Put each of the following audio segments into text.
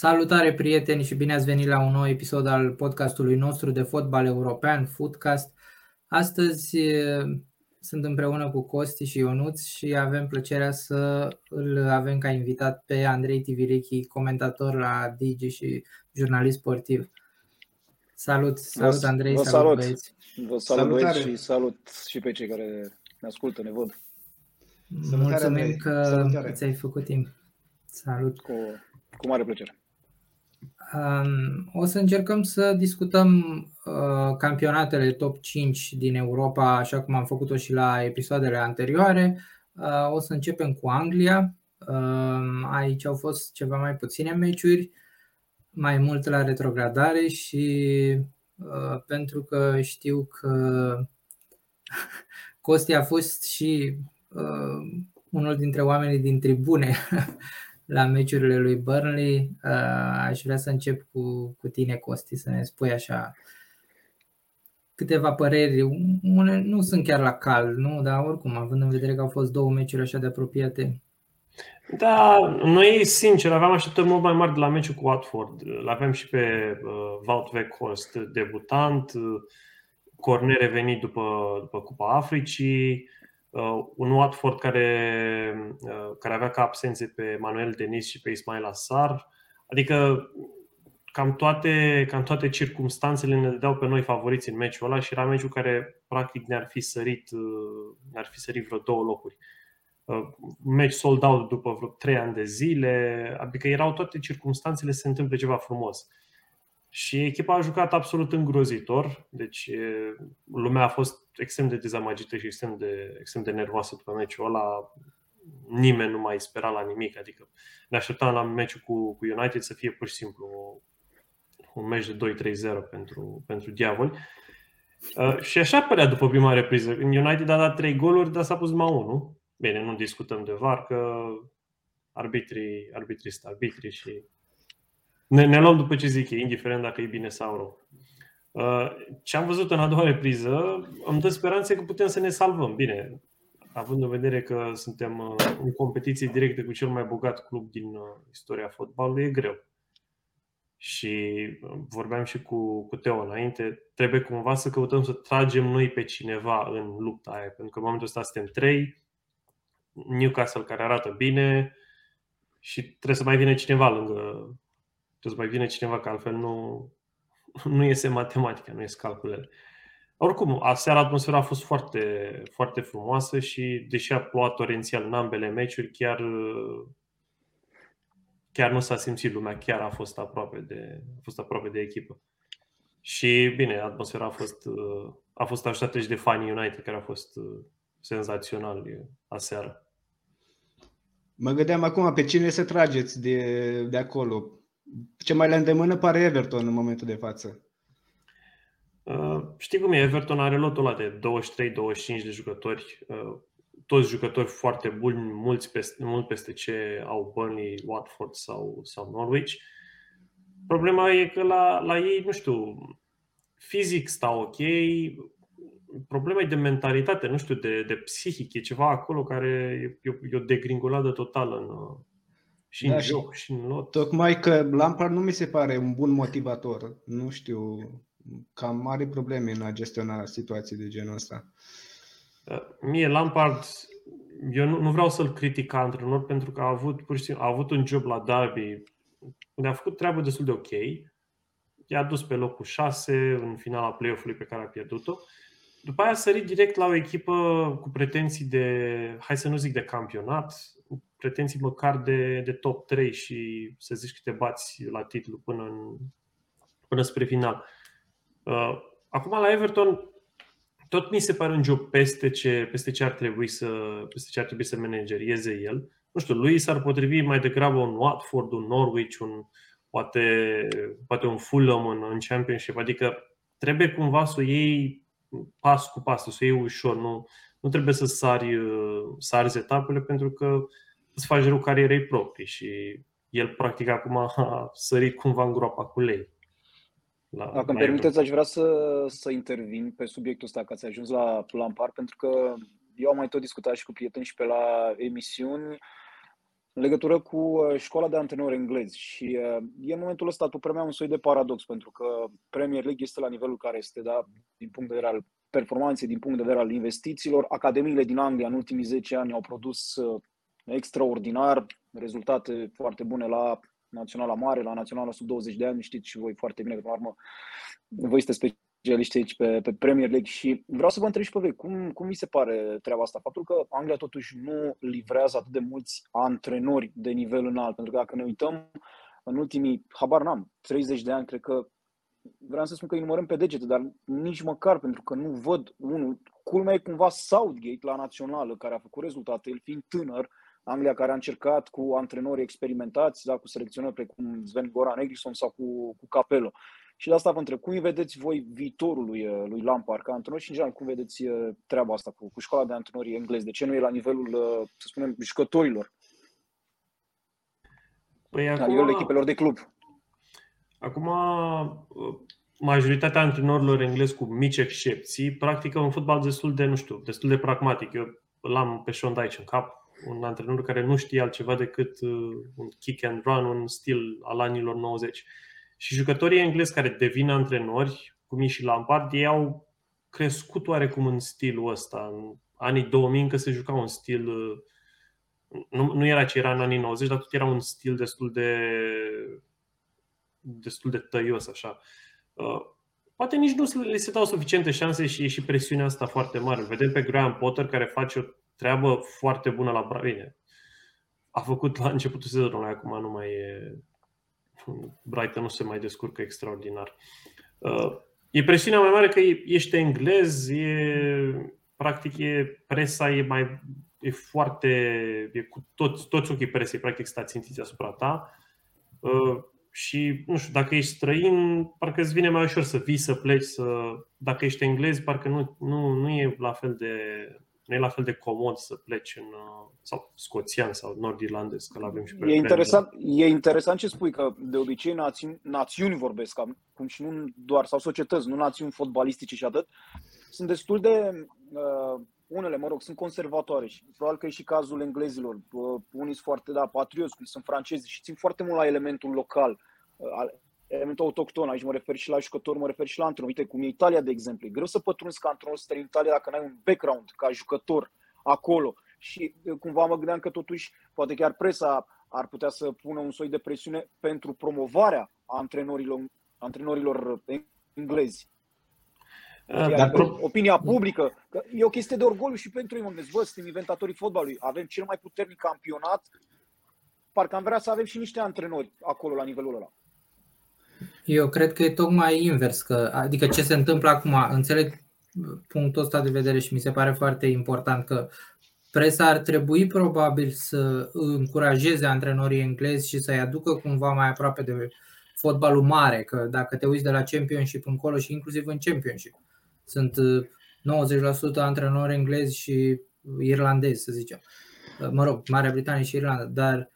Salutare prieteni și bine ați venit la un nou episod al podcastului nostru de fotbal european, Footcast. Astăzi sunt împreună cu Costi și Ionuț și avem plăcerea să îl avem ca invitat pe Andrei Tivirichi, comentator la Digi și jurnalist sportiv. Salut, salut Andrei, vă salut, salut băieți. Vă salut băieți și salut și pe cei care ne ascultă, ne văd. Mulțumim că Salutare. ți-ai făcut timp. Salut. Cu, cu mare plăcere. Um, o să încercăm să discutăm uh, campionatele top 5 din Europa, așa cum am făcut-o și la episoadele anterioare. Uh, o să începem cu Anglia. Uh, aici au fost ceva mai puține meciuri, mai mult la retrogradare și uh, pentru că știu că Costi a fost și uh, unul dintre oamenii din tribune la meciurile lui Burnley. Uh, aș vrea să încep cu, cu tine, Costi, să ne spui așa câteva păreri. Une nu sunt chiar la cal, nu? Dar oricum, având în vedere că au fost două meciuri așa de apropiate. Da, noi, sincer, aveam așteptări mult mai mari de la meciul cu Watford. L avem și pe uh, Wout Weghorst, debutant, uh, Corner revenit după, după Cupa Africii, Uh, un Watford care, uh, care avea ca absențe pe Manuel Denis și pe Ismail Assar. Adică cam toate, cam toate circumstanțele ne dădeau pe noi favoriți în meciul ăla și era meciul care practic ne-ar fi sărit, uh, ne-ar fi sărit vreo două locuri. Meci sold out după vreo trei ani de zile, adică erau toate circumstanțele să se întâmple ceva frumos. Și echipa a jucat absolut îngrozitor, deci lumea a fost extrem de dezamăgită și extrem de, extrem de nervoasă după meciul ăla. Nimeni nu mai spera la nimic, adică ne așteptam la meciul cu, cu United să fie pur și simplu un meci de 2-3-0 pentru, pentru Diavoli. Uh, și așa părea după prima repriză. În United a dat 3 goluri, dar s-a pus numai 1. Bine, nu discutăm de VAR, că arbitrii, arbitrii sunt arbitrii și ne, ne luăm după ce zic ei, indiferent dacă e bine sau rău. Uh, ce am văzut în a doua repriză îmi dă speranțe că putem să ne salvăm. Bine, având în vedere că suntem uh, în competiție directă cu cel mai bogat club din uh, istoria fotbalului, e greu. Și vorbeam și cu, cu Teo înainte, trebuie cumva să căutăm să tragem noi pe cineva în lupta aia, pentru că în momentul ăsta suntem trei, Newcastle care arată bine și trebuie să mai vină cineva lângă, trebuie să mai vină cineva, că altfel nu, nu iese matematica, nu iese calculele. Oricum, aseară atmosfera a fost foarte, foarte frumoasă și deși a plouat torențial în ambele meciuri, chiar, chiar nu s-a simțit lumea, chiar a fost aproape de, a fost aproape de echipă. Și bine, atmosfera a fost, a fost așteptată și de fanii United, care a fost senzațional aseară. Mă gândeam acum pe cine să trageți de, de acolo. Ce mai la îndemână pare Everton în momentul de față. Uh, știi cum e? Everton are lotul ăla de 23-25 de jucători, uh, toți jucători foarte buni, mulți peste, mult peste ce au Burnley, Watford sau, sau Norwich. Problema e că la, la ei, nu știu, fizic stau ok, problema e de mentalitate, nu știu, de, de psihic, e ceva acolo care e, e o degringoladă totală în, și da, în joc, și în lot. Tocmai că Lampard nu mi se pare un bun motivator. Nu știu, cam mari probleme în a gestiona situații de genul ăsta. Uh, mie Lampard, eu nu, nu vreau să-l critic ca antrenor pentru că a avut, pur și simplu, a avut un job la Derby unde a făcut treabă destul de ok. I-a dus pe locul 6 în finala play-off-ului pe care a pierdut-o. După aia a sărit direct la o echipă cu pretenții de, hai să nu zic de campionat, pretenții măcar de, de top 3 și să zici că te bați la titlu până, în, până spre final. Uh, acum la Everton tot mi se pare un job peste ce, peste ce ar trebui să peste ce ar trebui să managerieze el. Nu știu, lui s-ar potrivi mai degrabă un Watford, un Norwich, un, poate, poate un Fulham în, în Championship. Adică trebuie cumva să o iei pas cu pas, să o iei ușor. Nu, nu trebuie să sari, sari etapele pentru că îți faci rău carierei proprii și el practic acum a sărit cumva în groapa cu lei. La Dacă îmi permiteți, aș vrea să, să intervin pe subiectul ăsta, că ați ajuns la Lampard, pentru că eu am mai tot discutat și cu prieteni și pe la emisiuni. În legătură cu uh, școala de antrenori englezi și uh, e în momentul ăsta, tu mea, un soi de paradox, pentru că Premier League este la nivelul care este, da, din punct de vedere al performanței, din punct de vedere al investițiilor. Academiile din Anglia în ultimii 10 ani au produs uh, extraordinar, rezultate foarte bune la Naționala Mare, la Naționala sub 20 de ani, știți și voi foarte bine că, pe urmă, voi sunteți specialiști aici pe, pe Premier League și vreau să vă întreb și pe voi, cum, cum vi se pare treaba asta? Faptul că Anglia totuși nu livrează atât de mulți antrenori de nivel înalt, pentru că dacă ne uităm în ultimii, habar n-am, 30 de ani, cred că vreau să spun că îi numărăm pe degete, dar nici măcar pentru că nu văd unul. Culmea e cumva Southgate la națională, care a făcut rezultate, el fiind tânăr, Anglia care a încercat cu antrenori experimentați, da, cu selecționări precum Sven Goran Eriksson sau cu, cu Capello. Și de asta vă întreb, cum îi vedeți voi viitorul lui, uh, lui Lampard ca antrenor și, în general, cum vedeți uh, treaba asta cu, cu școala de antrenori englezi? De ce nu e la nivelul, uh, să spunem, jucătorilor? Păi la acum, nivelul echipelor de club. Acum, majoritatea antrenorilor englezi, cu mici excepții, practică un fotbal destul de, nu știu, destul de pragmatic. Eu l-am pe Sean Dyche în cap, un antrenor care nu știe altceva decât un kick and run, un stil al anilor 90. Și jucătorii englezi care devin antrenori, cum e și Lampard, ei au crescut oarecum în stilul ăsta. În anii 2000 încă se juca un stil nu, nu era ce era în anii 90, dar tot era un stil destul de destul de tăios așa. Uh, poate nici nu le se dau suficiente șanse și e și presiunea asta foarte mare. Vedem pe Graham Potter care face o treabă foarte bună la Bine. A făcut la începutul sezonului, acum nu mai e Brighton nu se mai descurcă extraordinar. Uh, e presiunea mai mare că ești englez, e, practic e, presa e mai e foarte, e cu toți, toți ochii presei, practic, stați țintiți asupra ta. Uh, și, nu știu, dacă ești străin, parcă îți vine mai ușor să vii, să pleci, să... Dacă ești englez, parcă nu, nu, nu e la fel de nu e la fel de comod să pleci în, uh, sau scoțian sau nord-irlandez, că l-avem și pe e interesant, e interesant ce spui, că de obicei națiuni, națiuni vorbesc, cum și nu doar, sau societăți, nu națiuni fotbalistice și atât, sunt destul de, uh, unele, mă rog, sunt conservatoare și probabil că e și cazul englezilor. Uh, unii sunt foarte, da, patrioți, cum sunt francezi și țin foarte mult la elementul local, uh, elementul autohton, aici mă refer și la jucători, mă refer și la antrenor. Uite, cum e Italia, de exemplu. E greu să pătrunzi ca antrenor să în Italia dacă n-ai un background ca jucător acolo. Și cumva mă gândeam că totuși, poate chiar presa ar putea să pună un soi de presiune pentru promovarea antrenorilor, antrenorilor englezi. Dar opinia publică, că e o chestie de orgoliu și pentru ei, mă gândesc, bă, suntem inventatorii fotbalului, avem cel mai puternic campionat, parcă am vrea să avem și niște antrenori acolo la nivelul ăla. Eu cred că e tocmai invers, că, adică ce se întâmplă acum, înțeleg punctul ăsta de vedere și mi se pare foarte important că presa ar trebui probabil să încurajeze antrenorii englezi și să-i aducă cumva mai aproape de fotbalul mare, că dacă te uiți de la Championship încolo și inclusiv în Championship, sunt 90% antrenori englezi și irlandezi, să zicem. Mă rog, Marea Britanie și Irlanda, dar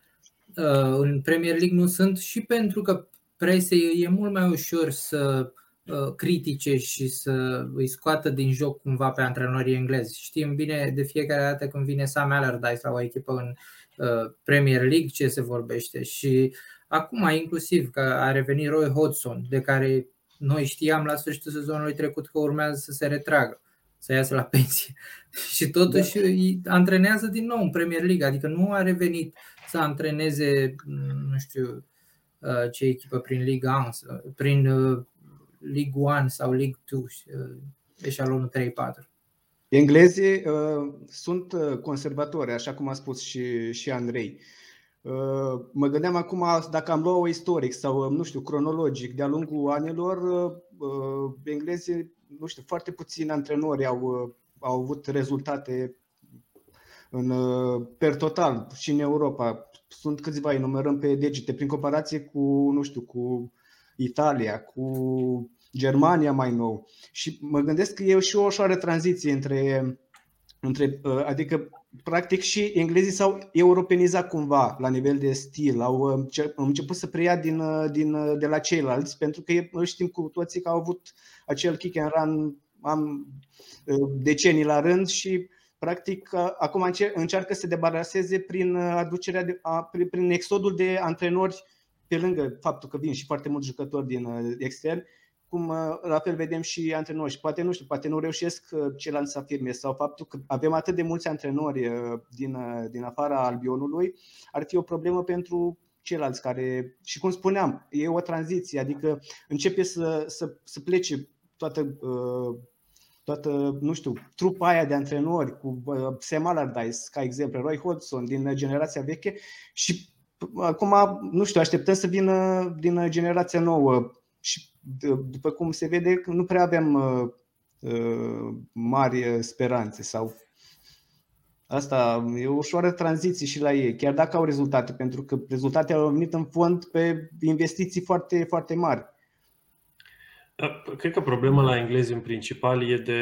uh, în Premier League nu sunt și pentru că presei e mult mai ușor să uh, critice și să îi scoată din joc cumva pe antrenorii englezi. Știm bine de fiecare dată când vine Sam Allardyce la o echipă în uh, Premier League ce se vorbește și acum inclusiv că a revenit Roy Hodgson de care noi știam la sfârșitul sezonului trecut că urmează să se retragă, să iasă la pensie. și totuși da. îi antrenează din nou în Premier League, adică nu a revenit să antreneze, nu știu, Uh, ce echipă prin Liga 1, prin uh, League 1 sau League 2, eșalonul 3-4. Englezii uh, sunt uh, conservatori, așa cum a spus și, și Andrei. Uh, mă gândeam acum dacă am luat o istoric sau, nu știu, cronologic, de-a lungul anilor, uh, englezii, nu știu, foarte puțini antrenori au, au avut rezultate în, per total și în Europa sunt câțiva, enumerăm pe degete, prin comparație cu, nu știu, cu Italia, cu Germania mai nou. Și mă gândesc că e și o ușoară tranziție între, între uh, adică practic și englezii s-au europenizat cumva la nivel de stil, au uh, început să preia din, uh, din, de la ceilalți, pentru că știm cu toții că au avut acel kick and run am decenii la rând și practic, acum încearcă să se debaraseze prin aducerea de, prin, prin exodul de antrenori pe lângă faptul că vin și foarte mulți jucători din extern, cum la fel vedem și antrenori. Și poate, nu știu, poate nu reușesc ceilalți să afirme sau faptul că avem atât de mulți antrenori din, din afara albionului ar fi o problemă pentru ceilalți care, și cum spuneam, e o tranziție, adică începe să, să, să plece toată, toată, nu știu, trupa aia de antrenori cu Sam Allardyce, ca exemplu, Roy Hodgson din generația veche și acum, nu știu, așteptăm să vină din generația nouă și după cum se vede, nu prea avem mari speranțe sau Asta e o ușoară tranziție și la ei, chiar dacă au rezultate, pentru că rezultatele au venit în fond pe investiții foarte, foarte mari. Da, cred că problema la englezi în principal e de.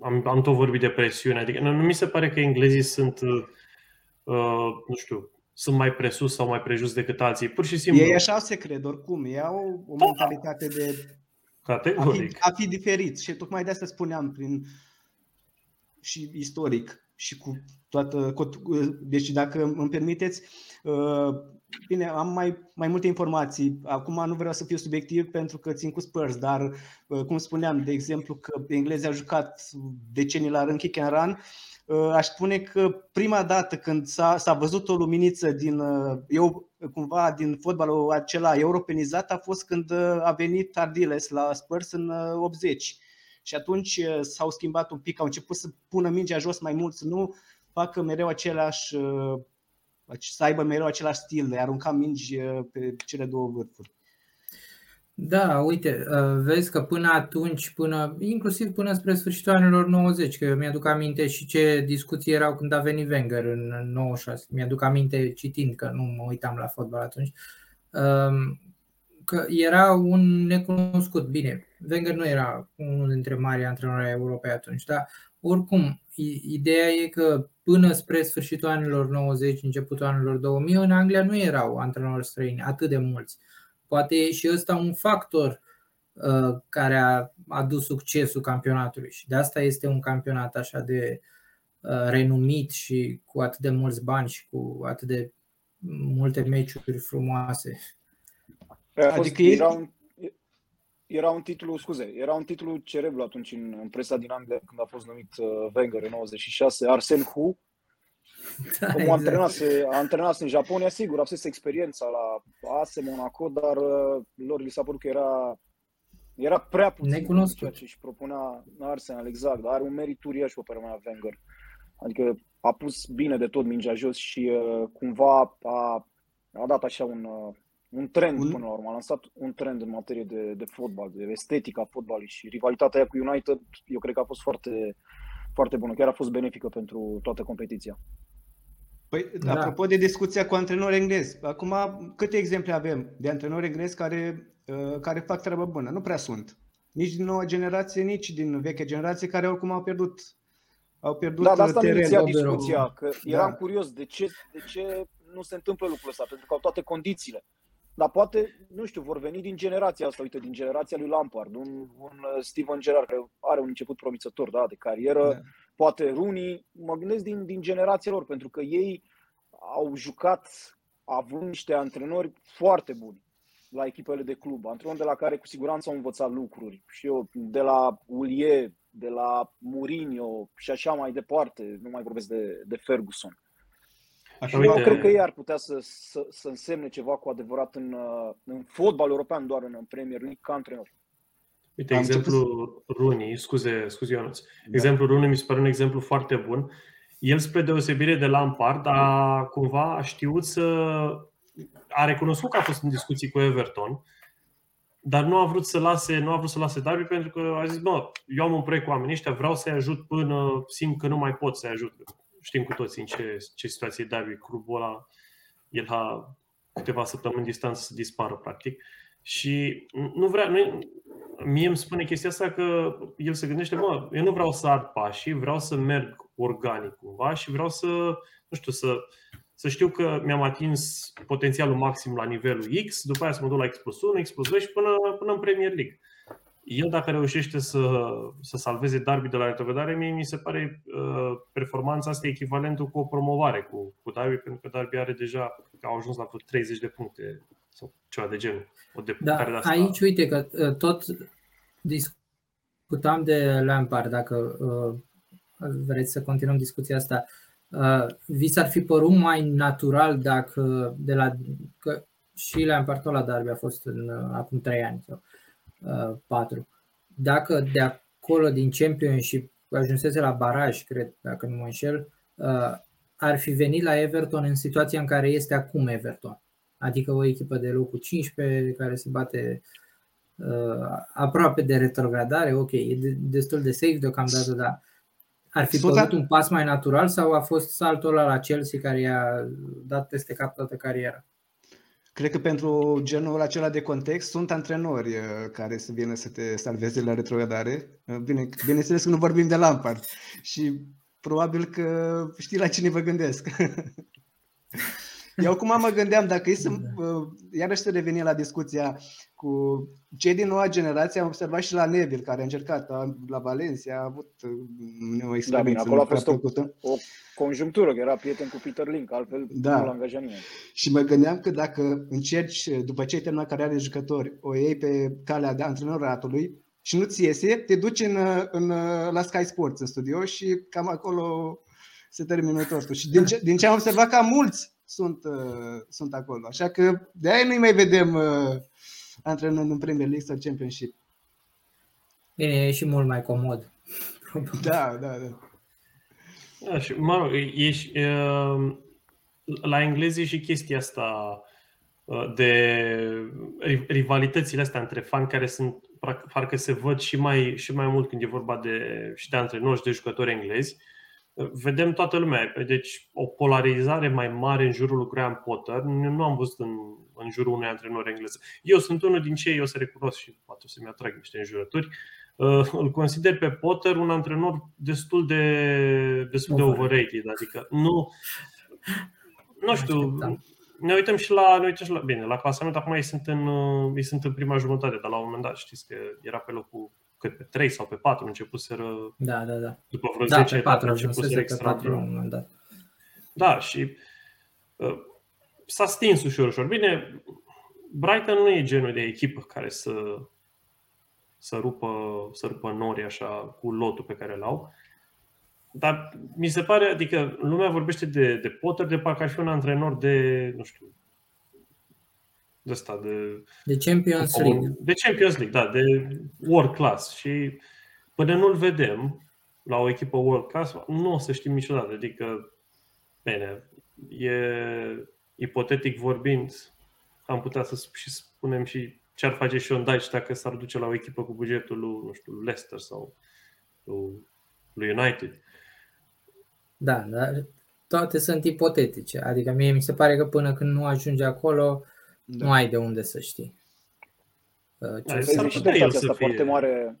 Am, am tot vorbit de presiune. Adică nu, nu mi se pare că englezii sunt, uh, nu știu, sunt mai presus sau mai prejus decât alții. Pur și simplu. Ei așa se cred, oricum. Ei au o mentalitate de Categoric. A fi, a fi diferit. Și tocmai de asta spuneam, prin și istoric și cu toată. Cu, deci, dacă îmi permiteți, uh, bine, am mai, mai multe informații. Acum nu vreau să fiu subiectiv pentru că țin cu Spurs, dar, uh, cum spuneam, de exemplu, că englezii au jucat decenii la rând kick and run, uh, aș spune că prima dată când s-a, s-a văzut o luminiță din, eu, cumva din fotbalul acela europenizat a fost când a venit Ardiles la Spurs în 80 și atunci uh, s-au schimbat un pic, au început să pună mingea jos mai mult, să nu facă mereu același, uh, să aibă mereu același stil de a arunca mingi uh, pe cele două vârfuri. Da, uite, vezi că până atunci, până, inclusiv până spre sfârșitul anilor 90, că eu mi-aduc aminte și ce discuții erau când a venit Wenger în 96, mi-aduc aminte citind că nu mă uitam la fotbal atunci, um, că era un necunoscut. Bine, Wenger nu era unul dintre mari antrenori ai Europei atunci, dar oricum, ideea e că până spre sfârșitul anilor 90, începutul anilor 2000, în Anglia nu erau antrenori străini atât de mulți. Poate e și ăsta un factor uh, care a adus succesul campionatului și de asta este un campionat așa de uh, renumit și cu atât de mulți bani și cu atât de multe meciuri frumoase. Adică era un, era un titlu, scuze, era un titlu cerebru atunci în, în presa din Anglia când a fost numit uh, Wenger în 96, Arsene Hu. Da, Cum exact. a, antrenat, a antrenat în Japonia, sigur, avea experiența la ASE Monaco, dar uh, lor li s-a părut că era era prea puțin Necunoscut. ceea ce își propunea Arsenal, exact, dar are un merit uriaș pe permanent Wenger. Adică a pus bine de tot mingea jos și uh, cumva a, a dat așa un, uh, un trend un... până la urmă. A lansat un trend în materie de, de fotbal, de estetica fotbalului și rivalitatea aia cu United, eu cred că a fost foarte, foarte bună. Chiar a fost benefică pentru toată competiția. Păi, da. apropo de discuția cu antrenori englezi, acum câte exemple avem de antrenori englezi care, uh, care fac treabă bună? Nu prea sunt. Nici din noua generație, nici din veche generație, care oricum au pierdut au pierdut Da, dar asta teren. discuția, că eram da. curios de ce, de ce nu se întâmplă lucrul ăsta, pentru că au toate condițiile. Dar poate, nu știu, vor veni din generația asta, uite, din generația lui Lampard, un, un uh, Steven Gerrard care are un început promițător da, de carieră, da. poate Rooney, mă gândesc din, din generația lor, pentru că ei au jucat având niște antrenori foarte buni la echipele de club, antrenori de la care cu siguranță au învățat lucruri. Și eu, de la Ulie, de la Mourinho și așa mai departe, nu mai vorbesc de, de Ferguson. Așa, uite... cred că ei ar putea să, să, să însemne ceva cu adevărat în, uh, în fotbal european, doar în, în Premier League, ca antrenor. Uite, Am exemplu Rooney, scuze, scuze Ionuț. Da. Exemplul Rooney mi se pare un exemplu foarte bun. El, spre deosebire de Lampard, a cumva a știut să... a recunoscut că a fost în discuții cu Everton, dar nu a vrut să lase, nu a vrut să lase Darby pentru că a zis, bă, eu am un proiect cu oamenii ăștia, vreau să-i ajut până simt că nu mai pot să-i ajut știm cu toții în ce, ce situație e Darby. Clubul ăla, el la câteva săptămâni distanță să dispară, practic. Și nu vrea, nu, mie îmi spune chestia asta că el se gândește, mă, eu nu vreau să ard pașii, vreau să merg organic cumva și vreau să, nu știu, să, să știu că mi-am atins potențialul maxim la nivelul X, după aia să mă duc la X plus 1, X plus 2 și până, până în Premier League. El dacă reușește să, să salveze Darby de la retrogradare, mie mi se pare uh, performanța asta echivalentul cu o promovare cu, cu Darby, pentru că Darby are deja, că au ajuns la vreo 30 de puncte sau ceva de genul. O da, de asta... aici uite că uh, tot discutam de Lampard, dacă uh, vreți să continuăm discuția asta. Uh, vi s-ar fi părut mai natural dacă de la că și Lampard la Darby a fost în, uh, acum 3 ani sau uh, 4. Dacă de acolo din Championship ajunsese la baraj, cred, dacă nu mă înșel, uh, ar fi venit la Everton în situația în care este acum Everton. Adică o echipă de locul 15 care se bate uh, aproape de retrogradare, ok, e de, destul de safe deocamdată, dar ar fi părut un pas mai natural sau a fost saltul ăla la Chelsea care i-a dat peste cap toată cariera? Cred că pentru genul acela de context sunt antrenori uh, care să vină să te salveze la retrogradare. Uh, bine, bineînțeles că nu vorbim de Lampard și probabil că știi la cine vă gândesc. Eu acum mă gândeam, dacă e să, da. uh, iarăși să revenim la discuția cu cei din noua generație, am observat și la Neville, care a încercat la Valencia, a avut uh, o experiență. Da, bine, acolo a fost o, o conjunctură, că era prieten cu Peter Link, altfel da. nu l-a angajat nimeni. Și mă gândeam că dacă încerci, după ce ai terminat carieră de jucători, o iei pe calea de antrenoratului și nu-ți iese, te duci în, în, la Sky Sports în studio și cam acolo se termină totul. Și din ce, din ce am observat, ca mulți sunt, uh, sunt acolo. Așa că de aia nu mai vedem uh, antrenând în Premier League sau Championship. Bine, e și mult mai comod. da, da, da. Da, și, mă rog, ești, uh, la englezii și chestia asta uh, de rivalitățile astea între fani care sunt parcă se văd și mai, și mai mult când e vorba de, și de antrenori și de jucători englezi. Uh, vedem toată lumea. Deci o polarizare mai mare în jurul lui Graham Potter nu am văzut în, în jurul unui antrenor englez. Eu sunt unul din cei, eu să recunosc și poate o să-mi atrag niște înjurături, uh, îl consider pe Potter un antrenor destul de, destul de overrated. Adică nu, nu știu, ne uităm și la, ne uităm și la bine, la clasament acum ei sunt, în, uh, ei sunt în prima jumătate, dar la un moment dat știți că era pe locul cât pe 3 sau pe 4 începuseră da, da, da. după vreo da, 10 etape începuseră extraordinar. Da. da, și uh, s-a stins ușor, ușor. Bine, Brighton nu e genul de echipă care să, să, rupă, să rupă nori așa cu lotul pe care îl au. Dar mi se pare, adică lumea vorbește de, de Potter de parcă ar fi un antrenor de, nu știu, de asta, de, de Champions League. De Champions League, da, de world class. Și până nu-l vedem la o echipă world class, nu o să știm niciodată. Adică, bine, e ipotetic vorbind, am putea să și spunem și ce ar face și Dyche dacă s-ar duce la o echipă cu bugetul lui, nu știu, Leicester sau lui United. Da, dar toate sunt ipotetice. Adică mie mi se pare că până când nu ajunge acolo, da. Nu ai de unde să știi. Uh, ce da, s-ar putea asta fie... foarte mare.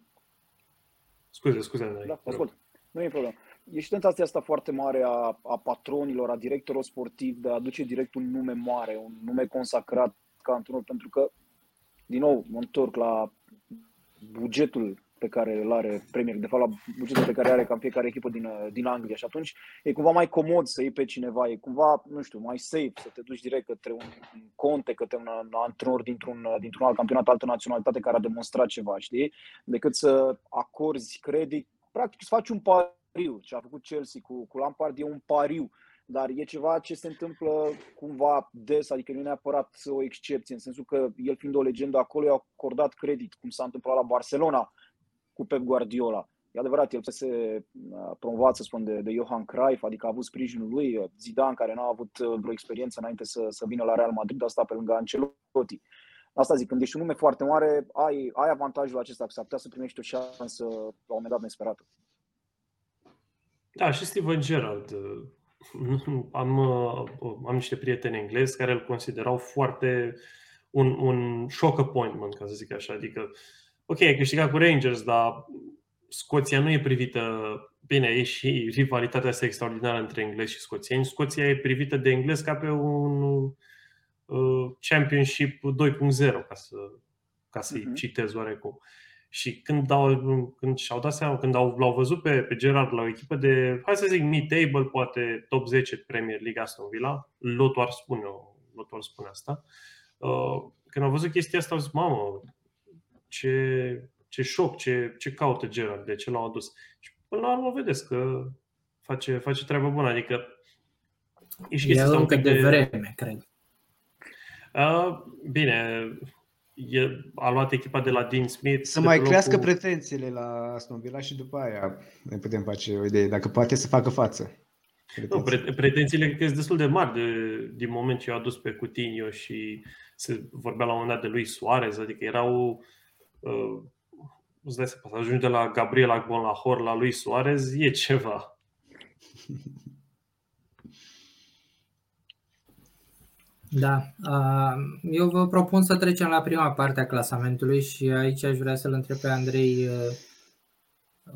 Scuze, scuze. Da, ascult. Nu e problemă. E și tentația asta foarte mare a, a patronilor, a directorilor sportiv de a aduce direct un nume mare, un nume consacrat ca antrenor, pentru că, din nou, mă întorc la bugetul pe care îl are Premier, de fapt la bugetul pe care are cam fiecare echipă din, din Anglia. Și atunci e cumva mai comod să iei pe cineva, e cumva, nu știu, mai safe să te duci direct către un, un conte, către un, un antrenor dintr-un, dintr-un alt campionat, altă naționalitate care a demonstrat ceva, știi? Decât să acorzi credit, practic să faci un pariu, ce a făcut Chelsea cu, cu Lampard e un pariu. Dar e ceva ce se întâmplă cumva des, adică nu e neapărat o excepție, în sensul că el fiind o legendă acolo i-a acordat credit, cum s-a întâmplat la Barcelona, cu Pep Guardiola. E adevărat, el se uh, promovat, să spun, de, de Johan Cruyff, adică a avut sprijinul lui, uh, Zidane, care n-a avut uh, vreo experiență înainte să, să vină la Real Madrid, asta pe lângă Ancelotti. Asta zic, când ești un nume foarte mare, ai, ai avantajul acesta, că s-ar putea să primești o șansă la un moment dat nesperată. Da, și Steven Gerrard. Am, am niște prieteni englezi care îl considerau foarte un, un shock appointment, ca să zic așa. Adică uh, ok, ai câștigat cu Rangers, dar Scoția nu e privită, bine, e și rivalitatea asta extraordinară între englezi și scoțieni. Scoția e privită de englezi ca pe un uh, Championship 2.0, ca, să, ca să-i uh-huh. citez oarecum. Și când, au, când și-au dat seama, când au, l-au văzut pe, pe Gerard la o echipă de, hai să zic, mid-table, poate top 10 Premier League Aston Villa, lotul ar spune, lotul ar spune asta, uh, când au văzut chestia asta, au zis, mamă, ce, ce șoc, ce, ce caută Gerard, de ce l-au adus. Și până la urmă vedeți că face, face treabă bună, adică e și chestia încă de, de vreme, cred. Uh, bine, e, a luat echipa de la Dean Smith. Să mai locul... crească pretențiile la Aston Villa și după aia ne putem face o idee, dacă poate să facă față. Nu, pre- pretențiile cred că sunt destul de mari de, din moment ce i-au adus pe Coutinho și se vorbea la un moment dat de lui Suarez, adică erau uh, îți dai să ajungi de la Gabriel Agbon la Hor la lui Suarez, e ceva. Da. Eu vă propun să trecem la prima parte a clasamentului și aici aș vrea să-l întreb pe Andrei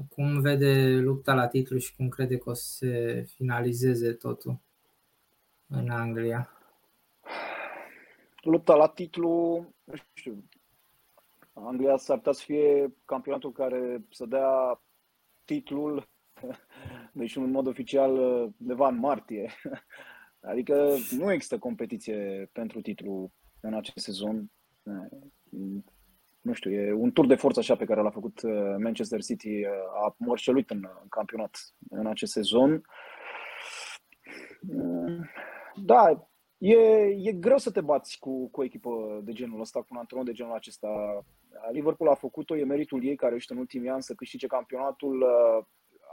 cum vede lupta la titlu și cum crede că o să se finalizeze totul în Anglia. Lupta la titlu, nu știu, Anglia s-ar putea să fie campionatul care să dea titlul, deci în mod oficial, undeva în martie. Adică nu există competiție pentru titlu în acest sezon. Nu știu, e un tur de forță așa pe care l-a făcut uh, Manchester City, uh, a morșeluit în, în campionat în acest sezon. Mm, da, e, e greu să te bați cu, cu o echipă de genul ăsta, cu un antrenor de genul acesta. Liverpool a făcut-o, e meritul ei care reușit în ultimii ani să câștige campionatul. Uh,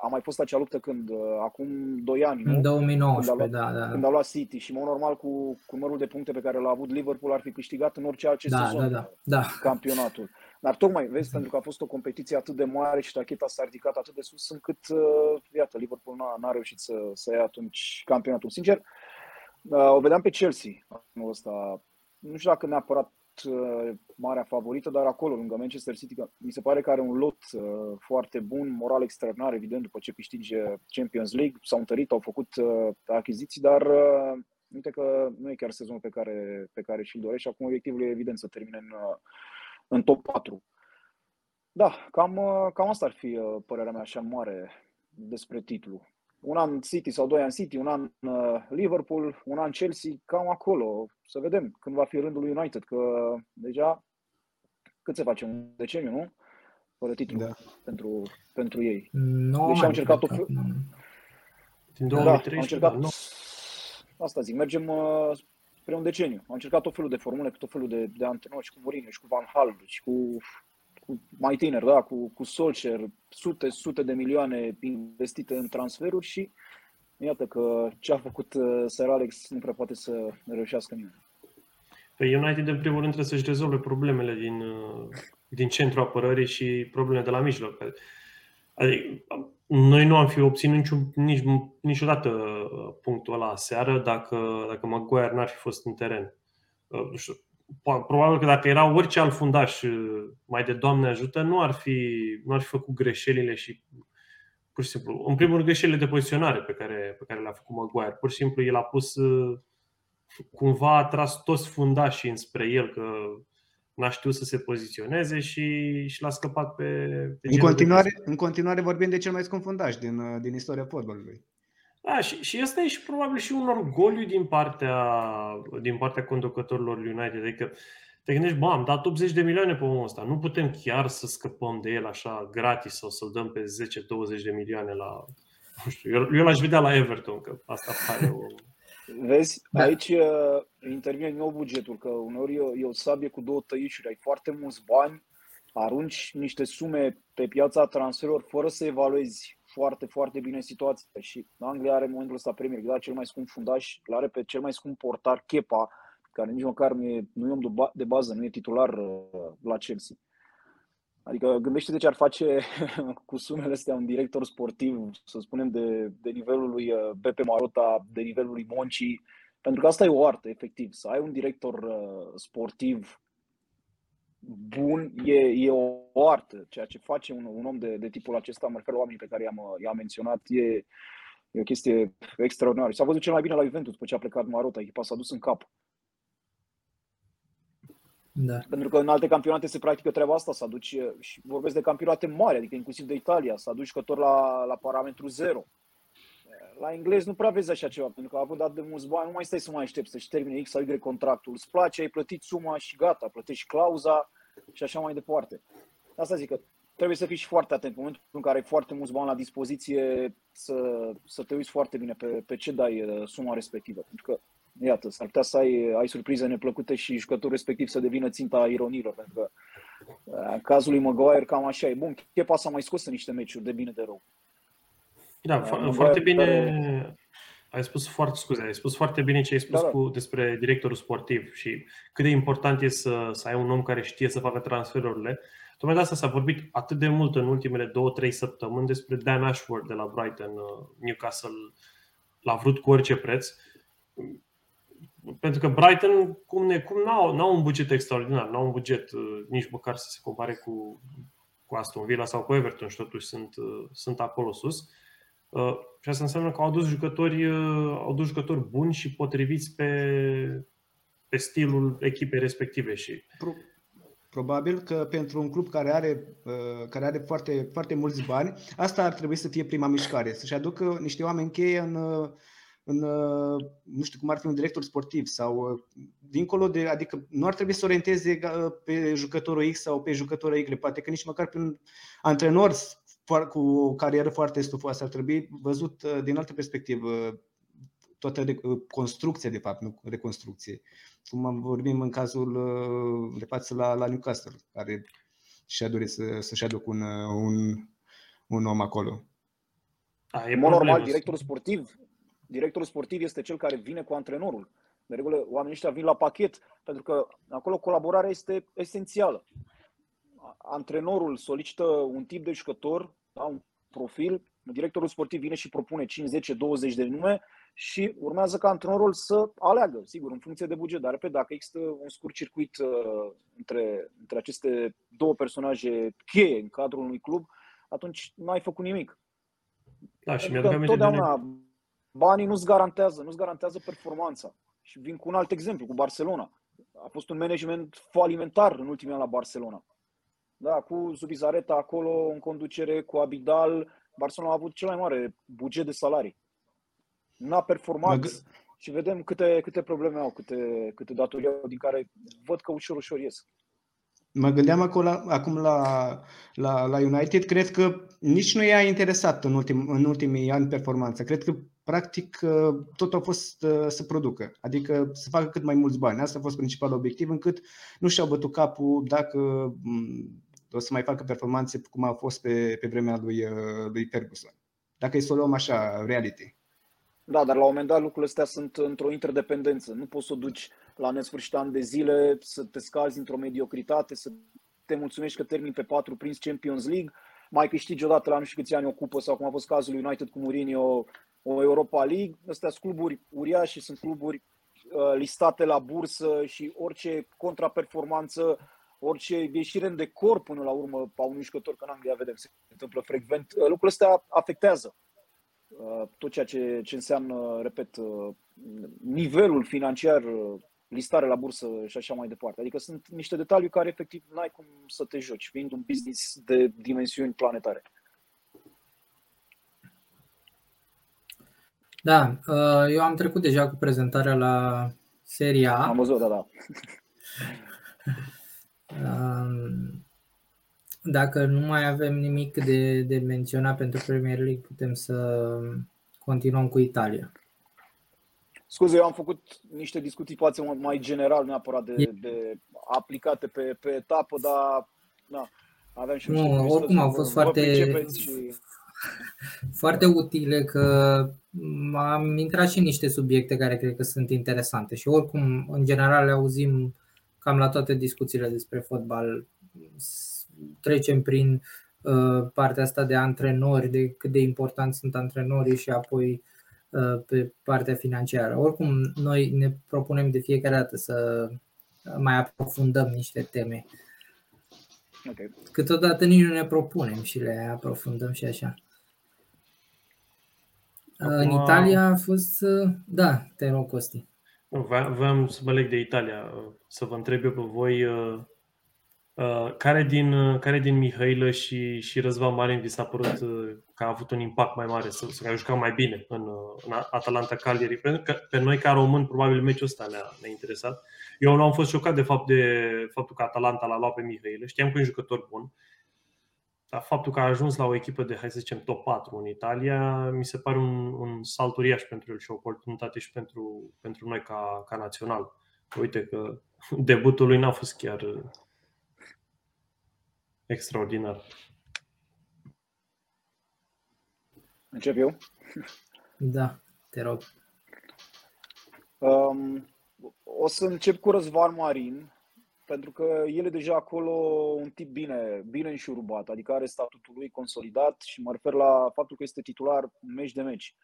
a mai fost acea luptă când, uh, acum 2 ani, nu? În 2019, când luat, da, da. Când a luat City și, mă, normal, cu, cu numărul de puncte pe care l-a avut Liverpool ar fi câștigat în orice alt da, sezon da, da, da. campionatul. Dar tocmai, vezi, pentru că a fost o competiție atât de mare și tacheta s-a ridicat atât de sus, încât, uh, iată, Liverpool n-a, n-a reușit să, să ia atunci campionatul. Sincer, uh, o vedeam pe Chelsea anul ăsta. Nu știu dacă neapărat Uh, marea favorită, dar acolo, lângă Manchester City, mi se pare că are un lot uh, foarte bun, moral extraordinar, evident, după ce câștige Champions League, s-au întărit, au făcut uh, achiziții, dar uite că nu e chiar sezonul pe care, pe care și-l dorește. Acum obiectivul e evident să termine în, în top 4. Da, cam, cam asta ar fi părerea mea așa mare despre titlu un an City sau doi ani City, un an uh, Liverpool, un an Chelsea, cam acolo. Să vedem când va fi rândul lui United, că deja cât se face? Un deceniu, nu? Fără titlu da. pentru, pentru ei. No, deci au încercat o... Din 2013, da, au încercat... Da, nu. Asta zic, mergem uh, spre un deceniu. Au încercat tot felul de formule, cu tot felul de, de antrenori, și cu Mourinho, și cu Van Hal, și cu cu mai tiner, da, cu, cu Solskjaer, sute, sute de milioane investite în transferuri și iată că ce a făcut uh, Sir Alex nu prea poate să reușească nimeni. Păi United, în primul rând, trebuie să-și rezolve problemele din, uh, din centrul apărării și problemele de la mijloc. Adică, noi nu am fi obținut niciun, nici, niciodată uh, punctul ăla seară dacă, dacă Maguire n-ar fi fost în teren. Nu știu, probabil că dacă era orice alt fundaș uh, mai de Doamne ajută, nu ar fi, nu ar fi făcut greșelile și pur și simplu, în primul rând greșelile de poziționare pe care, pe care le-a făcut Maguire. Pur și simplu el a pus uh, cumva a tras toți fundașii înspre el că n-a știut să se poziționeze și, și l-a scăpat pe, pe în, continuare, în continuare vorbim de cel mai scump fundaș din, uh, din istoria fotbalului. Da, și, și asta e și probabil și un orgoliu din partea, din partea conducătorilor United. Adică te gândești, bă, am dat 80 de milioane pe omul ăsta. Nu putem chiar să scăpăm de el așa gratis sau să-l dăm pe 10-20 de milioane la... Nu știu, eu, eu l-aș vedea la Everton, că asta pare o... Vezi, da. aici uh, intervine nou bugetul, că uneori e, e o sabie cu două tăișuri. Ai foarte mulți bani, arunci niște sume pe piața transferurilor fără să evaluezi foarte, foarte bine situația și Anglia are în momentul ăsta Premier League, da, cel mai scump fundaș, îl are pe cel mai scump portar, Kepa, care nici măcar nu e, nu e om de bază, nu e titular uh, la Chelsea. Adică gândește ce ar face cu sumele astea un director sportiv, să spunem, de, de nivelul lui uh, Bepe Marota, de nivelul lui Monci, pentru că asta e o artă, efectiv, să ai un director uh, sportiv bun e, e o artă. Ceea ce face un, un om de, de tipul acesta, mă refer la oamenii pe care i-am, i-am menționat, e, e o chestie extraordinară. S-a văzut cel mai bine la Juventus după ce a plecat Marota, echipa s-a dus în cap. Da. Pentru că în alte campionate se practică treaba asta, să aduci, și vorbesc de campionate mari, adică inclusiv de Italia, să aduci jucători la, la parametru zero. La englez nu prea vezi așa ceva, pentru că a avut dat de mulți bani, nu mai stai să mai aștepți să-și termine X sau Y contractul. Îți place, ai plătit suma și gata, plătești clauza și așa mai departe. Asta zic că trebuie să fii și foarte atent. În momentul în care ai foarte mulți bani la dispoziție, să, să te uiți foarte bine pe, pe ce dai uh, suma respectivă. Pentru că, iată, s-ar putea să ai, ai surprize neplăcute și jucătorul respectiv să devină ținta ironilor. Pentru că uh, în cazul lui Maguire cam așa e. Bun, Chepa s-a mai scos în niște meciuri de bine de rău. Da, fo- foarte bine. Ai spus foarte, scuze, ai spus foarte bine ce ai spus Da, da. cu, despre directorul sportiv și cât de important e să, să ai un om care știe să facă transferurile. Tocmai de asta s-a vorbit atât de mult în ultimele două, trei săptămâni despre Dan Ashworth de la Brighton, uh, Newcastle. L-a vrut cu orice preț. Pentru că Brighton, cum, ne, cum n-au, n-au un buget extraordinar, n-au un buget uh, nici măcar să se compare cu, cu Aston Villa sau cu Everton și totuși sunt, uh, sunt acolo sus. Uh, și asta înseamnă că au adus jucători, uh, au adus jucători buni și potriviți pe, pe stilul echipei respective. Și Pro- Probabil că pentru un club care are, uh, care are foarte, foarte mulți bani, asta ar trebui să fie prima mișcare, să-și aducă niște oameni cheie în, uh, în, uh, nu știu cum ar fi un director sportiv sau uh, dincolo de, adică nu ar trebui să orienteze uh, pe jucătorul X sau pe jucătorul Y, poate că nici măcar pe un antrenor foar- cu o carieră foarte stufoasă ar trebui văzut uh, din altă perspectivă toată re- construcția, de fapt, nu reconstrucție. Cum am vorbim în cazul uh, de față la, la Newcastle, care și-a dorit să, să-și aducă un, uh, un, un om acolo. da, e În mod normal, problemă. directorul sportiv, directorul sportiv este cel care vine cu antrenorul. De regulă, oamenii ăștia vin la pachet, pentru că acolo colaborarea este esențială. Antrenorul solicită un tip de jucător, da, un profil, directorul sportiv vine și propune 5, 10, 20 de nume și urmează ca antrenorul să aleagă, sigur, în funcție de buget. Dar, repet, dacă există un scurt circuit uh, între, între aceste două personaje cheie în cadrul unui club, atunci nu ai făcut nimic. Da, și Pentru mi-aduc că aminte de întotdeauna banii nu-ți garantează, nu-ți garantează performanța. Și vin cu un alt exemplu, cu Barcelona. A fost un management falimentar în ultimii ani la Barcelona. Da, cu Zubizareta acolo în conducere, cu Abidal, Barcelona a avut cel mai mare buget de salarii. N-a performat Mă gă- și vedem câte, câte probleme au, câte, câte datorii au, din care văd că ușor, ușor ies. Mă gândeam acolo, acum la, la, la United, cred că nici nu i-a interesat în, ultim, în ultimii ani performanța. Cred că, practic, uh, tot a fost uh, să producă, adică să facă cât mai mulți bani. Asta a fost principalul obiectiv, încât nu și-au bătut capul dacă m, o să mai facă performanțe cum a fost pe, pe vremea lui, uh, lui Ferguson. Dacă e să o luăm așa, reality. Da, dar la un moment dat lucrurile astea sunt într-o interdependență. Nu poți să o duci la nesfârșit ani de zile, să te scazi într-o mediocritate, să te mulțumești că termini pe patru prins Champions League, mai câștigi odată la nu știu câți ani o cupă sau cum a fost cazul lui United cu Mourinho, o Europa League. Astea sunt cluburi uriașe, sunt cluburi uh, listate la bursă și orice contraperformanță, orice ieșire în decor până la urmă a unui jucător, că în Anglia vedem se întâmplă frecvent, uh, lucrurile astea afectează uh, tot ceea ce, ce înseamnă, repet, uh, nivelul financiar, uh, listare la bursă și așa mai departe. Adică sunt niște detalii care efectiv n-ai cum să te joci, fiind un business de dimensiuni planetare. Da, uh, eu am trecut deja cu prezentarea la Seria A. Am văzut, da, da. Um, Dacă nu mai avem nimic de, de menționat pentru Premier League, putem să continuăm cu Italia. Scuze, eu am făcut niște discuții poate mai general, neapărat de, E- de aplicate pe, pe etapă, dar na, aveam și Nu, niște curiozități, oricum au vă- fost vă foarte- pricepeți Și... Foarte utile că am intrat și în niște subiecte care cred că sunt interesante și oricum, în general, le auzim cam la toate discuțiile despre fotbal. S- Trecem prin uh, partea asta de antrenori, de cât de importanți sunt antrenorii și apoi uh, pe partea financiară. Oricum, noi ne propunem de fiecare dată să mai aprofundăm niște teme. Okay. Câteodată nici nu ne propunem și le aprofundăm și așa. În Acum- Italia a fost. Da, te rog, Costi. Vreau să mă leg de Italia, să vă întreb eu pe voi Uh, care din, uh, care din Mihailă și, și Răzvan Marin vi s-a părut uh, că a avut un impact mai mare, să, să a jucat mai bine în, în Atalanta Cagliari? Pentru că pe noi, ca români, probabil meciul ăsta ne-a, ne-a interesat. Eu nu am fost șocat de fapt de faptul că Atalanta l-a luat pe Mihailă. Știam că e un jucător bun. Dar faptul că a ajuns la o echipă de, hai să zicem, top 4 în Italia, mi se pare un, un salt uriaș pentru el și o oportunitate și pentru, pentru noi ca, ca național. Uite că debutul lui n-a fost chiar extraordinar. Încep eu? Da, te rog. Um, o să încep cu Răzvan Marin, pentru că el e deja acolo un tip bine, bine înșurubat, adică are statutul lui consolidat și mă refer la faptul că este titular meci de meci.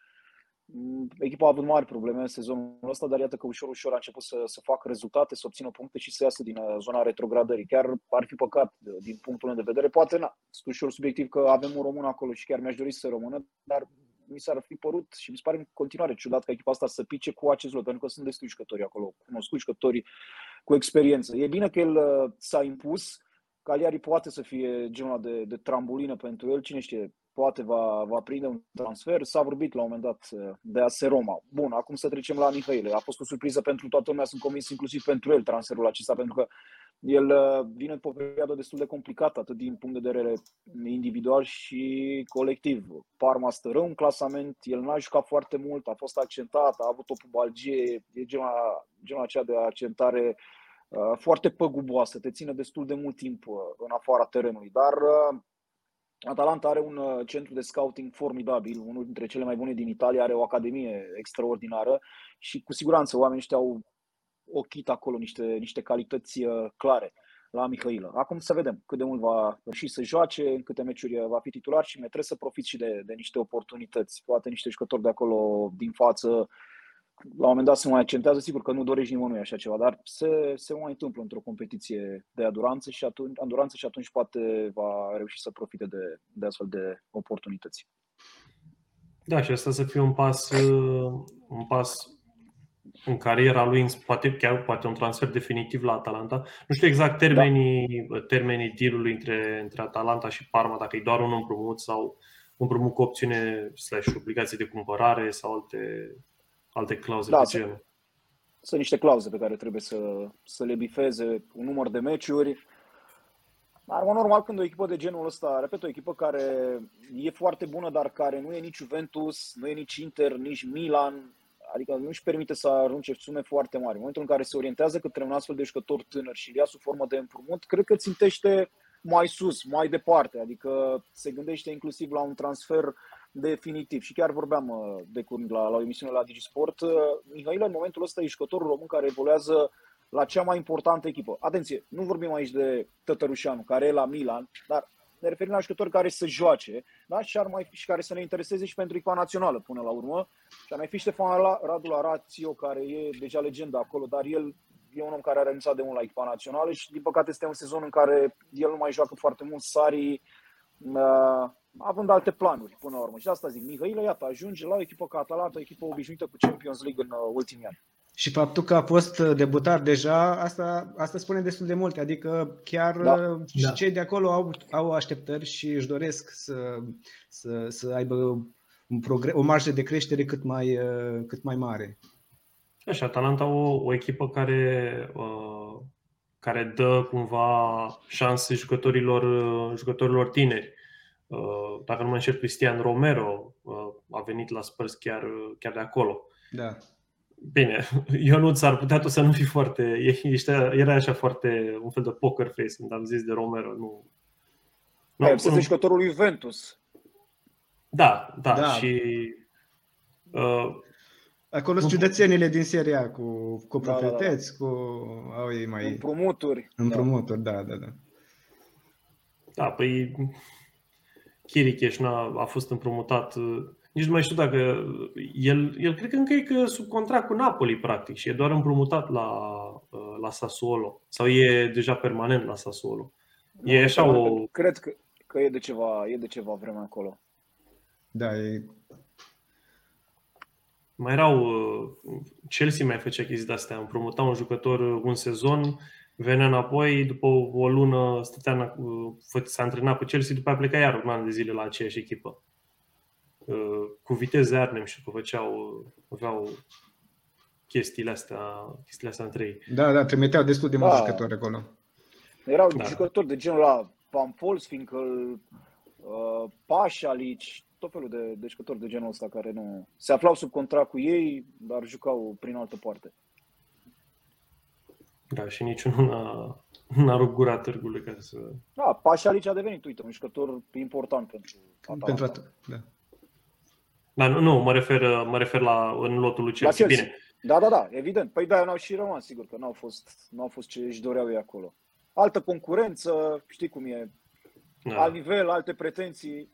Mm, echipa a avut mari probleme în sezonul ăsta, dar iată că ușor, ușor a început să, să facă rezultate, să obțină puncte și să iasă din uh, zona retrogradării. Chiar ar fi păcat uh, din punctul meu de vedere. Poate na, sunt ușor subiectiv că avem un român acolo și chiar mi-aș dori să rămână, dar mi s-ar fi părut și mi se pare în continuare ciudat ca echipa asta să pice cu acest lot, pentru că sunt destui jucători acolo, cunoscuți jucători cu experiență. E bine că el uh, s-a impus, Cagliari poate să fie genul de, de trambulină pentru el, cine știe, poate va, va prinde un transfer. S-a vorbit la un moment dat uh, de AS Roma. Bun, acum să trecem la Mihaile. A fost o surpriză pentru toată lumea, sunt convins inclusiv pentru el transferul acesta, pentru că el uh, vine pe o perioadă destul de complicată, atât din punct de vedere individual și colectiv. Parma stă rău în clasament, el n-a jucat foarte mult, a fost accentat, a avut o pubalgie, e genul, genul aceea de accentare uh, foarte păguboasă, te ține destul de mult timp în afara terenului, dar Atalanta are un uh, centru de scouting formidabil, unul dintre cele mai bune din Italia, are o academie extraordinară și cu siguranță oamenii ăștia au ochit acolo niște, niște calități uh, clare la Mihailă. Acum să vedem cât de mult va reuși să joace, în câte meciuri uh, va fi titular și trebuie să profit și de, de niște oportunități. Poate niște jucători de acolo din față la un moment dat se mai accentează, sigur că nu dorești nimănui așa ceva, dar se, se mai întâmplă într-o competiție de aduranță și atunci, aduranță și atunci poate va reuși să profite de, de astfel de oportunități. Da, și asta să fie un pas, un pas în cariera lui, poate chiar poate un transfer definitiv la Atalanta. Nu știu exact termenii, da. termenii deal-ului între, între Atalanta și Parma, dacă e doar un împrumut sau un împrumut cu opțiune slash obligație de cumpărare sau alte alte clauze da, pe genul. Sunt niște clauze pe care trebuie să, să le bifeze un număr de meciuri. Dar, normal, când o echipă de genul ăsta, repet, o echipă care e foarte bună, dar care nu e nici Juventus, nu e nici Inter, nici Milan, adică nu își permite să arunce sume foarte mari. În momentul în care se orientează către un astfel de jucător tânăr și îl ia sub formă de împrumut, cred că țintește mai sus, mai departe, adică se gândește inclusiv la un transfer definitiv. Și chiar vorbeam uh, de curând la, la o emisiune la Digisport. Uh, Mihail, în momentul ăsta, e jucătorul român care evoluează la cea mai importantă echipă. Atenție, nu vorbim aici de Tătărușanu, care e la Milan, dar ne referim la jucători care să joace da? și, ar mai fi, și care să ne intereseze și pentru echipa națională până la urmă. Și ar mai fi Ștefan Radu Arațio, care e deja legenda acolo, dar el e un om care a renunțat de mult la echipa națională și din păcate este un sezon în care el nu mai joacă foarte mult. Sari uh, având alte planuri până la urmă. Și asta zic, Mihailă, iată, ajunge la o echipă ca Atalanta, o echipă obișnuită cu Champions League în uh, ultimii ani. Și faptul că a fost uh, debutat deja, asta, asta spune destul de multe. Adică chiar da. Uh, și da. cei de acolo au, au așteptări și își doresc să, să, să aibă un progre- o marjă de creștere cât mai, cât mai mare. Așa, Atalanta o, o echipă care, uh, care dă cumva șanse jucătorilor, jucătorilor tineri. Uh, dacă nu mă înșel, Cristian Romero uh, a venit la Spurs chiar, chiar de acolo. Da. Bine, eu nu ți-ar putea tu să nu fii foarte... Ești, era așa foarte un fel de poker face când am zis de Romero. Nu, nu Ai să jucătorul lui Juventus. Da, da, da. și... Uh, Acolo sunt ciudățenile din seria cu, cu proprietăți, da, da, da. cu... Au ei mai... Împrumuturi. Împrumuturi, da, da, da. Da, păi Chiricheș a fost împrumutat, nici nu mai știu dacă el, el cred că încă e că sub contract cu Napoli practic și e doar împrumutat la, la Sassuolo sau e deja permanent la Sassuolo. E așa o... Cred că, că e, de ceva, e de ceva vreme acolo. Da, e... mai erau, Chelsea mai făcea chestii de-astea, împrumuta un jucător un sezon, venea înapoi, după o lună stătea, s-a antrenat cu Chelsea, după aia pleca iar un an de zile la aceeași echipă. Cu viteze Arnhem și că făceau, aveau chestiile astea, chestiile astea între ei. Da, da, trimiteau destul de mulți da. jucători acolo. Erau da. jucători de genul la Pampols, fiindcă uh, Pașalici, tot felul de, de jucători de genul ăsta care nu se aflau sub contract cu ei, dar jucau prin altă parte. Da, și niciunul n-a, n-a rupt gura târgului ca să... Da, Pașalici a devenit, uite, un jucător important pentru Atalanta. Pentru at- da. Da, nu, nu, mă refer, mă refer la în lotul lui Chelsea. Chelsea. Bine. Da, da, da, evident. Păi da, n-au și rămas, sigur că n-au fost, n-au fost ce își doreau ei acolo. Altă concurență, știi cum e, da. alt nivel, alte pretenții.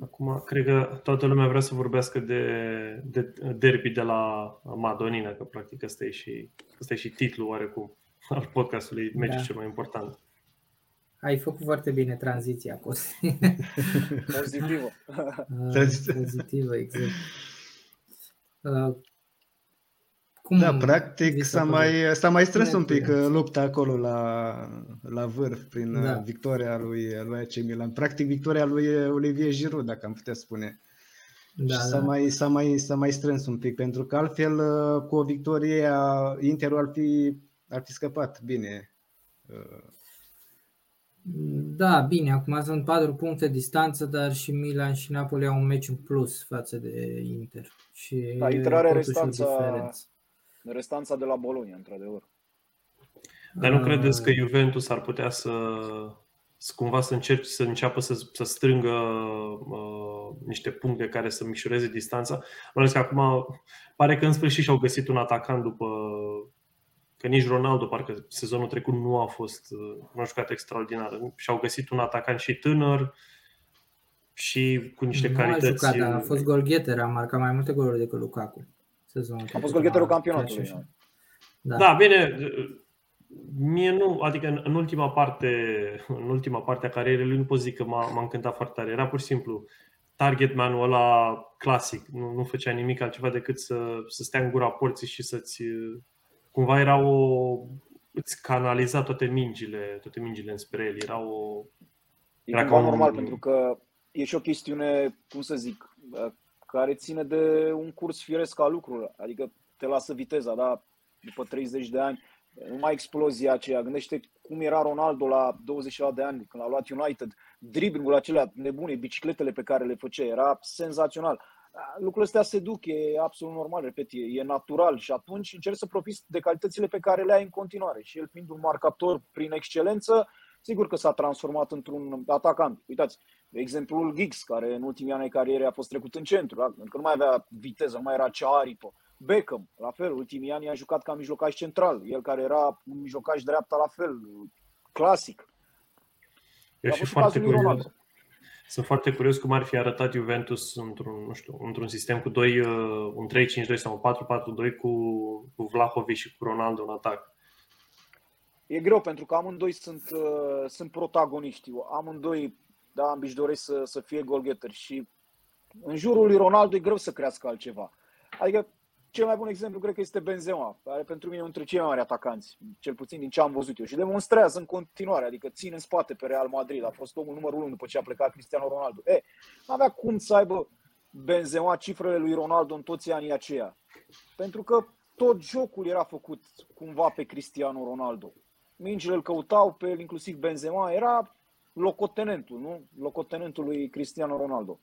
Acum, cred că toată lumea vrea să vorbească de, de derby de la Madonina, că practic ăsta e și, ăsta e și titlul oarecum al podcastului, meciul da. cel mai important. Ai făcut foarte bine tranziția, Costi. Pozitivă. Pozitivă, exact. Uh, cum da, practic s-a mai, s-a mai strâns un pic uh, lupta acolo la, la vârf prin uh, da. victoria lui, lui AC Milan. Practic victoria lui Olivier Giroud, dacă am putea spune. Da, și s-a, da. mai, s-a, mai, s-a mai strâns un pic, pentru că altfel cu o victorie Interul ar fi, ar fi scăpat bine. Da, bine, acum sunt 4 puncte distanță, dar și Milan și Napoli au un meci în plus față de Inter. Și da, Inter are restanța, restanța de la Bologna, într-adevăr. Dar nu credeți că Juventus ar putea să, să cumva să încerce să înceapă să, să strângă uh, niște puncte care să micșoreze distanța? Mai că acum pare că în sfârșit și-au găsit un atacant după că nici Ronaldo parcă sezonul trecut nu a fost, nu a jucat extraordinar. Și-au găsit un atacant și tânăr și cu niște nu calități. A, jucat, a fost golgheter, a marcat mai multe goluri decât Lukaku. Sezonul a fost golgheterul campionatului. Da. da, bine, mie nu, adică în, în ultima parte, în ultima parte a carierei lui nu pot zic că m-a, m-a încântat foarte tare. Era pur și simplu target man ăla clasic, nu, nu făcea nimic altceva decât să, să stea în gura porții și să-ți cumva era o îți canaliza toate mingile, toate mingile înspre el. Era o era ca un... normal pentru că e și o chestiune, cum să zic, care ține de un curs firesc al lucrurilor. Adică te lasă viteza, da? După 30 de ani, numai explozia aceea. Gândește cum era Ronaldo la 20 de ani când a luat United, dribbling acelea nebune, bicicletele pe care le făcea, era senzațional lucrurile astea se duc, e absolut normal, repet, e, e natural și atunci încerci să profiți de calitățile pe care le ai în continuare. Și el fiind un marcator prin excelență, sigur că s-a transformat într-un atacant. Uitați, exemplul Giggs, care în ultimii ani ai carierei a fost trecut în centru, da? că nu mai avea viteză, nu mai era cea aripă. Beckham, la fel, ultimii ani a jucat ca mijlocaș central, el care era un mijlocaș dreapta la fel, clasic. E și foarte curios. Sunt foarte curios cum ar fi arătat Juventus într-un, nu știu, într-un sistem cu doi, uh, un 3-5-2 sau un 4-4-2 cu, cu Vlahovic și cu Ronaldo în atac. E greu pentru că amândoi sunt, uh, sunt protagoniști. Amândoi, da, își doresc să, să fie golgheteri și în jurul lui Ronaldo e greu să crească altceva. Adică cel mai bun exemplu cred că este Benzema, care pentru mine e unul dintre cei mai mari atacanți, cel puțin din ce am văzut eu. Și demonstrează în continuare, adică ține în spate pe Real Madrid. A fost omul numărul 1 după ce a plecat Cristiano Ronaldo. E, nu avea cum să aibă Benzema cifrele lui Ronaldo în toți anii aceia. Pentru că tot jocul era făcut cumva pe Cristiano Ronaldo. Mingile îl căutau pe el, inclusiv Benzema, era locotenentul, nu? Locotenentul lui Cristiano Ronaldo.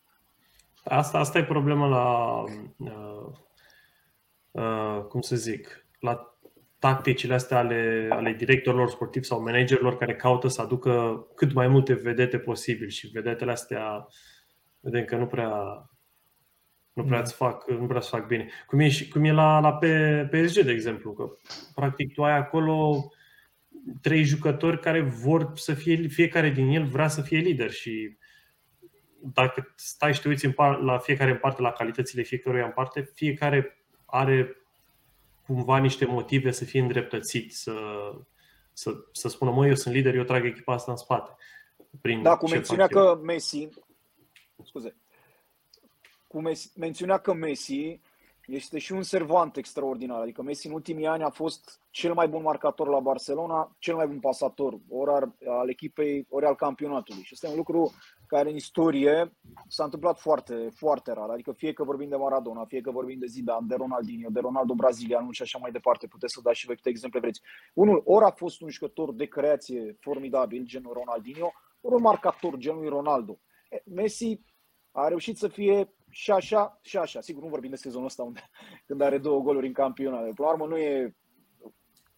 Asta, asta e problema la uh, Uh, cum să zic, la tacticile astea ale, ale directorilor sportivi sau managerilor care caută să aducă cât mai multe vedete posibil și vedetele astea vedem că nu prea nu prea îți fac, nu prea fac bine. Cum e, cum e la, la PSG, de exemplu, că practic tu ai acolo trei jucători care vor să fie, fiecare din el vrea să fie lider și dacă stai și te uiți în par, la fiecare în parte, la calitățile fiecăruia în parte, fiecare are cumva niște motive să fie îndreptățit, să, să, să spună, mă, eu sunt lider, eu trag echipa asta în spate. Prin da, cum menționea că Messi, scuze, cu Messi, menționa că Messi este și un servant extraordinar. Adică Messi în ultimii ani a fost cel mai bun marcator la Barcelona, cel mai bun pasator, ori al echipei, ori al campionatului. Și este un lucru care în istorie s-a întâmplat foarte, foarte rar. Adică fie că vorbim de Maradona, fie că vorbim de Zidane, de Ronaldinho, de Ronaldo brazilian și așa mai departe, puteți să dați și voi câte exemple vreți. Unul ori a fost un jucător de creație formidabil, genul Ronaldinho, ori un marcator genul Ronaldo. Messi a reușit să fie și așa și așa. Sigur, nu vorbim de sezonul ăsta unde, când are două goluri în campionat. Până la urmă, nu e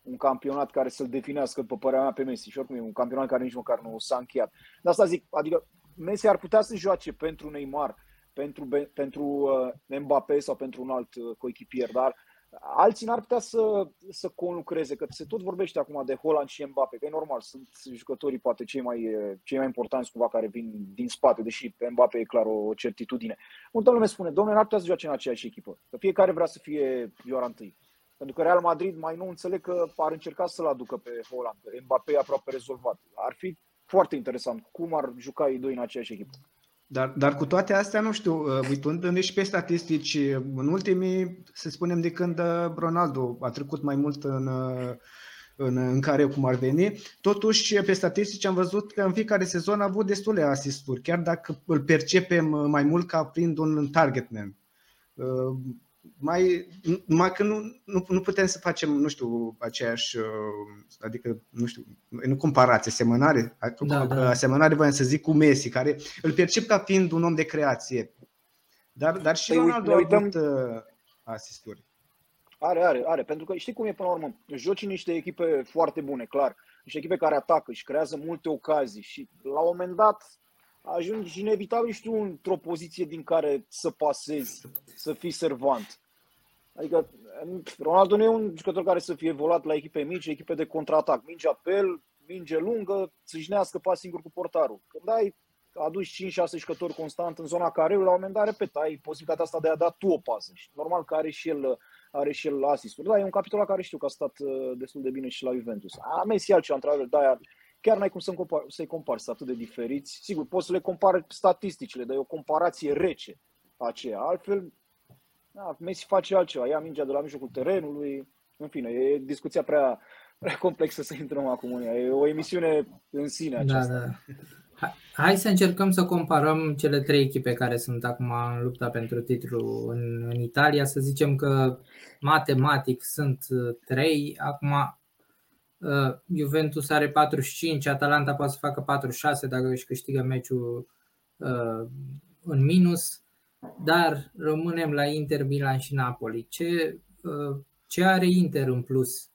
un campionat care să-l definească, după părerea mea, pe Messi. Și oricum e un campionat care nici măcar nu s-a încheiat. De asta zic, adică Messi ar putea să joace pentru Neymar, pentru, pentru uh, Mbappé sau pentru un alt uh, coechipier, dar alții n-ar putea să, să conlucreze, că se tot vorbește acum de Holland și Mbappé, că e normal, sunt jucătorii poate cei mai, cei mai importanți cumva care vin din spate, deși pe Mbappé e clar o certitudine. Multă lume spune, domnule, n-ar putea să joace în aceeași echipă, că fiecare vrea să fie Ioara întâi. Pentru că Real Madrid mai nu înțeleg că ar încerca să-l aducă pe Holland. Mbappé e aproape rezolvat. Ar fi foarte interesant cum ar juca ei doi în aceeași echipă. Dar, dar cu toate astea, nu știu, uh, uitându-ne și pe statistici, în ultimii, să spunem, de când uh, Ronaldo a trecut mai mult în, uh, în, în care cum ar veni, totuși pe statistici am văzut că în fiecare sezon a avut destule asisturi, chiar dacă îl percepem mai mult ca fiind un targetman mai, mai că nu, nu, nu putem să facem, nu știu, aceeași, uh, adică, nu știu, nu comparație, asemănare, da, da. asemănare voiam să zic cu Messi, care îl percep ca fiind un om de creație. Dar, dar și păi, Ronaldo a avut uh, asisturi. Are, are, are, pentru că știi cum e până la urmă, joci în niște echipe foarte bune, clar, niște echipe care atacă și creează multe ocazii și la un moment dat ajungi inevitabil, știu, într-o poziție din care să pasezi, să fii servant. Adică Ronaldo nu e un jucător care să fie volat la echipe mici, echipe de contraatac. Minge apel, minge lungă, țâșnească pas singur cu portarul. Când ai aduci 5-6 jucători constant în zona care la un moment dat, repet, ai posibilitatea asta de a da tu o pasă. Și normal că are și el, are și el asisturi. Da, e un capitol la care știu că a stat uh, destul de bine și la Juventus. A Messi altceva, într-adevăr, de-aia chiar n-ai cum să-i compari, să compari, sunt atât de diferiți. Sigur, poți să le compari statisticile, dar e o comparație rece aceea. Altfel, da, Messi face altceva, ia mingea de la mijlocul terenului, în fine, e discuția prea, prea complexă să intrăm acum în ea. E o emisiune în sine da, aceasta. Da, da. Hai să încercăm să comparăm cele trei echipe care sunt acum în lupta pentru titlu în, în Italia. Să zicem că matematic sunt trei. Acum Uh, Juventus are 45, Atalanta poate să facă 46 dacă își câștigă meciul uh, în minus, dar rămânem la Inter, Milan și Napoli. Ce, uh, ce are Inter în plus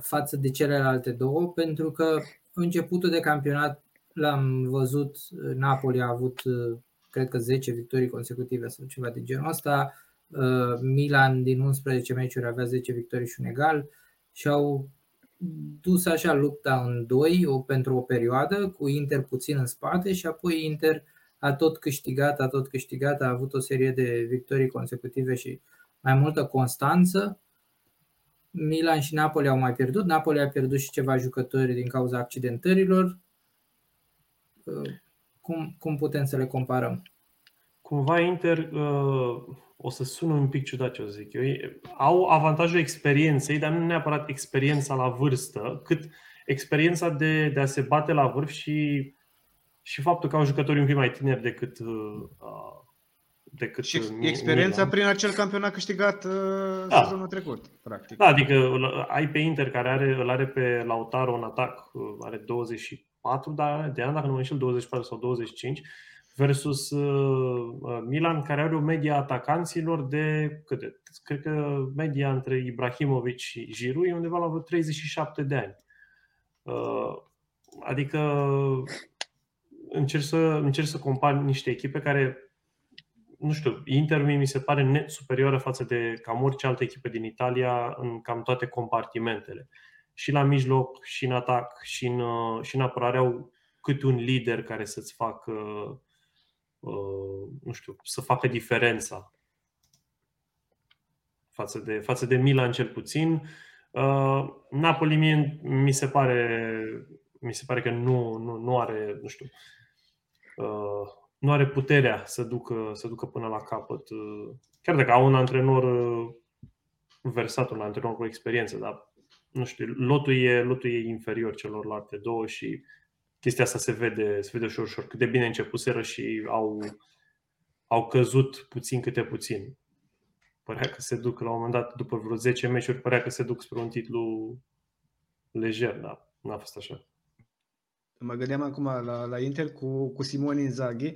față de celelalte două? Pentru că începutul de campionat l-am văzut, Napoli a avut cred că 10 victorii consecutive sau ceva de genul ăsta, Milan din 11 meciuri avea 10 victorii și un egal, și au dus așa lupta în doi o, pentru o perioadă, cu Inter puțin în spate și apoi Inter a tot câștigat, a tot câștigat, a avut o serie de victorii consecutive și mai multă constanță. Milan și Napoli au mai pierdut, Napoli a pierdut și ceva jucători din cauza accidentărilor. Cum, cum putem să le comparăm? Cumva Inter uh o să sună un pic ciudat ce o zic eu, au avantajul experienței, dar nu neapărat experiența la vârstă, cât experiența de, de a se bate la vârf și, și faptul că au jucători un pic mai tineri decât uh, decât și experiența Milan. prin acel campionat câștigat uh, da. sezonul trecut, practic. Da, adică ai pe Inter care are, îl are pe Lautaro în atac, uh, are 24 de ani, dacă nu mă înșel, 24 sau 25 versus uh, uh, Milan, care are o media atacanților de, câte? Cred că media între Ibrahimovic și Giroud e undeva la vreo 37 de ani. Uh, adică încerc să, încerc să compar niște echipe care, nu știu, Inter mi se pare net superioară față de cam orice altă echipă din Italia în cam toate compartimentele. Și la mijloc, și în atac, și în, și în apărare au câte un lider care să-ți facă Uh, nu știu, să facă diferența față de, față de Milan cel puțin. Uh, Napoli mie, mi se pare mi se pare că nu, nu, nu are, nu știu, uh, nu are puterea să ducă, să ducă până la capăt. Chiar dacă au un antrenor versat, un antrenor cu experiență, dar nu știu, lotul e, lotul e inferior celorlalte două și chestia asta se vede, se vede ușor, ușor cât de bine începuseră și au, au căzut puțin câte puțin. Părea că se duc la un moment dat, după vreo 10 meciuri, părea că se duc spre un titlu lejer, dar n-a fost așa. Mă gândeam acum la, la Inter cu, cu Simone Inzaghi,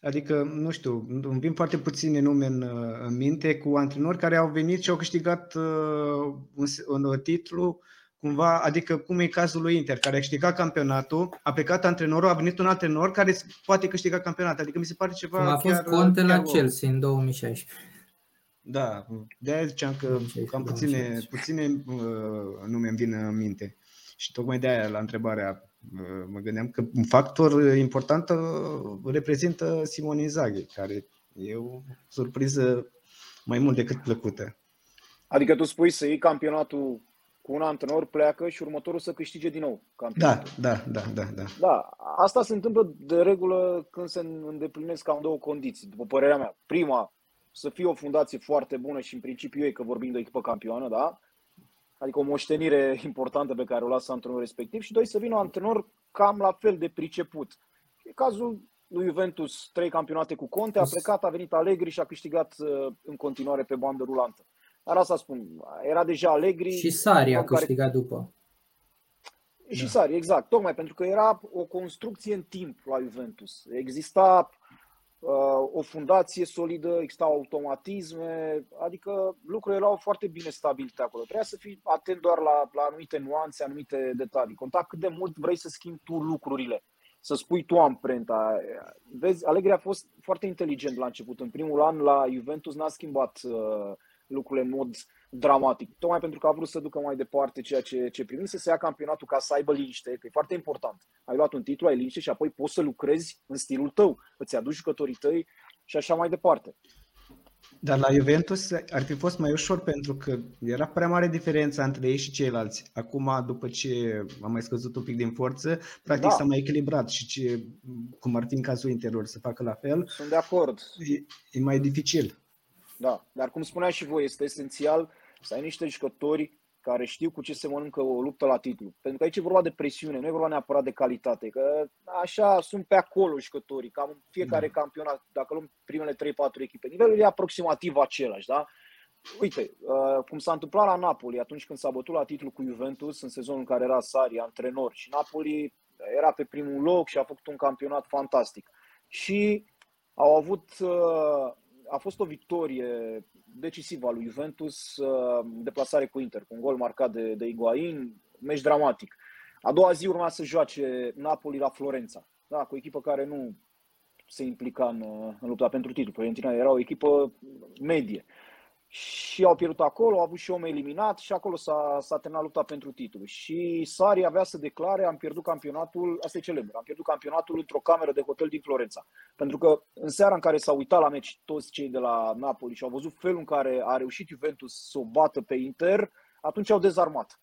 adică, nu știu, îmi vin foarte puține nume în, în minte cu antrenori care au venit și au câștigat uh, un, un titlu cumva, adică cum e cazul lui Inter, care a câștigat campionatul, a plecat antrenorul, a venit un antrenor care poate câștiga campionatul. Adică mi se pare ceva Cum a fost chiar, Conte la Chelsea în 2016. Da, de-aia ziceam că cam puține, puține uh, nume îmi vin în minte. Și tocmai de aia la întrebarea uh, mă gândeam că un factor important uh, reprezintă Simone Inzaghi, care e o surpriză mai mult decât plăcută. Adică tu spui să iei campionatul cu un antrenor, pleacă și următorul să câștige din nou campionatul. Da, da, da, da, da. Da, asta se întâmplă de regulă când se îndeplinesc cam două condiții, după părerea mea. Prima, să fie o fundație foarte bună și în principiu e că vorbim de o echipă campioană, da? Adică o moștenire importantă pe care o lasă antrenorul respectiv și doi, să vină un antrenor cam la fel de priceput. E cazul lui Juventus, trei campionate cu Conte, a plecat, a venit Allegri și a câștigat uh, în continuare pe bandă rulantă. Dar asta spun, era deja Allegri. Și Sari a câștigat care... după. Și da. Sari, exact. Tocmai pentru că era o construcție în timp la Juventus. Exista uh, o fundație solidă, existau automatisme, adică lucrurile erau foarte bine stabilite acolo. Trebuia să fii atent doar la, la anumite nuanțe, anumite detalii. Conta cât de mult vrei să schimbi tu lucrurile, să spui tu amprenta. Vezi, Allegri a fost foarte inteligent la început. În primul an la Juventus n-a schimbat uh, lucrurile în mod dramatic. Tocmai pentru că a vrut să ducă mai departe ceea ce, ce primise, să ia campionatul ca să aibă liniște, că e foarte important. Ai luat un titlu, ai liniște și apoi poți să lucrezi în stilul tău, îți aduci jucătorii tăi și așa mai departe. Dar la Juventus ar fi fost mai ușor pentru că era prea mare diferența între ei și ceilalți. Acum, după ce a mai scăzut un pic din forță, practic da. s-a mai echilibrat și ce, cum ar fi în cazul interior să facă la fel. Sunt de acord. E, e mai dificil. Da, dar cum spunea și voi, este esențial să ai niște jucători care știu cu ce se mănâncă o luptă la titlu. Pentru că aici e vorba de presiune, nu e vorba neapărat de calitate. Că așa sunt pe acolo jucătorii, cam în fiecare da. campionat, dacă luăm primele 3-4 echipe. Nivelul e aproximativ același, da? Uite, uh, cum s-a întâmplat la Napoli atunci când s-a bătut la titlu cu Juventus, în sezonul în care era Sari antrenor și Napoli era pe primul loc și a făcut un campionat fantastic. Și au avut uh, a fost o victorie decisivă a lui Juventus, uh, deplasare cu Inter, cu un gol marcat de, de Higuain, meci dramatic. A doua zi urma să joace Napoli la Florența, da, cu o echipă care nu se implica în, în lupta pentru titlu. Fiorentina era o echipă medie și au pierdut acolo, au avut și om eliminat și acolo s-a, s-a terminat lupta pentru titlu. Și Sari avea să declare, am pierdut campionatul, asta e celebru, am pierdut campionatul într-o cameră de hotel din Florența. Pentru că în seara în care s-au uitat la meci toți cei de la Napoli și au văzut felul în care a reușit Juventus să o bată pe Inter, atunci au dezarmat.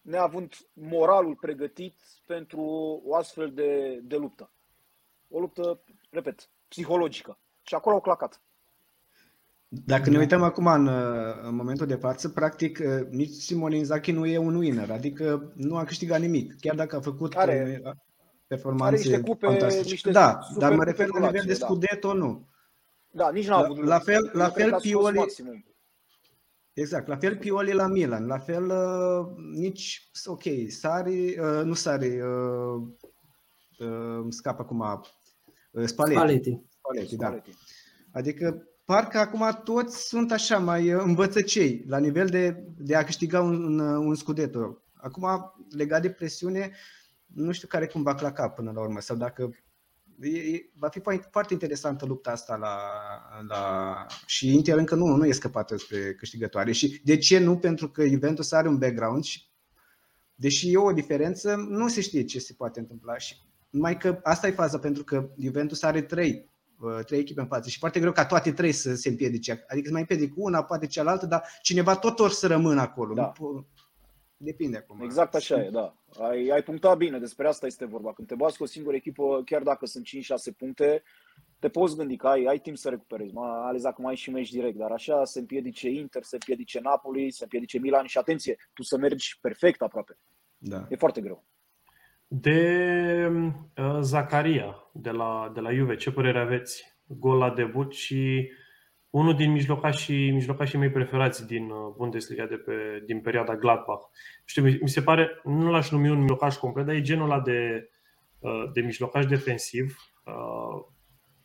Neavând moralul pregătit pentru o astfel de, de luptă. O luptă, repet, psihologică. Și acolo au clacat. Dacă ne uităm acum în, în momentul de față, practic nici Simone Inzaghi nu e un winner, adică nu a câștigat nimic, chiar dacă a făcut are, performanțe are niște cupe, fantastice. Niște da, dar mă refer la nivel de da. Scudetto, da. nu. Da, nici n-a avut. La fel, la fel Pioli. Exact, la fel Pioli la Milan, la fel uh, nici, ok, Sari, uh, nu Sari, uh, uh, scap acum, uh, Spalletti. Spalletti. Spalletti, da. Spalletti. Adică parcă acum toți sunt așa mai uh, învățăcei la nivel de, de a câștiga un, un scudetto. Acum, legat de presiune, nu știu care cum va claca până la urmă sau dacă e, va fi foarte interesantă lupta asta la, la... și Inter încă nu, nu e scăpată spre câștigătoare și de ce nu? Pentru că Juventus are un background și deși e o diferență, nu se știe ce se poate întâmpla și mai că asta e faza pentru că Juventus are trei Uh, trei echipe în față și foarte greu ca toate trei să se împiedice. Adică să mai împiedic una, poate cealaltă, dar cineva tot or să rămână acolo. Da. Depinde acum. Exact așa e, da. Ai, ai punctat bine, despre asta este vorba. Când te bați cu o singură echipă, chiar dacă sunt 5-6 puncte, te poți gândi că ai, ai timp să recuperezi, mai ales dacă mai ai și meci direct, dar așa se împiedice Inter, se împiedice Napoli, se împiedice Milan și atenție, tu să mergi perfect aproape. Da. E foarte greu. De uh, Zacaria de la, de la Juve, ce părere aveți? Gol la debut și unul din mijlocașii, mijlocașii mei preferați din uh, Bundesliga de pe, din perioada Gladbach. Știu, mi se pare, nu l-aș numi un mijlocaș complet, dar e genul ăla de, uh, de mijlocaș defensiv, uh,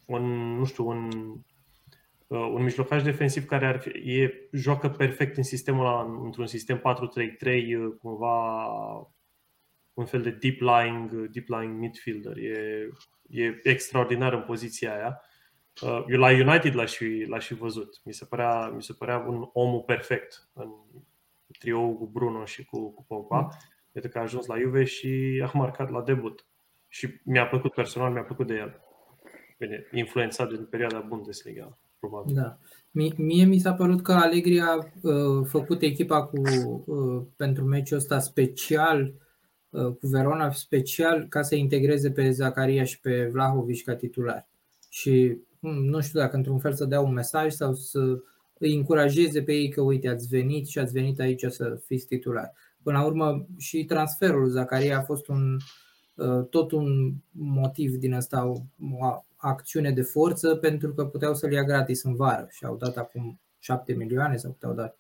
un, nu știu, un, un mijlocaș defensiv care ar fi, e, joacă perfect în sistemul ăla, într-un sistem 4-3-3, cumva un fel de deep lying, deep lying midfielder. E, e extraordinar în poziția aia. Uh, eu la United l-aș fi, l-aș fi văzut. Mi se, părea, mi se părea un omul perfect în trio cu Bruno și cu, cu Pogba. Mm. Iată că a ajuns la Juve și a marcat la debut. Și mi-a plăcut personal, mi-a plăcut de el. Bine, influențat din perioada Bundesliga, probabil. Da. Mie mi s-a părut că Allegri a uh, făcut echipa cu, uh, pentru meciul ăsta special uh, cu Verona special ca să integreze pe Zacaria și pe Vlahovic ca titulari. Și Hmm, nu știu dacă într-un fel să dea un mesaj sau să îi încurajeze pe ei că uite ați venit și ați venit aici să fiți titular. Până la urmă și transferul Zacaria a fost un, uh, tot un motiv din asta, o, o acțiune de forță pentru că puteau să-l ia gratis în vară și au dat acum 7 milioane sau puteau da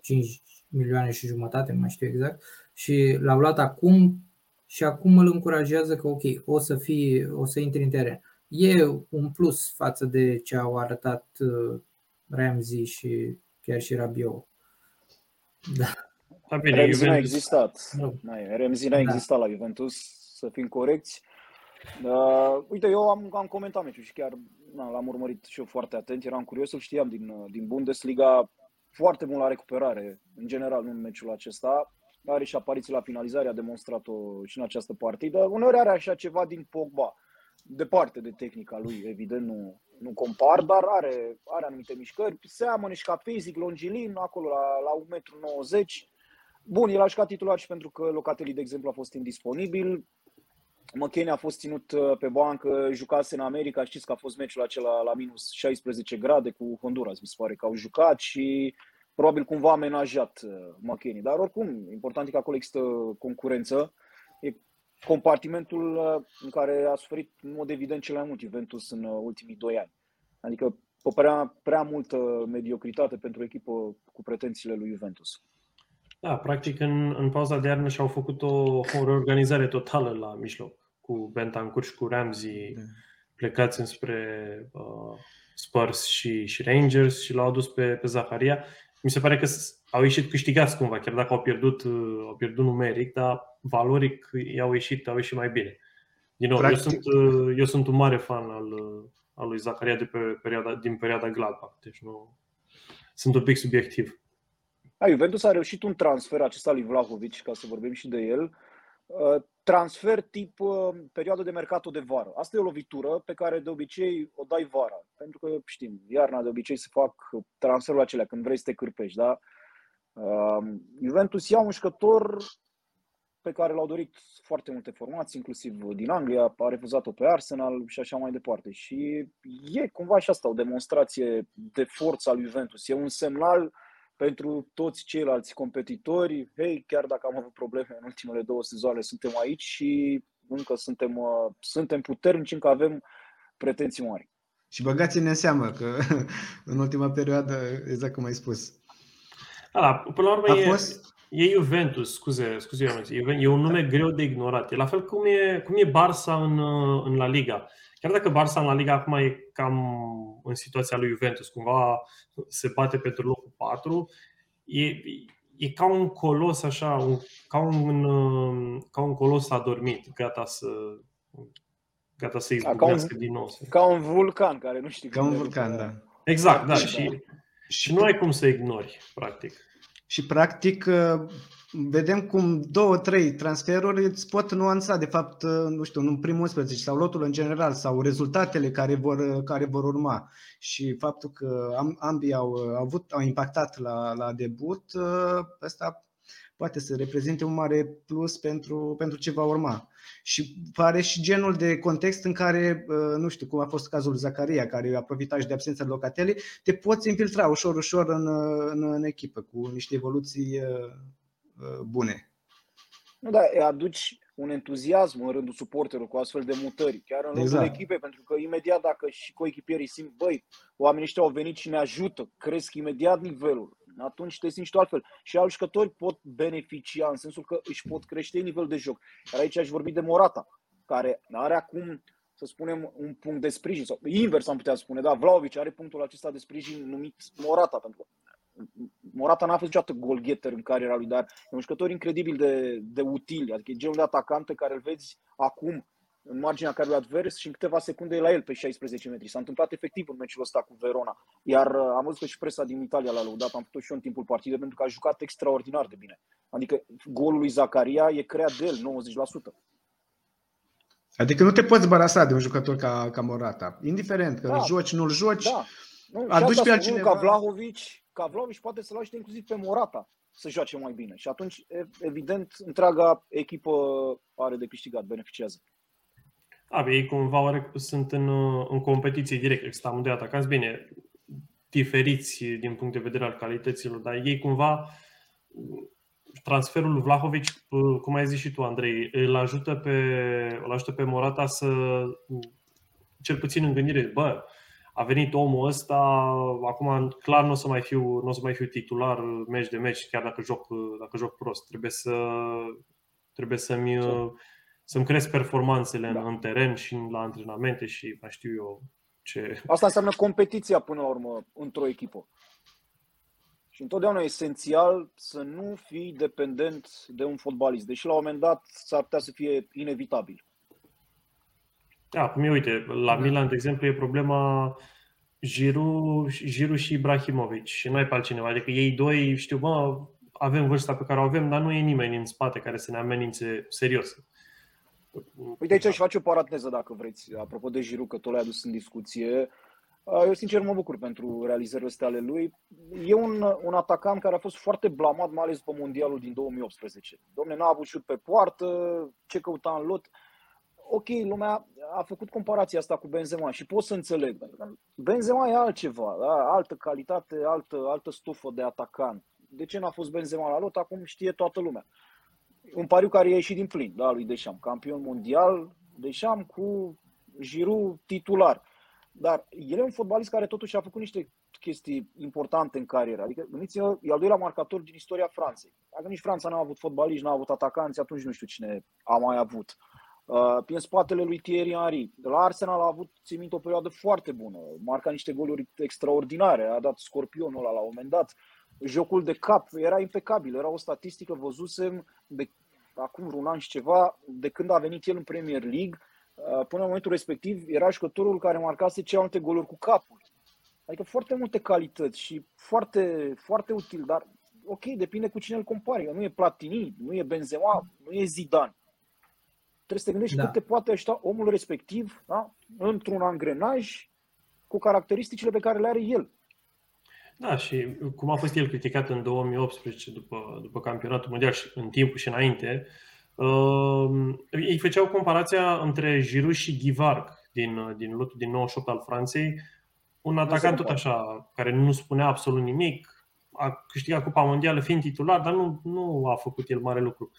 5 milioane și jumătate, nu mai știu exact, și l-au luat acum și acum îl încurajează că ok, o să fii, o să intri în teren e un plus față de ce au arătat uh, Ramsey și chiar și Rabiot. Da. da bine, Ramsey Juventus... n-a existat. Da. Ramsey n-a da. existat la Juventus, să fim corecți. Uh, uite, eu am, am comentat meciul și chiar na, l-am urmărit și eu foarte atent, eram curios, să știam din, uh, din Bundesliga foarte mult la recuperare, în general, nu în meciul acesta. Are și apariții la finalizare, a demonstrat-o și în această partidă. Uneori are așa ceva din Pogba departe de tehnica lui, evident nu, nu compar, dar are, are anumite mișcări. Seamănă și ca fizic, longilin, acolo la, la 1,90 m. Bun, el a jucat titular și pentru că Locatelli, de exemplu, a fost indisponibil. McKennie a fost ținut uh, pe bancă, jucase în America, știți că a fost meciul acela la minus 16 grade cu Honduras, mi se pare că au jucat și probabil cumva a amenajat uh, McKennie. Dar oricum, important e că acolo există concurență. E compartimentul uh, în care a suferit în mod evident cel mai mult Juventus în uh, ultimii doi ani. Adică o prea, prea multă mediocritate pentru o echipă cu pretențiile lui Juventus. Da, practic în, în pauza de iarnă și-au făcut o, o reorganizare totală la mijloc, cu Bentancur și cu Ramsey da. plecați înspre uh, Spurs și, și Rangers și l-au adus pe, pe Zaharia. Mi se pare că au ieșit câștigați cumva, chiar dacă au pierdut, uh, au pierdut numeric, dar valoric i-au ieșit, au ieșit mai bine. Din nou, eu sunt, uh, eu sunt un mare fan al, uh, al lui Zacaria de pe perioada, din perioada Gladbach, deci nu, sunt un pic subiectiv. A, Juventus a reușit un transfer acesta lui Vlahovic, ca să vorbim și de el, transfer tip perioadă de mercato de vară. Asta e o lovitură pe care de obicei o dai vara, pentru că știm, iarna de obicei se fac transferul acelea când vrei să te cârpești, da? Juventus ia un jucător pe care l-au dorit foarte multe formații, inclusiv din Anglia, a refuzat-o pe Arsenal și așa mai departe. Și e cumva și asta o demonstrație de forță al Juventus. E un semnal pentru toți ceilalți competitori. Hei, chiar dacă am avut probleme în ultimele două sezoane, suntem aici și încă suntem, uh, suntem puternici, încă avem pretenții mari. Și băgați-ne în seamă că în ultima perioadă, exact cum ai spus, da, până la urmă a e, fost... e Juventus, scuze, scuze e un nume greu de ignorat. E la fel cum e, cum e Barça în, în La Liga. Chiar dacă Barça în La Liga acum e cam în situația lui Juventus, cumva se bate pentru locul 4, e, e ca un colos așa, un, ca, un, ca un colos adormit, gata să gata să izbucnească din nou. Ca un vulcan care nu știi Ca un vulcan, da. Exact, da. Și, și nu ai cum să ignori, practic. Și practic uh, vedem cum două, trei transferuri îți pot nuanța, de fapt, uh, nu știu, în primul 11 sau lotul în general sau rezultatele care vor, uh, care vor urma. Și faptul că ambii au, au, avut, au impactat la, la debut, ăsta poate să reprezinte un mare plus pentru, pentru ce va urma. Și pare și genul de context în care, uh, nu știu cum a fost cazul Zacaria, care a profitat și de absența Locatelli, te poți infiltra ușor, ușor în, în, în echipă cu niște evoluții bune. Nu, da, aduci un entuziasm în rândul suporterilor cu astfel de mutări, chiar în rândul exact. echipei, pentru că imediat dacă și coechipierii simt, băi, oamenii ăștia au venit și ne ajută, cresc imediat nivelul, atunci te simți tu altfel. Și alți jucători pot beneficia în sensul că își pot crește nivelul de joc. Iar aici aș vorbi de Morata, care are acum, să spunem, un punct de sprijin, sau invers am putea spune, da, Vlaovic are punctul acesta de sprijin numit Morata, pentru că Morata n-a fost niciodată golgheter în cariera lui, dar e un jucător incredibil de, de util. Adică e genul de atacant pe care îl vezi acum în marginea carului advers și în câteva secunde e la el pe 16 metri. S-a întâmplat efectiv în meciul ăsta cu Verona. Iar uh, am văzut că și presa din Italia l-a lăudat, am făcut și eu în timpul partidei pentru că a jucat extraordinar de bine. Adică golul lui Zacaria e creat de el, 90%. Adică nu te poți barasa de un jucător ca, ca Morata. Indiferent că da. îl joci, nu-l joci, da. nu, aduci pe altcineva. Ca Vlahovic, ca Vlaovic poate să-l ajute inclusiv pe Morata să joace mai bine. Și atunci, evident, întreaga echipă are de câștigat, beneficiază. Da, ei cumva sunt în, în competiție direct, extra de atacanți, bine, diferiți din punct de vedere al calităților, dar ei cumva transferul lui Vlahovic, cum ai zis și tu, Andrei, îl ajută pe, îl ajută pe Morata să, cel puțin în gândire, bă, a venit omul ăsta, acum clar nu o să mai fiu, nu o să mai fiu titular meci de meci, chiar dacă joc, dacă joc prost. Trebuie să trebuie să-mi, să-mi cresc performanțele da. în teren și la antrenamente și mai știu eu ce. Asta înseamnă competiția până la urmă într-o echipă. Și întotdeauna e esențial să nu fii dependent de un fotbalist, deși la un moment dat s-ar putea să fie inevitabil. Da, cum e, uite, la da. Milan, de exemplu, e problema Giru, Giru și Ibrahimovic și nu ai pe altcineva. Adică ei doi, știu, bă, avem vârsta pe care o avem, dar nu e nimeni în spate care să ne amenințe serios. Uite, aici aș face o paranteză, dacă vreți, apropo de Giru, că tot l-ai adus în discuție. Eu, sincer, mă bucur pentru realizările astea ale lui. E un, un atacant care a fost foarte blamat, mai ales după Mondialul din 2018. Domne, n-a avut șut pe poartă, ce căuta în lot ok, lumea a făcut comparația asta cu Benzema și pot să înțeleg. Benzema e altceva, da? altă calitate, altă, altă stufă de atacant. De ce n-a fost Benzema la lot? Acum știe toată lumea. Un pariu care a ieșit din plin, da, lui Deșam, campion mondial, Deșam cu Giroud titular. Dar el e un fotbalist care totuși a făcut niște chestii importante în carieră. Adică, gândiți-vă, e al doilea marcator din istoria Franței. Dacă nici Franța n-a avut fotbaliști, n-a avut atacanți, atunci nu știu cine a mai avut. Uh, în spatele lui Thierry Henry. De la Arsenal a avut, țin minte, o perioadă foarte bună. Marca niște goluri extraordinare. A dat scorpionul ăla la un moment dat. Jocul de cap era impecabil. Era o statistică, văzusem de acum vreun an și ceva, de când a venit el în Premier League, uh, până în momentul respectiv, era jucătorul care marcase cele multe goluri cu capul. Adică foarte multe calități și foarte, foarte util, dar ok, depinde cu cine îl compari. Nu e Platini, nu e Benzema, nu e Zidane trebuie să te gândești da. cât te poate ajuta omul respectiv da? într-un angrenaj cu caracteristicile pe care le are el. Da, și cum a fost el criticat în 2018 după, după campionatul mondial și în timpul și înainte, uh, ei făceau comparația între Giroud și Givarc din, din lotul din 98 al Franței, un atacant tot așa, care nu spunea absolut nimic, a câștigat Cupa Mondială fiind titular, dar nu, nu a făcut el mare lucru. Uh,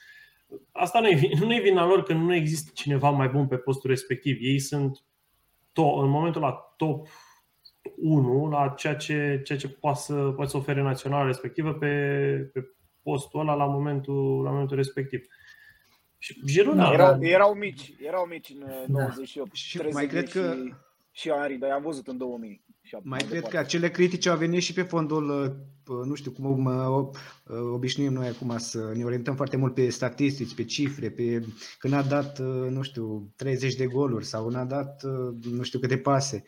asta nu e, nu e vina lor că nu există cineva mai bun pe postul respectiv. Ei sunt to- în momentul la top 1 la ceea ce, ceea ce poate să, poate să ofere naționala respectivă pe, pe postul ăla la momentul, la momentul respectiv. Și Giroud, da, erau, erau mici, erau mici în da. 98. Și mai cred că și, și Henry, dar i-am văzut în 2000. Mai cred că acele critici au venit și pe fondul, uh, nu știu cum uh, obișnuim noi acum să ne orientăm foarte mult pe statistici, pe cifre, pe când a dat, uh, nu știu, 30 de goluri sau n-a dat, nu știu câte pase.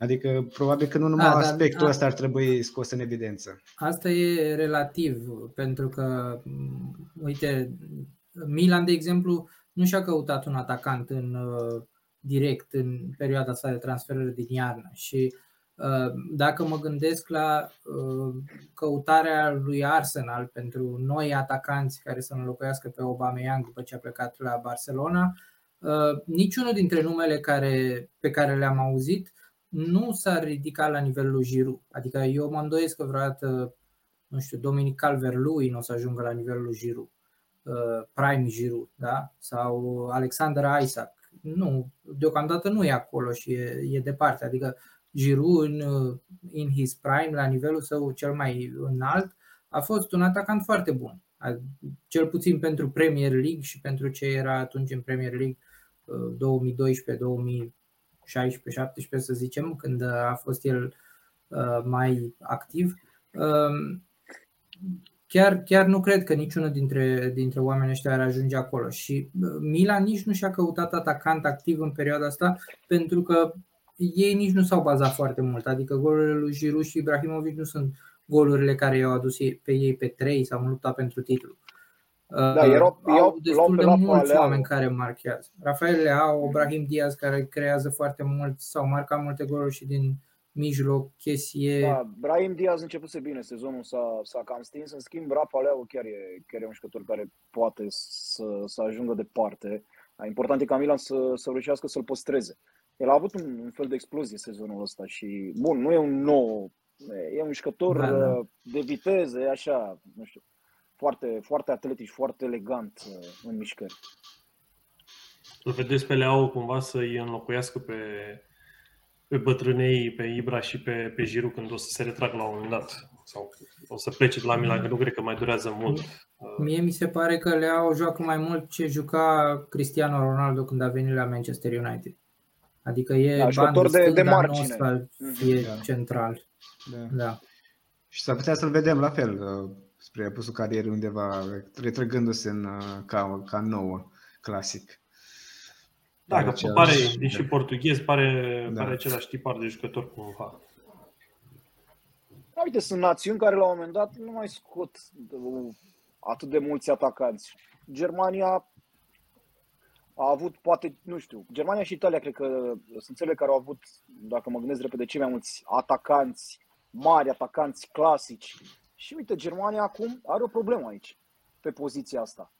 Adică probabil că nu numai da, aspectul da, ăsta ar trebui scos în evidență. Asta e relativ, pentru că, mm, uite, Milan, de exemplu, nu și-a căutat un atacant în direct în perioada asta de transferări din iarnă și Dacă mă gândesc la căutarea lui Arsenal pentru noi atacanți care să înlocuiască pe Aubameyang după ce a plecat la Barcelona, niciunul dintre numele care, pe care le-am auzit nu s-a ridicat la nivelul lui Giroud. Adică eu mă îndoiesc că vreodată, nu știu, Dominic Calvert-Lewin o să ajungă la nivelul lui Giroud, Prime Giroud, da? sau Alexander Isaac. Nu, deocamdată nu e acolo și e, e departe. Adică Giroud în in his prime, la nivelul său cel mai înalt, a fost un atacant foarte bun. Cel puțin pentru Premier League și pentru ce era atunci în Premier League 2012-2016, să zicem, când a fost el mai activ. Chiar, chiar nu cred că niciunul dintre, dintre oamenii ăștia ar ajunge acolo. Și Milan nici nu și-a căutat atacant activ în perioada asta, pentru că ei nici nu s-au bazat foarte mult. Adică golurile lui Giroud și Ibrahimovic nu sunt golurile care i-au adus pe ei pe trei sau în lupta pentru titlu. Da, erau, au iau, destul de mulți oameni care marchează. Rafael Leao, Brahim Diaz care creează foarte mult, sau marcat multe goluri și din mijloc, Chesie. Da, Brahim Diaz începuse bine sezonul, s-a, s-a cam stins, în schimb Rafa Leao chiar e, chiar e un jucător care poate să, să ajungă departe. Important e ca Milan să, să reușească să-l păstreze. El a avut un, un fel de explozie sezonul ăsta și, bun, nu e un nou, e un jucător da, da. de viteză, e așa, nu știu, foarte, foarte atletic, foarte elegant uh, în mișcări. Îl vedeți pe Leao cumva să-i înlocuiască pe, pe bătrânei, pe Ibra și pe, pe Giru când o să se retrag la un moment dat? Sau o să plece de la Milan, că nu cred că mai durează mult. Mie mi se pare că Leao joacă mai mult ce juca Cristiano Ronaldo când a venit la Manchester United. Adică e da, jucător de, de margine. Nostal, e da. central. Da. da. Și s-ar putea să-l vedem la fel uh, spre apusul carierei undeva, retrăgându-se în, uh, ca, ca nouă, clasic. Da, că pare, deși portughez, pare, da. pare același tipar de jucător cumva. Da, uite, sunt națiuni care la un moment dat nu mai scot atât de mulți atacanți. Germania a avut, poate, nu știu, Germania și Italia cred că sunt țările care au avut, dacă mă gândesc repede, cei mai mulți atacanți, mari atacanți clasici și uite, Germania acum are o problemă aici, pe poziția asta.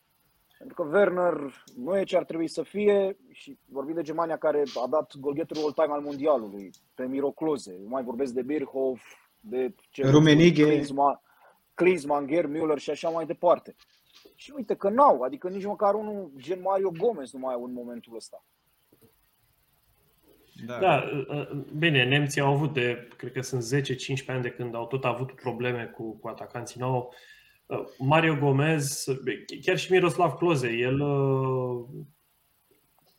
Pentru că Werner nu e ce ar trebui să fie și vorbim de Germania care a dat golgheterul all-time al mondialului, pe Miro Klose. Eu mai vorbesc de Birchhoff, de Rumenighe, Klinsmann, Klinsmann, Gerd Müller și așa mai departe. Și uite că n-au, adică nici măcar unul, gen Mario Gomez, nu mai au în momentul ăsta. Da. da, bine, nemții au avut de, cred că sunt 10-15 ani de când au tot avut probleme cu, cu atacanții. Nou. Mario Gomez, chiar și Miroslav Klose, el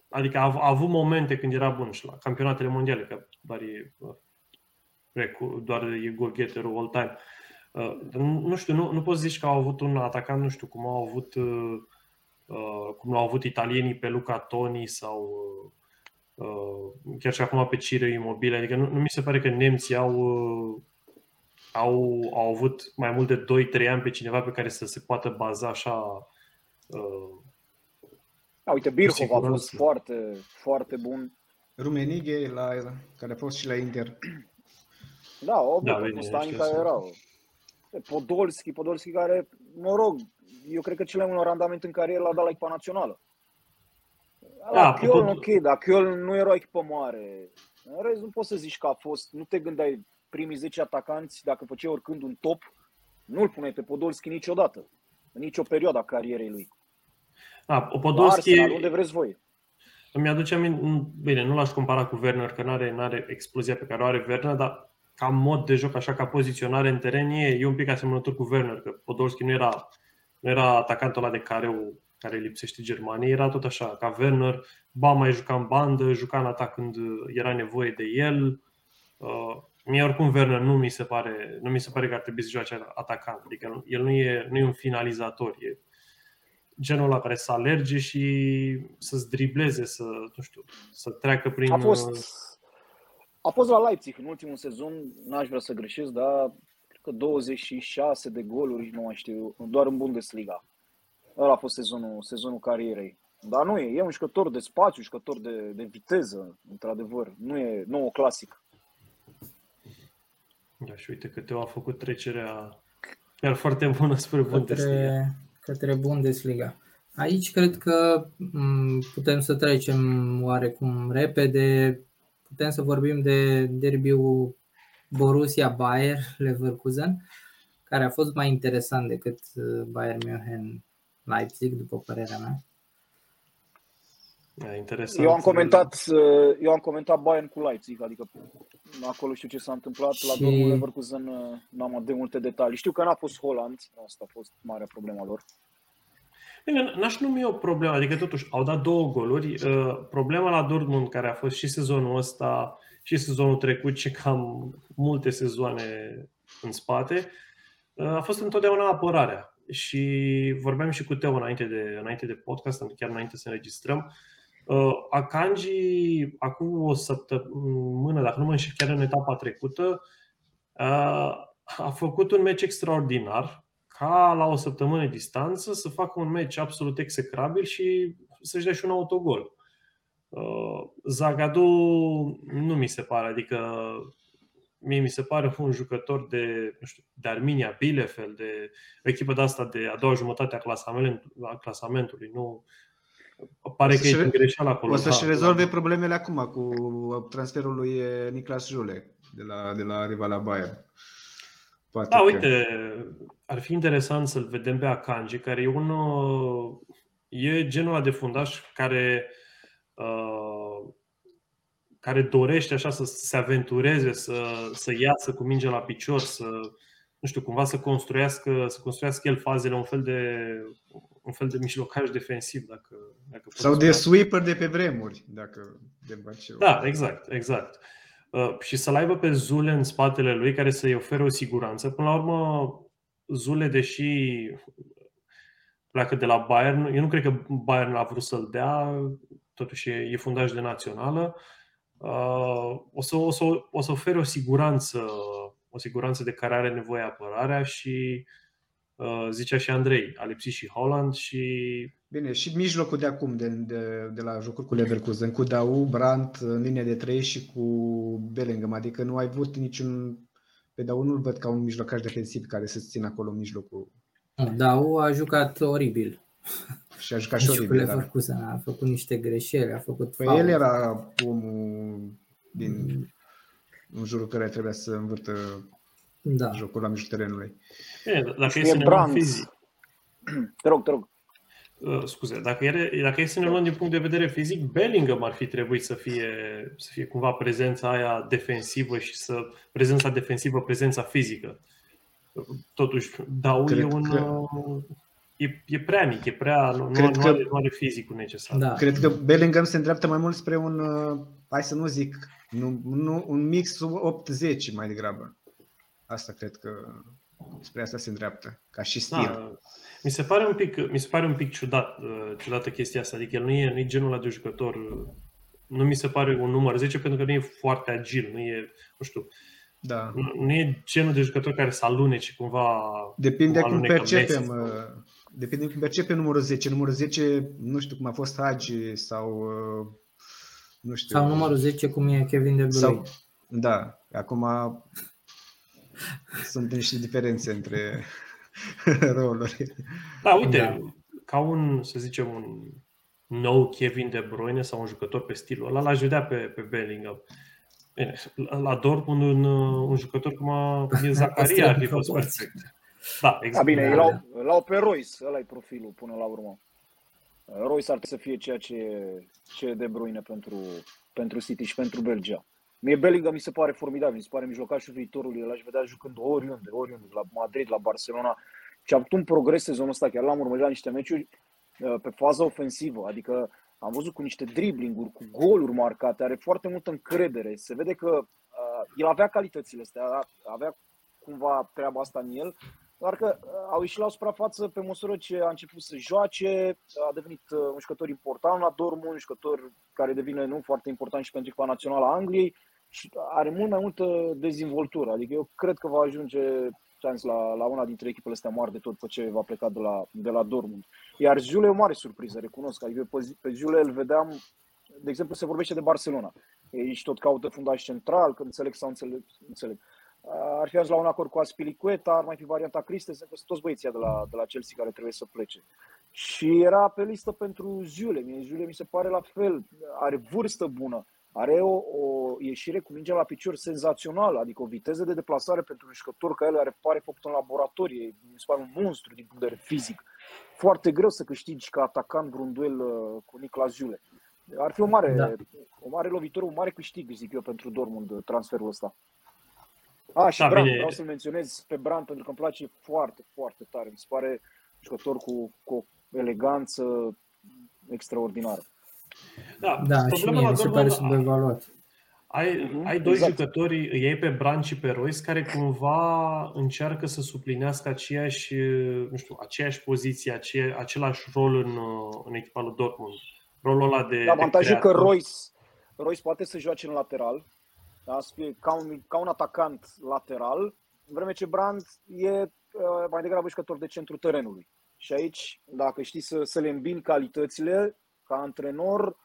adică a, a avut momente când era bun și la campionatele mondiale, că doar e, doar e golgheterul all time. Nu știu, nu, nu poți zici că au avut un atacant, nu știu, cum au avut cum au avut italienii pe Luca Toni sau Uh, chiar și acum pe Cire Imobile. Adică nu, nu mi se pare că nemții au, uh, au, au avut mai mult de 2-3 ani pe cineva pe care să se poată baza așa. Uh, a, uite, Birhov a fost foarte, foarte bun. Rumenighe, la, care a fost și la Inter. Da, au avut da, Stani care erau. Podolski, Podolski care, mă rog, eu cred că cel mai mult randament în carieră l-a dat la echipa națională. La da, Chiol, ok, dar Chiol nu era o echipă mare. În rest, nu poți să zici că a fost, nu te gândeai primii 10 atacanți, dacă făceai oricând un top, nu-l puneai pe Podolski niciodată, în nicio perioadă a carierei lui. Da, Podolski... Arsenal, unde vreți voi. Îmi aduce aminte, bine, nu l-aș compara cu Werner, că nu are, are explozia pe care o are Werner, dar ca mod de joc, așa ca poziționare în teren, e, e un pic asemănător cu Werner, că Podolski nu era, nu era atacantul ăla de careu care lipsește Germaniei, era tot așa, ca Werner, ba mai juca în bandă, juca în atac când era nevoie de el. Uh, mie oricum Werner nu mi se pare, nu mi se pare că ar trebui să joace atacant, adică el nu e, nu e un finalizator, e genul ăla care să alerge și să-ți dribleze, să, nu știu, să treacă prin... A fost, a fost la Leipzig în ultimul sezon, n-aș vrea să greșesc, dar cred că 26 de goluri, nu mai știu, doar în Bundesliga. Ăla a fost sezonul, sezonul carierei. Dar nu e, e un jucător de spațiu, jucător de, de viteză, într-adevăr. Nu e nou clasic. Da, și uite că Teo a făcut trecerea chiar foarte bună spre Bundesliga. Către, către Bundesliga. Aici cred că putem să trecem oarecum repede. Putem să vorbim de derbiul Borussia-Bayer Leverkusen, care a fost mai interesant decât uh, Bayern München Leipzig, după părerea mea. Da, interesant. Eu am comentat, uh, eu am comentat Bayern cu Leipzig, adică acolo știu ce s-a întâmplat, și... la Dortmund Leverkusen uh, n-am de multe detalii. Știu că n-a fost Holland, asta a fost marea problema lor. Bine, n-aș numi o problemă, adică totuși au dat două goluri. Problema la Dortmund, care a fost și sezonul ăsta, și sezonul trecut și cam multe sezoane în spate, a fost întotdeauna apărarea. Și vorbeam și cu Teo înainte de, înainte de podcast, chiar înainte să înregistrăm. Akanji, acum o săptămână, dacă nu mă înșel, chiar în etapa trecută, a făcut un meci extraordinar, ca la o săptămână distanță să facă un meci absolut execrabil și să-și dea și un autogol. Uh, Zagadu nu mi se pare, adică mie mi se pare un jucător de, nu știu, de Arminia, Bielefeld, de o echipă de asta de a doua jumătate a, clasament, a clasamentului. Nu, pare că e greșeală acolo. O să-și da, rezolve da. problemele acum cu transferul lui Niklas Jule de la, de la rivala Bayern. Poate da, că... uite, ar fi interesant să-l vedem pe Akanji, care e un e genul de fundaș care Uh, care dorește așa să se aventureze, să, să iasă cu mingea la picior, să, nu știu, cumva să construiască, să construiască el fazele un fel de, un fel de mijlocaș defensiv. Dacă, dacă Sau de sweeper de pe vremuri, dacă de Barcelona. Da, exact, exact. Uh, și să-l aibă pe Zule în spatele lui, care să-i ofere o siguranță. Până la urmă, Zule, deși pleacă de la Bayern, eu nu cred că Bayern a vrut să-l dea, totuși e, e fundaj de națională, uh, o să, o, să, o să ofere o siguranță, o siguranță de care are nevoie apărarea și uh, zicea și Andrei, a lipsit și Holland și... Bine, și mijlocul de acum, de, de, de la jocuri cu Leverkusen, cu Dau, Brandt în linie de 3 și cu Bellingham, adică nu ai avut niciun... Pe Dau nu-l văd ca un mijlocaș defensiv care să țină acolo în mijlocul. Dau a jucat oribil. Și a jucat și oribil, da. a făcut niște greșeli, a făcut Păi el era omul din mm. în jurul care trebuia să învârtă da. jocul la mijlocul terenului. E, dacă e să ne luăm fizic. Te rog, te rog. Uh, scuze, dacă, e, dacă e să ne luăm din punct de vedere fizic, Bellingham ar fi trebuit să fie, să fie cumva prezența aia defensivă și să prezența defensivă, prezența fizică. Totuși, Dau cred, e un, cred, e, e prea mic, e prea, nu, Cred nu, că, are, nu are fizicul necesar. Da. Cred că Bellingham se îndreaptă mai mult spre un, uh, hai să nu zic, nu, nu, un mix 8-10 mai degrabă. Asta cred că spre asta se îndreaptă, ca și stil. Da. Mi se pare un pic, mi se pare un pic ciudat, uh, ciudată chestia asta, adică el nu e, nu e genul ăla de jucător, nu mi se pare un număr 10 pentru că nu e foarte agil, nu e, nu știu, da. Nu, nu e genul de jucător care să alunece cumva. Depinde cum percepem. Messi. Uh, depinde cum percepem numărul 10. Numărul 10, nu știu cum a fost Hagi sau uh, nu știu. Sau numărul 10 cum e Kevin De Bruyne. Sau, da, acum sunt niște diferențe între roluri. Da, uite, da. ca un, să zicem, un nou Kevin De Bruyne sau un jucător pe stilul ăla, l-aș vedea pe, pe Bellingham. Bine, la Dortmund un, un jucător cum, a, cum e Zacaria ar fi fost perfect. Da, exact. Da, bine, da, l-au, l-au pe Royce, ăla e profilul până la urmă. Royce ar trebui să fie ceea ce, ce e de Bruyne pentru, pentru City și pentru Belgia. Mie Bellingham mi se pare formidabil, mi se pare mijlocașul viitorului, l-aș vedea jucând oriunde, oriunde, la Madrid, la Barcelona. Și a avut un progres sezonul ăsta, chiar l-am urmărit la niște meciuri uh, pe faza ofensivă, adică am văzut cu niște driblinguri, cu goluri marcate, are foarte multă încredere. Se vede că uh, el avea calitățile astea, avea cumva treaba asta în el, doar că uh, au ieșit la suprafață pe măsură ce a început să joace, a devenit uh, un jucător important la Dortmund, un jucător care devine nu foarte important și pentru echipa națională a Angliei și are mult mai multă dezvoltură. Adică eu cred că va ajunge chance la, la una dintre echipele astea mari de tot pe ce va pleca de la, de la Dortmund. Iar Jule e o mare surpriză, recunosc. Adică pe, pe Jule îl vedeam, de exemplu, se vorbește de Barcelona. Ei și tot caută fundaș central, că înțeleg sau înțeleg, înțeleg. Ar fi ajuns la un acord cu Aspilicueta, ar mai fi varianta Christensen, că sunt toți băieții de la, de la Chelsea care trebuie să plece. Și era pe listă pentru Zule. Mie Zule mi se pare la fel, are vârstă bună, are o, o ieșire cu mingea la picior senzațională, adică o viteză de deplasare pentru un jucător ca el are pare făcut în laboratorie, mi se pare un monstru din punct de vedere fizic. Foarte greu să câștigi ca atacant vreun duel uh, cu Niclas Zule. Ar fi o mare, da. o mare lovitură, un mare câștig, zic eu, pentru Dortmund transferul ăsta. A, și da, Brand, bine. vreau să-l menționez pe Brand pentru că îmi place foarte, foarte tare. Mi se pare jucător cu, cu o eleganță extraordinară. Da, da și mie mi se pare subevaluat. Ai, uh-huh, ai doi exact. jucători, îi iei pe Brand și pe Royce, care cumva încearcă să suplinească aceeași, nu știu, aceeași poziție, aceea, același rol în, în echipa lui Dortmund. Rolul ăla de. Da, avantajul că Royce, Royce poate să joace în lateral, da? să fie ca un, ca un atacant lateral, în vreme ce Brand e uh, mai degrabă jucător de centru terenului. Și aici, dacă știi să, să le îmbini calitățile, ca antrenor,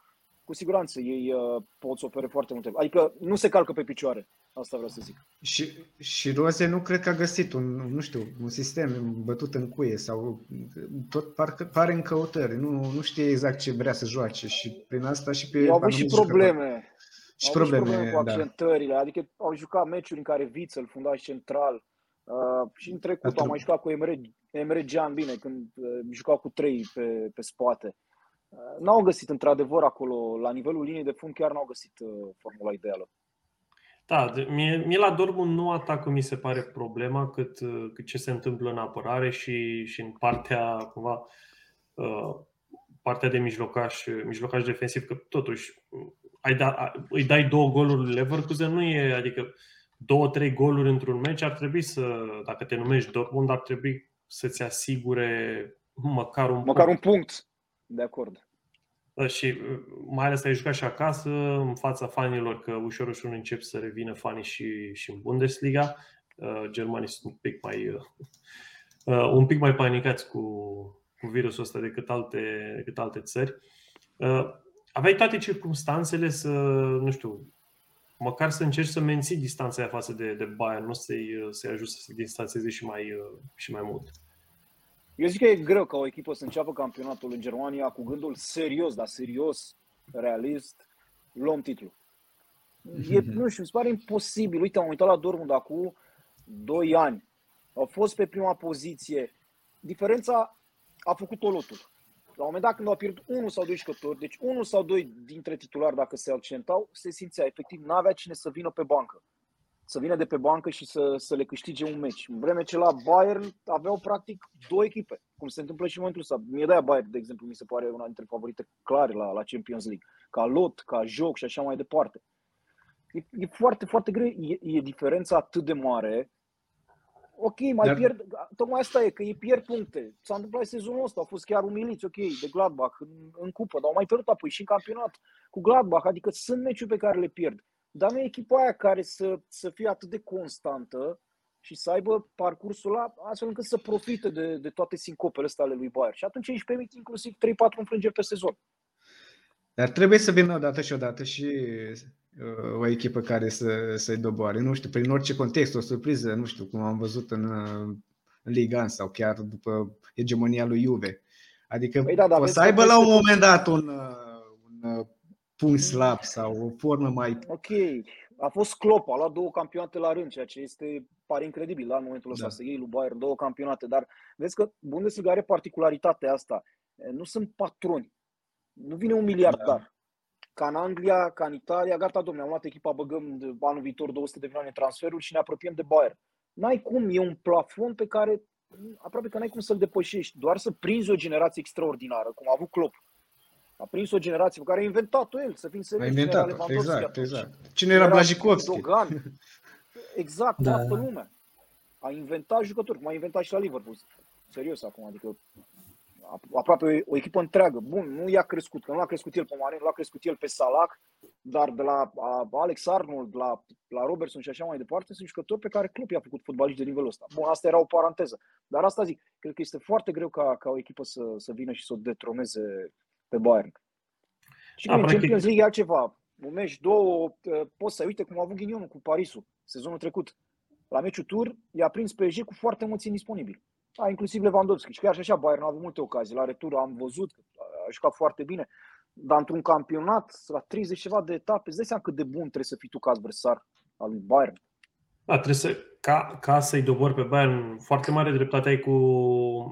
cu siguranță ei uh, pot să ofere foarte multe. Adică nu se calcă pe picioare. Asta vreau să zic. Și, și Roze nu cred că a găsit un, nu știu, un sistem bătut în cuie sau tot parcă pare în căutări. Nu, nu știe exact ce vrea să joace și prin asta și pe... Au avut și probleme. Și probleme, probleme cu da. accentările. Da. Adică au jucat meciuri în care Witzel, fundaș central, uh, și în trecut Atru... au mai jucat cu Emre, Emre Can, bine, când uh, jucau cu trei pe, pe spate. Uh, n-au găsit într-adevăr acolo, la nivelul liniei de fund, chiar n-au găsit uh, formula ideală. Da, mie, mie la Dortmund nu atacul mi se pare problema cât, uh, cât ce se întâmplă în apărare și, și în partea cumva uh, partea de mijlocaș, mijlocaș defensiv, că totuși ai da, îi dai două goluri Leverkusen, nu e, adică două, trei goluri într-un meci, ar trebui să, dacă te numești Dortmund, ar trebui să-ți asigure măcar un măcar punct. un punct. De acord. Da, și mai ales ai jucat și acasă, în fața fanilor, că ușor, ușor încep să revină fanii și, și în Bundesliga. Uh, germanii sunt un pic mai, uh, uh, un pic mai panicați cu, cu virusul ăsta decât alte, decât alte țări. Uh, aveai toate circunstanțele să, nu știu, măcar să încerci să menții distanța aia față de, de Bayern, nu să-i, să-i ajut să se distanțeze și mai, și mai mult. Eu zic că e greu ca o echipă să înceapă campionatul în Germania cu gândul serios, dar serios, realist, luăm titlul. E, nu știu, mi se pare imposibil. Uite, am uitat la Dortmund acum 2 ani. Au fost pe prima poziție. Diferența a făcut o lotul. La un moment dat, când au pierdut unul sau doi jucători, deci unul sau doi dintre titulari, dacă se accentau, se simțea efectiv, n-avea cine să vină pe bancă. Să vină de pe bancă și să, să le câștige un meci. În vreme ce la Bayern aveau practic două echipe, cum se întâmplă și în momentul ăsta. Mie de Bayern, de exemplu, mi se pare una dintre favorite clare la, la Champions League. Ca lot, ca joc și așa mai departe. E, e foarte, foarte greu. E, e diferența atât de mare Ok, mai Dar... pierd, tocmai asta e, că ei pierd puncte. S-a întâmplat sezonul ăsta, au fost chiar umiliți, ok, de Gladbach în, în cupă, dar au mai pierdut apoi și în campionat cu Gladbach, adică sunt meciuri pe care le pierd. Dar nu e echipa aia care să, să fie atât de constantă și să aibă parcursul ăla astfel încât să profite de, de toate sincopele astea ale lui Bayern. Și atunci își permit inclusiv 3-4 înfrângeri pe sezon. Dar trebuie să vină odată și odată și uh, o echipă care să, să-i doboare. Nu știu, prin orice context, o surpriză, nu știu, cum am văzut în, uh, în Liga sau chiar după hegemonia lui Juve. Adică păi da, da, o să aibă la un moment dat un, uh, un punct slab sau o formă mai... Ok, a fost Klopp, a luat două campionate la rând, ceea ce este, pare incredibil la momentul ăsta da. să iei lui Bayern două campionate, dar vezi că Bundesliga are particularitatea asta. Nu sunt patroni. Nu vine un miliardar. Da. Ca în Anglia, ca în Italia, gata, domnule, am luat echipa, băgăm de anul viitor 200 de milioane transferuri și ne apropiem de Bayern. N-ai cum, e un plafon pe care aproape că n-ai cum să-l depășești, doar să prinzi o generație extraordinară, cum a avut Klopp. A prins o generație pe care a inventat-o el, să fim serios. A inventat exact, exact. Cine era Blajikovski? Dogan. Exact, da. toată lumea. A inventat jucători, cum a inventat și la Liverpool. Serios acum, adică aproape o, o echipă întreagă. Bun, nu i-a crescut, că nu l-a crescut el pe Mane, nu l-a crescut el pe Salah, dar de la a, Alex Arnold, la, la Robertson și așa mai departe, sunt jucători pe care club i-a făcut fotbaliști de nivelul ăsta. Bun, asta era o paranteză. Dar asta zic, cred că este foarte greu ca, ca o echipă să, să vină și să o detroneze pe Bayern. Și în Champions League e altceva. Un meci, două, poți să uite cum a avut ghinionul cu Parisul sezonul trecut. La meciul tur i-a prins PSG cu foarte mulți indisponibili. A, inclusiv Lewandowski. Și chiar și așa Bayern a avut multe ocazii. La retur am văzut că a jucat foarte bine. Dar într-un campionat, la 30 ceva de etape, îți dai seama cât de bun trebuie să fii tu ca adversar al lui Bayern. Da, trebuie să, ca, ca să-i dobori pe Bayern, foarte mare dreptate ai cu,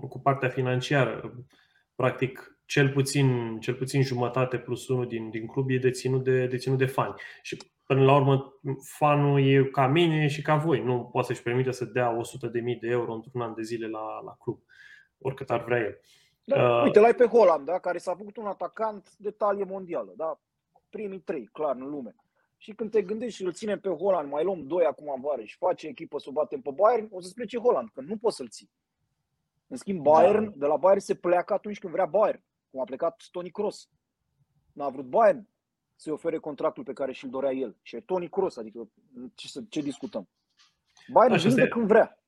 cu partea financiară. Practic, cel puțin, cel puțin jumătate plus unul din, din club e deținut de, deținut de fani. Și până la urmă, fanul e ca mine și ca voi. Nu poate să-și permite să dea 100.000 de euro într-un an de zile la, la club, oricât ar vrea el. Da, uh, uite, l-ai pe Holland, da, care s-a făcut un atacant de talie mondială, da? primii trei, clar, în lume. Și când te gândești și îl ținem pe Holland, mai luăm doi acum în vară și face echipă să o batem pe Bayern, o să plece Holland, că nu poți să-l ții. În schimb, Bayern, da. de la Bayern se pleacă atunci când vrea Bayern, cum a plecat Toni Kroos. N-a vrut Bayern să-i ofere contractul pe care și-l dorea el. Și e Toni Kroos, adică ce, ce discutăm? Bayern Așa vinde când vrea.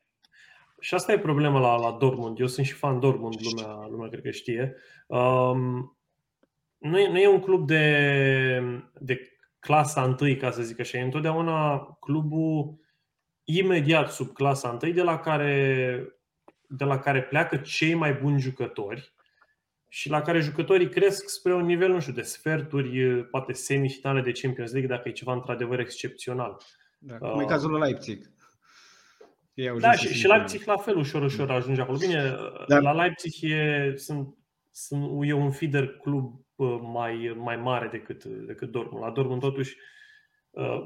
Și asta e problema la, la Dortmund. Eu sunt și fan Dortmund, lumea, lumea cred că știe. Um, nu, e, nu e un club de, de clasa întâi, ca să zic așa. E întotdeauna clubul imediat sub clasa întâi, de la care, de la care pleacă cei mai buni jucători și la care jucătorii cresc spre un nivel, nu știu, de sferturi, poate semifinale de Champions League, dacă e ceva într-adevăr excepțional. Da, cum uh, e cazul la Leipzig. da, și, și Leipzig la fel ușor, ușor ajunge acolo. Bine, da. la Leipzig e, sunt, sunt, e un feeder club mai, mai mare decât, decât Dortmund. La Dortmund totuși uh,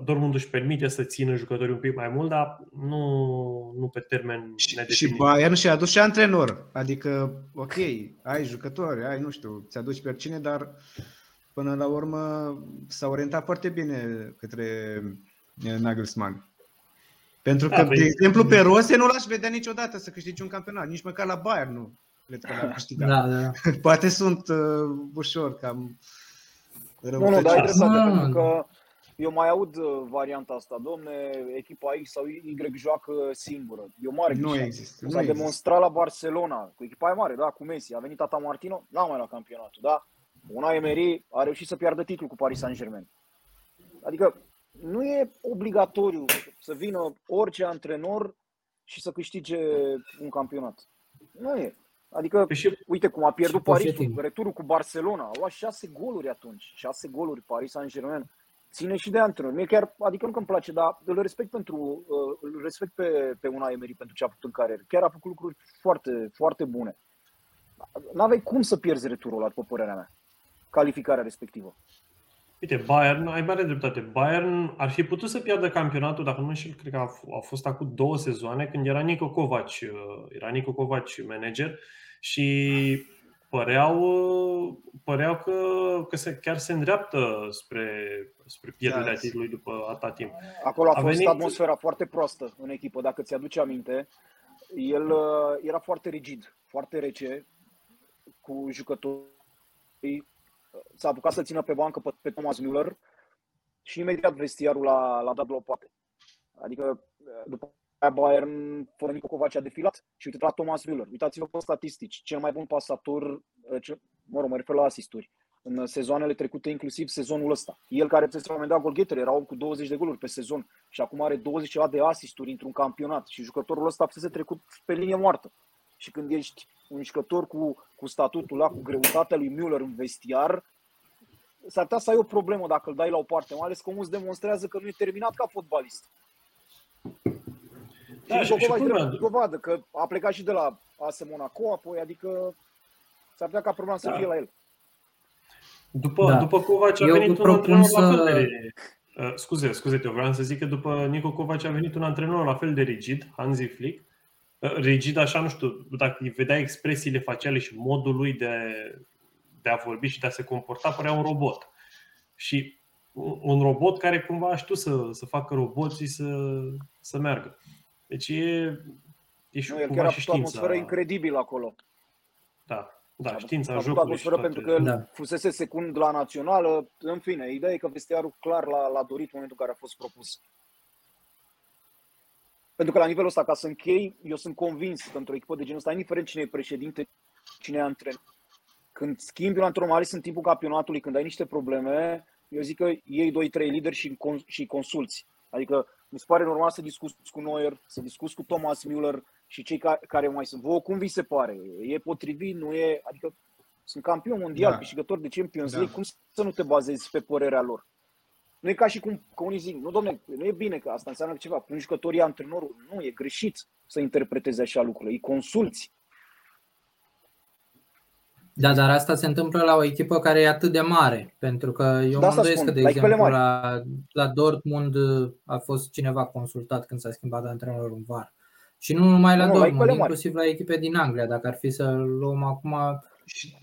Dortmund își permite să țină jucătorii un pic mai mult, dar nu, nu pe termen nedefinit. Și Bayern și-a adus și antrenor. Adică, ok, ai jucători, ai, nu știu, ți-aduci pe cine, dar până la urmă s-a orientat foarte bine către eh, Nagelsmann. Pentru că, da, de păi- exemplu, pe Rose nu l-aș vedea niciodată să câștige un campionat, nici măcar la Bayern nu cred că l-ar câștiga. Da, da. Poate sunt uh, ușor cam Nu, nu, dar e dreptate, pentru că eu mai aud uh, varianta asta, domne, echipa X sau Y joacă singură. E o mare Nu există. S-a demonstrat la Barcelona, cu echipa e mare, da, cu Messi. A venit Tata Martino, n-a mai la campionatul, da? Una Emery a reușit să piardă titlul cu Paris Saint-Germain. Adică nu e obligatoriu să vină orice antrenor și să câștige un campionat. Nu e. Adică, păi și, uite cum a pierdut Parisul, returul cu Barcelona. Au luat șase goluri atunci. Șase goluri Paris Saint-Germain. Ține și de antrenor. Mie chiar, adică nu că îmi place, dar îl respect pentru, uh, îl respect pe, pe una Emery pentru ce a făcut în carieră. Chiar a făcut lucruri foarte, foarte bune. N-aveai cum să pierzi returul ăla, după părerea mea. Calificarea respectivă. Uite, Bayern, ai mare dreptate. Bayern ar fi putut să piardă campionatul, dacă nu înșel, cred că a, a fost acum două sezoane, când era Nico Kovac, uh, era Nico Kovac manager și păreau, uh, păreau că, că se, chiar se îndreaptă spre, spre pierderea da, titlului după atâta timp. Acolo a, a fost venit... atmosfera foarte proastă în echipă, dacă ți-aduce aminte. El uh, era foarte rigid, foarte rece cu jucătorii s-a apucat să țină pe bancă pe, pe Thomas Müller și imediat vestiarul l-a, l-a dat la o parte. Adică după aia Bayern, fără Nico Kovac a defilat și uite la Thomas Müller. Uitați-vă pe statistici. Cel mai bun pasator, cel, mă rog, mă refer la asisturi, în sezoanele trecute, inclusiv sezonul ăsta. El care pe la un moment dat golgheter, era om cu 20 de goluri pe sezon și acum are 20 ceva de asisturi într-un campionat și jucătorul ăsta fusese trecut pe linie moartă. Și când ești un jucător cu, cu statutul ăla, cu greutatea lui Müller în vestiar, s-ar putea să ai o problemă dacă îl dai la o parte, mai ales că omul îți demonstrează că nu e terminat ca fotbalist. Da, și, și, și dovadă că a plecat și de la AS Monaco, apoi, adică s-ar putea ca problema da. să fie la el. După, da. după Covaci a Eu venit un antrenor să... la fel de... Uh, scuze, scuze, te vreau să zic că după Nico Covaci a venit un antrenor la fel de rigid, Hansi Flick, rigid așa, nu știu, dacă îi vedea expresiile faciale și modul lui de, de a vorbi și de a se comporta, părea un robot. Și un robot care cumva știu să, să facă roboții să, să meargă. Deci e, e și, nu, el chiar a și o atmosferă incredibilă acolo. Da, da, știința a jocului. atmosferă toate... pentru că el da. fusese secund la națională. În fine, ideea e că vestiarul clar l-a, l-a dorit în momentul în care a fost propus. Pentru că la nivelul ăsta, ca să închei, eu sunt convins că într-o echipă de genul ăsta, indiferent cine e președinte, cine e antrenor, când schimbi un antrenor, mai ales în timpul campionatului, când ai niște probleme, eu zic că iei 2-3 lideri și, și consulți. Adică mi se pare normal să discuți cu Neuer, să discuți cu Thomas Müller și cei care, care mai sunt. Vă cum vi se pare? E potrivit? Nu e? Adică sunt campion mondial, da. câștigător de Champions League, da. cum să nu te bazezi pe părerea lor? Nu e ca și cum că unii zic, nu domne, nu e bine că asta înseamnă ceva. Cu jucătorii antrenorul, nu, e greșit să interpreteze așa lucrurile. Îi consulți. Da, dar asta se întâmplă la o echipă care e atât de mare. Pentru că eu da, mă îndoiesc că, de la exemplu, la, la Dortmund a fost cineva consultat când s-a schimbat antrenorul în var. Și nu numai la nu, Dortmund, la inclusiv la echipe din Anglia. Dacă ar fi să luăm acum...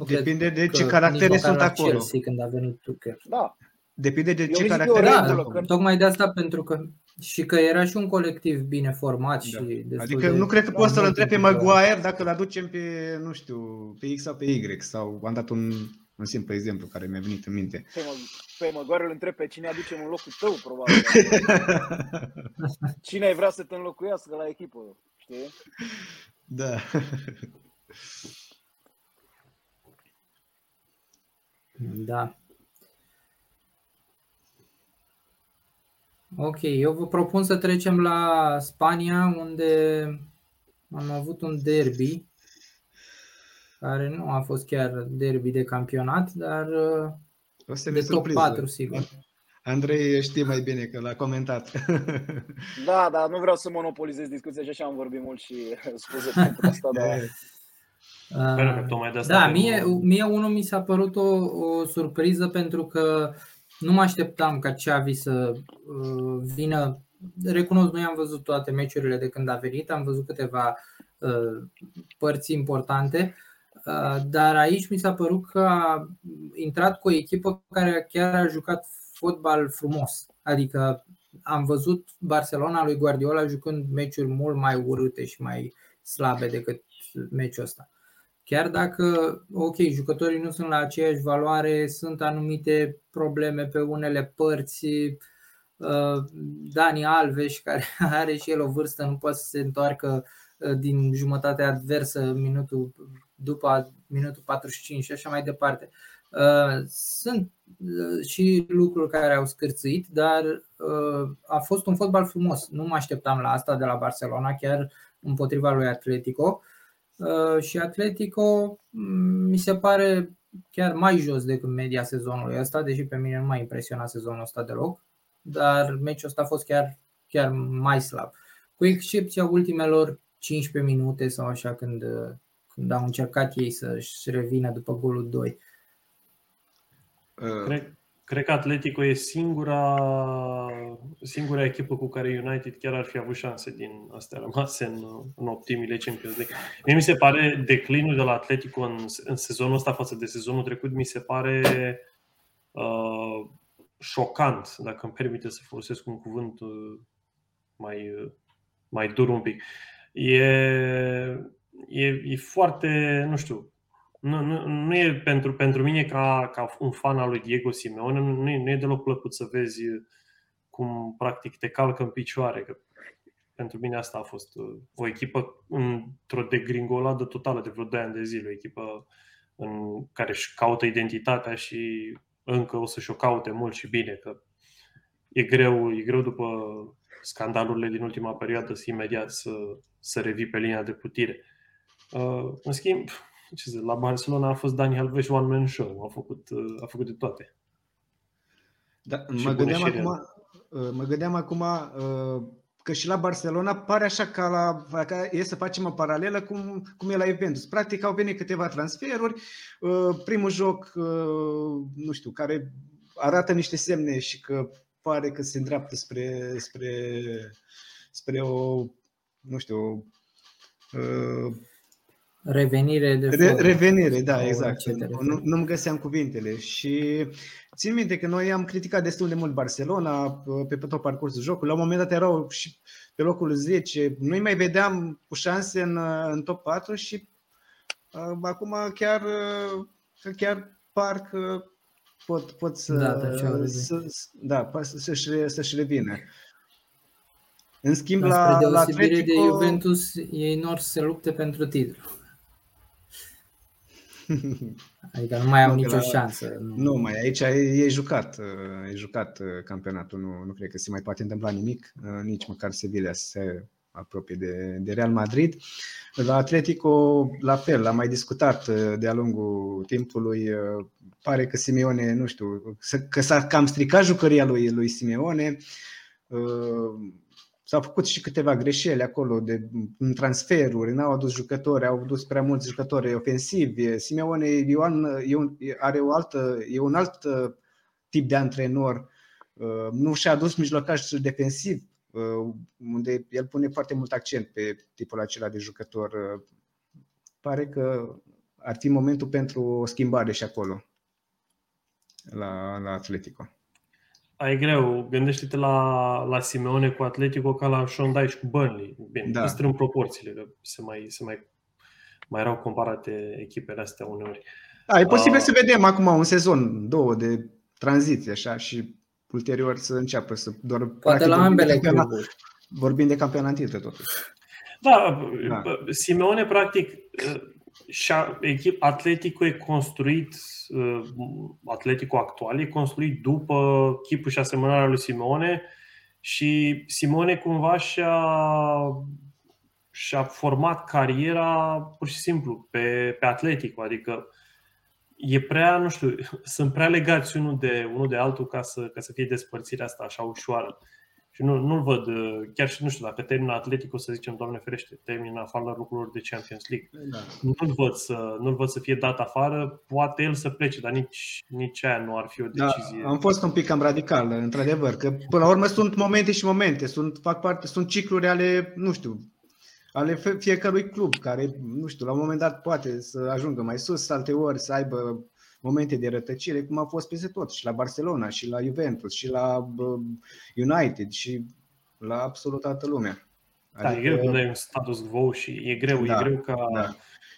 Depinde de ce caractere sunt acolo. Chelsea, când a venit Tuchel. Da, Depinde de ce caractere da, că... Tocmai de asta, pentru că și că era și un colectiv bine format da. și Adică nu cred că poți să-l întrebi pe Maguire dacă îl aducem pe, nu știu, pe X sau pe Y sau am dat un, un simplu exemplu care mi-a venit în minte. Pe, pe Maguire îl întreb pe cine aducem în locul tău, probabil. cine ai vrea să te înlocuiască la echipă, știi? Da. Da. Ok, eu vă propun să trecem la Spania, unde am avut un derby, care nu a fost chiar derby de campionat, dar o să de top surpriză. 4, sigur. Andrei știe mai bine că l-a comentat. Da, dar nu vreau să monopolizez discuția și așa am vorbit mult și scuze pentru asta, dar... Uh, da, mie, mie unul mi s-a părut o, o surpriză pentru că nu mă așteptam ca Xavi să uh, vină. Recunosc, noi am văzut toate meciurile de când a venit, am văzut câteva uh, părți importante, uh, dar aici mi s-a părut că a intrat cu o echipă care chiar a jucat fotbal frumos. Adică am văzut Barcelona lui Guardiola jucând meciuri mult mai urâte și mai slabe decât meciul ăsta. Chiar dacă, ok, jucătorii nu sunt la aceeași valoare, sunt anumite probleme pe unele părți. Uh, Dani Alves, care are și el o vârstă, nu poate să se întoarcă uh, din jumătatea adversă minutul, după minutul 45 și așa mai departe. Uh, sunt și lucruri care au scârțit, dar a fost un fotbal frumos. Nu mă așteptam la asta de la Barcelona, chiar împotriva lui Atletico. Uh, și Atletico mm, mi se pare chiar mai jos decât media sezonului ăsta, deși pe mine nu m-a impresionat sezonul ăsta deloc, dar meciul ăsta a fost chiar, chiar mai slab. Cu excepția ultimelor 15 minute sau așa când, când au încercat ei să-și revină după golul 2. Uh, cred, Cred că Atletico e singura, singura echipă cu care United chiar ar fi avut șanse din astea rămase în, în optimile Champions League. Mie mi se pare declinul de la Atletico în, în sezonul ăsta față de sezonul trecut, mi se pare uh, șocant, dacă îmi permite să folosesc un cuvânt uh, mai, uh, mai dur un pic. E, e, e foarte, nu știu, nu, nu, nu e pentru, pentru mine ca, ca un fan al lui Diego Simeone, nu e, nu e deloc plăcut să vezi cum practic te calcă în picioare. Că pentru mine asta a fost uh, o echipă într-o degringoladă totală de vreo 2 ani de zile, o echipă în care își caută identitatea și încă o să-și o caute mult și bine, că e greu, e greu după scandalurile din ultima perioadă să imediat să, să revii pe linia de putire. Uh, în schimb, ce zic, la Barcelona a fost Dani Alves one man show, a făcut, a făcut de toate. Da, mă, gândeam acum, uh, mă gândeam acum uh, că și la Barcelona pare așa ca la, ca e să facem o paralelă cum, cum e la Juventus. Practic au venit câteva transferuri, uh, primul joc, nu știu, care arată niște semne și că pare că se îndreaptă spre, spre, spre o, nu știu, Revenire de Re, Revenire, da, exact. Nu, nu-mi găseam cuvintele. Și țin minte că noi am criticat destul de mult Barcelona pe tot parcursul jocului. La un moment dat erau și pe locul 10. Noi mai vedeam cu șanse în, în top 4 și uh, acum chiar, uh, chiar parcă pot, pot să, da, să, da, să-și, să-și revină. În schimb, la, la Atletico... de Juventus, ei nu să se lupte pentru titlu. Adică nu mai au Nu, nicio la- șansă. Nu mai, aici e, e jucat, uh, e jucat uh, campionatul, nu, nu cred că se mai poate întâmpla nimic, uh, nici măcar Sevilla să se apropie de, de Real Madrid. La Atletico, la fel, am mai discutat uh, de-a lungul timpului, uh, pare că Simeone, nu știu, să- că s-a cam stricat jucăria lui, lui Simeone, Uh, S-au făcut și câteva greșeli acolo de, în transferuri, n-au adus jucători, au adus prea mulți jucători ofensivi. Simeone e un, e un, are o altă, e un alt uh, tip de antrenor. Uh, Nu și-a adus mijlocaș defensiv, uh, unde el pune foarte mult accent pe tipul acela de jucător. Uh, Pare că ar fi momentul pentru o schimbare și acolo, la, la Atletico. Ai greu. Gândește-te la, la Simeone cu Atletico ca la Sean Dyche cu Burnley. Bine, Da. da. strâng proporțiile, că se mai, se mai, mai erau comparate echipele astea uneori. Da, e posibil Ah. să vedem acum un sezon, două de tranziție așa și ulterior să înceapă să doar Poate practic, la vorbim de ambele campionat- cluburi. Vorbim de campionat întâi totuși. Da, Da. da. Simeone practic și-a, echip, Atletico e construit, uh, Atletico actual e construit după chipul și asemănarea lui Simeone și Simone cumva și-a, și-a format cariera pur și simplu pe, pe Atletico, adică e prea, nu știu, sunt prea legați unul de, unul de altul ca să, ca să fie despărțirea asta așa ușoară. Și nu, nu-l văd, uh, chiar și nu știu, dacă termină Atletico, să zicem, Doamne ferește, termină afară lucrurilor de Champions League. Da. Nu-l văd să, nu-l văd să fie dat afară, poate el să plece, dar nici, nici aia nu ar fi o Da, decizie. am fost un pic cam radical, într-adevăr, că până la urmă sunt momente și momente, sunt, fac parte, sunt cicluri ale, nu știu, ale fie- fiecărui club care, nu știu, la un moment dat poate să ajungă mai sus, alte ori să aibă momente de rătăcire, cum a fost peste tot, și la Barcelona, și la Juventus, și la bă, United, și la absolut toată lumea. Da, e greu când ai un status quo și e greu, Da, e greu ca... da.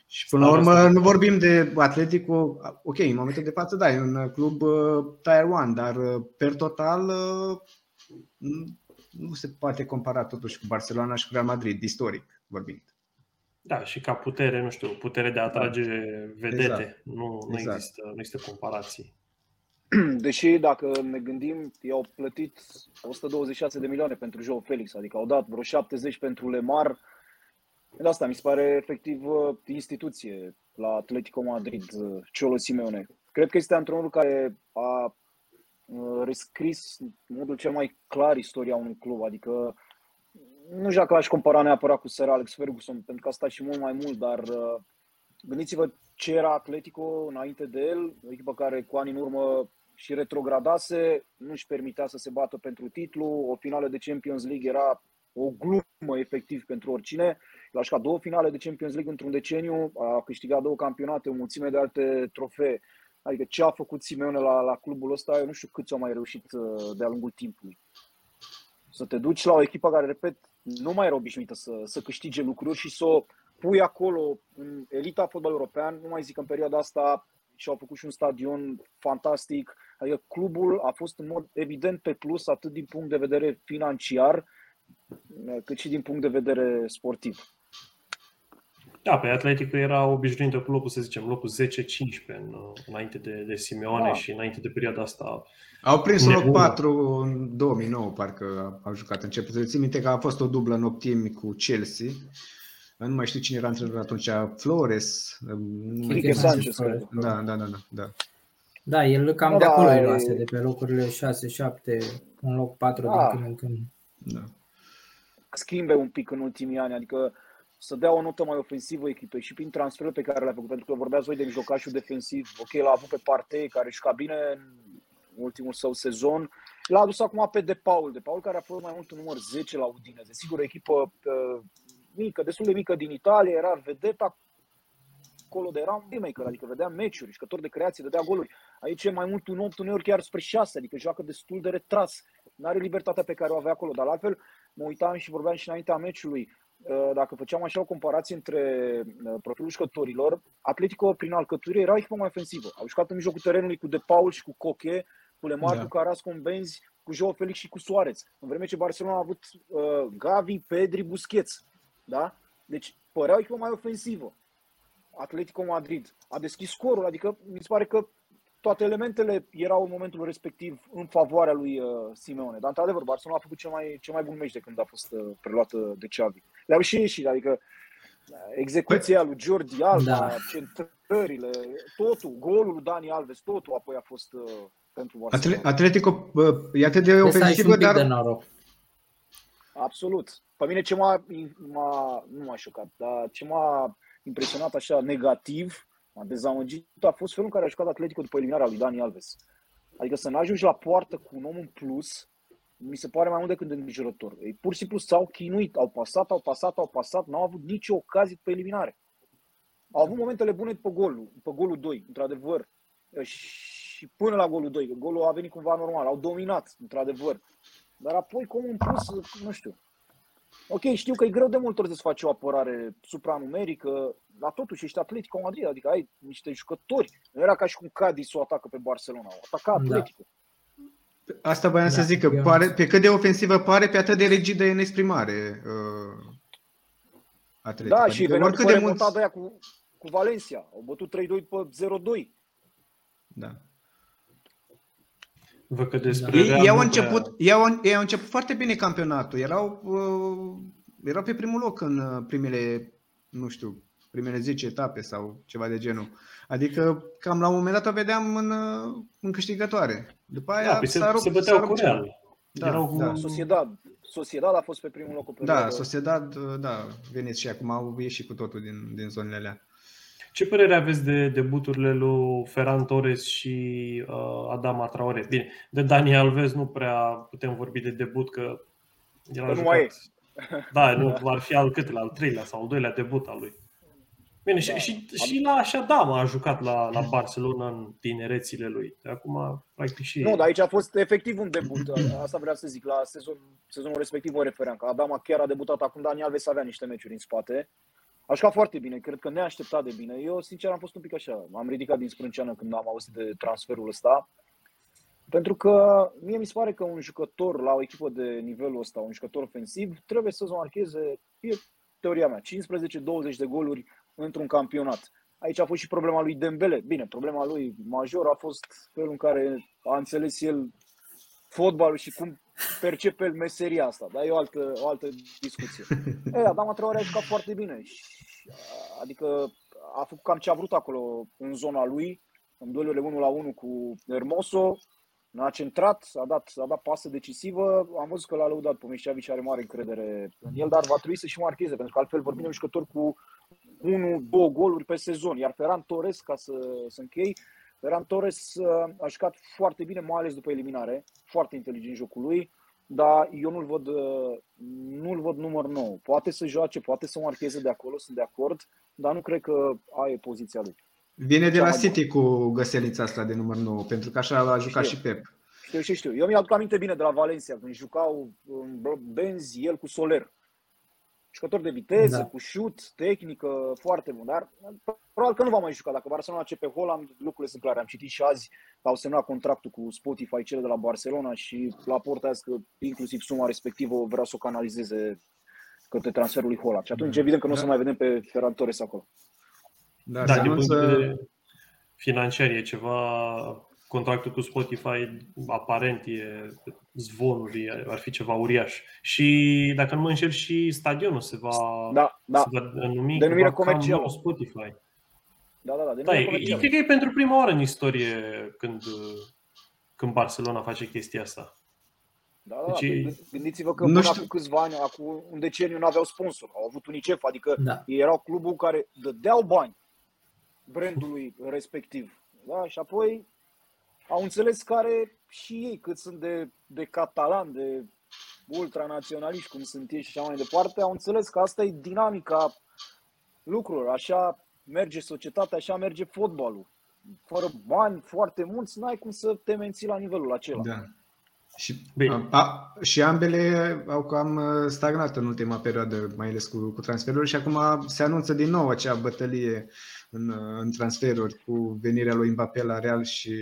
Și până la urmă nu vorbim de Atletico, ok, în momentul de față da, e un club uh, Tier 1, dar uh, per total uh, nu se poate compara totuși cu Barcelona și cu Real Madrid, istoric vorbind. Da, și ca putere, nu știu, putere de a atrage vedete. Exact. Nu, nu, Exact. există, nu există comparații. Deși, dacă ne gândim, i-au plătit 126 de milioane pentru Joe Felix, adică au dat vreo 70 pentru Lemar. De asta mi se pare efectiv uh, instituție la Atletico Madrid, uh, Cholo Simeone. Cred că este antrenorul care a uh, rescris în modul cel mai clar istoria unui club, adică nu știu dacă l-aș compara neapărat cu Sir Alex Ferguson, pentru că a stat și mult mai mult, dar uh, gândiți-vă ce era Atletico înainte de el, o echipă care cu ani în urmă și retrogradase, nu își permitea să se bată pentru titlu, o finală de Champions League era o glumă efectiv pentru oricine. El a jucat două finale de Champions League într-un deceniu, a câștigat două campionate, o mulțime de alte trofee. Adică ce a făcut Simeone la, la clubul ăsta, eu nu știu câți au mai reușit uh, de-a lungul timpului. Să te duci la o echipă care, repet, nu mai era obișnuită să, să câștige lucruri și să o pui acolo în elita fotbalului european, nu mai zic în perioada asta și au făcut și un stadion fantastic. Adică clubul a fost în mod evident pe plus atât din punct de vedere financiar, cât și din punct de vedere sportiv. Da, pe Atletico era obișnuită cu locul, să zicem, locul 10-15 în, înainte de, de Simeone Da. și înainte de perioada asta. Au prins un loc Nebun. 4 în 2009, parcă au jucat început. Să țin minte că a fost o dublă în optimi cu Chelsea. Nu mai știu cine era antrenor atunci, Flores. Nu mai Quique știu. Sanchez, cred. Da, da, da, da, da. Da, el cam Da, de acolo e- îi luase, de pe locurile 6-7, un loc 4 Da. din când în când. da. schimbe un pic în ultimii ani, adică să dea o notă mai ofensivă echipei și prin transferul pe care le-a făcut, pentru că vorbeați voi de mijlocașul defensiv, ok, l-a avut pe Partey, care juca bine în ultimul său sezon, l-a adus acum pe De Paul, De Paul care a fost mai mult în număr 10 la Udinese, sigur o echipă uh, mică, destul de mică din Italia, era vedeta acolo de era un playmaker, adică vedea meciuri, jucător de creație, dădea goluri. Aici e mai mult un 8, uneori chiar spre 6, adică joacă destul de retras. Nu are libertatea pe care o avea acolo, dar la altfel mă uitam și vorbeam și înaintea meciului. Uh, Dacă făceam așa o comparație între uh, profilul jucătorilor, Atletico prin alcătuire era o echipă mai ofensivă. Au jucat în mijlocul terenului cu De Paul și cu Coche, cu Lemar, Da. cu Carrasco în Benzi, cu Joao Felix și cu Suarez. În vreme ce Barcelona a avut uh, Gavi, Pedri, Busquets. Da? Deci părea o echipă mai ofensivă. Atletico Madrid a deschis scorul, adică mi se pare că toate elementele erau în momentul respectiv în favoarea lui uh, Simeone. Dar, într-adevăr, Barcelona a făcut cel mai, cel mai bun meci de când a fost uh, preluată de Xavi. Le-au și ieșit, adică execuția lui Jordi Alba, da. centrările, totul, golul lui Dani Alves, totul apoi a fost uh, pentru Barcelona. Atletico e atât de ofensivă, dar... De noroc. Absolut. Pe mine ce m-a, m-a, nu m-a șocat, dar ce m-a impresionat așa negativ, m-a dezamăgit, a fost felul în care a jucat Atletico după eliminarea lui Dani Alves. Adică să n-ajungi la poartă cu un om în plus, mi se pare mai mult decât îngrijorător. Ei pur și simplu s-au chinuit, au pasat, au pasat, au pasat, n-au avut nicio ocazie pe eliminare. Au avut momentele bune după golul, după golul 2, într-adevăr. Și până la golul 2, că golul a venit cumva normal, au dominat, într-adevăr. Dar apoi, cum în plus, nu știu. Ok, știu că e greu de multe ori să faci o apărare supranumerică, dar totuși ești Atletico Madrid, adică ai niște jucători. Nu era ca și cum Cadiz o atacă pe Barcelona, o ataca da. Atletico. Da. Asta voiam da, să zic, că pare, pe cât de ofensivă pare, pe atât de rigidă e în exprimare. Uh, Atletico. Da, adică și veneau după de mulți... aia cu, cu Valencia. Au bătut 3-2 după 0-2. Da. Vă că despre ei, ei, au început, ei, au, ei au început foarte bine campionatul. Erau, uh, erau pe primul loc în uh, primele, nu știu, primele 10 etape sau ceva de genul. Adică cam la un moment dat o vedeam în, uh, în câștigătoare. După aia da, păi s-a rupt, se băteau cu Real. Da, Erau da. Sociedad. Sociedad a fost pe primul loc. Pe da, Sociedad, uh, da, veniți și acum au ieșit cu totul din, din zonele alea. Ce părere aveți de debuturile lui Ferran Torres și uh, Adama Traore? Bine, de Dani Alves nu prea putem vorbi de debut, că el a nu jucat... mai e. Da, nu, ar fi al câtele, al treilea sau al doilea debut al lui. Bine, da. și, și, și la așa da, a jucat la, la Barcelona în tinerețile lui. De acum, practic și... Nu, dar aici a fost efectiv un debut. Asta vreau să zic. La sezon, sezonul respectiv o refeream. Că Adama chiar a debutat acum, Dani Alves avea niște meciuri în spate. A jucat foarte bine, cred că neașteptat de bine. Eu, sincer, am fost un pic așa. M-am ridicat din sprânceană când am auzit de transferul ăsta. Pentru că mie mi se pare că un jucător la o echipă de nivelul ăsta, un jucător ofensiv, trebuie să-ți marcheze, e teoria mea, 15-20 de goluri într-un campionat. Aici a fost și problema lui Dembele. Bine, problema lui major a fost felul în care a înțeles el fotbalul și cum percepe el meseria asta. Dar e o altă, o altă discuție. Ei, Adama Traore a jucat foarte bine. Adică a făcut cam ce a vrut acolo în zona lui, în duelurile 1 la 1 cu Hermoso, a centrat, a dat, a dat pasă decisivă. Am văzut că l-a lăudat pe Mișavi și are mare încredere în el, dar va trebui să și marcheze, pentru că altfel vorbim de un jucător cu 1-2 goluri pe sezon. Iar Ferran Torres, ca să, să închei, Ferran Torres uh, a jucat foarte bine, mai ales după eliminare, foarte inteligent jocul lui, dar eu nu-l văd, uh, nu-l văd număr nou. Poate să joace, poate să marcheze de acolo, sunt de acord, dar nu cred că aia e poziția lui. Vine de la City cu găselița asta de număr 9, pentru că așa a jucat știu. și Pep. Știu, știu, știu. Eu mi-aduc aminte bine de la Valencia, când jucau Benzi, el cu Soler. Jucător de viteză, da. cu șut, tehnică, foarte bun. Dar probabil că nu va mai juca. Dacă Barcelona ce pe Holland, lucrurile sunt clare. Am citit și azi că au semnat contractul cu Spotify, cele de la Barcelona și la porta că inclusiv suma respectivă vrea să o canalizeze către transferul lui Holland. Și atunci, da. evident că nu o să mai vedem pe Ferran Torres acolo. Da, da din punct de vedere financiar e ceva contractul cu Spotify aparent e zvonuri, ar fi ceva uriaș. Și dacă nu mă înșel și stadionul se va, da, da. Se va numi denumire comercială. Spotify. Da, da, da. da e, cred că e pentru prima oară în istorie când, când Barcelona face chestia asta. Da, da, deci, gândiți-vă că până acum câțiva ani, acum un deceniu nu aveau sponsor, au avut UNICEF, adică da. ei erau clubul care dădeau bani brandului respectiv. Da? Și apoi au înțeles care și ei cât sunt de, de catalan, de ultranaționaliști, cum sunt ei și așa mai departe, au înțeles că asta e dinamica lucrurilor. Așa merge societatea, așa merge fotbalul. Fără bani foarte mulți, n-ai cum să te menții la nivelul acela. Da. Și, a, a, și ambele au cam uh, stagnat în ultima perioadă, mai ales cu, cu transferuri și acum se anunță din nou acea bătălie în, uh, în transferuri cu venirea lui Mbappé la Real și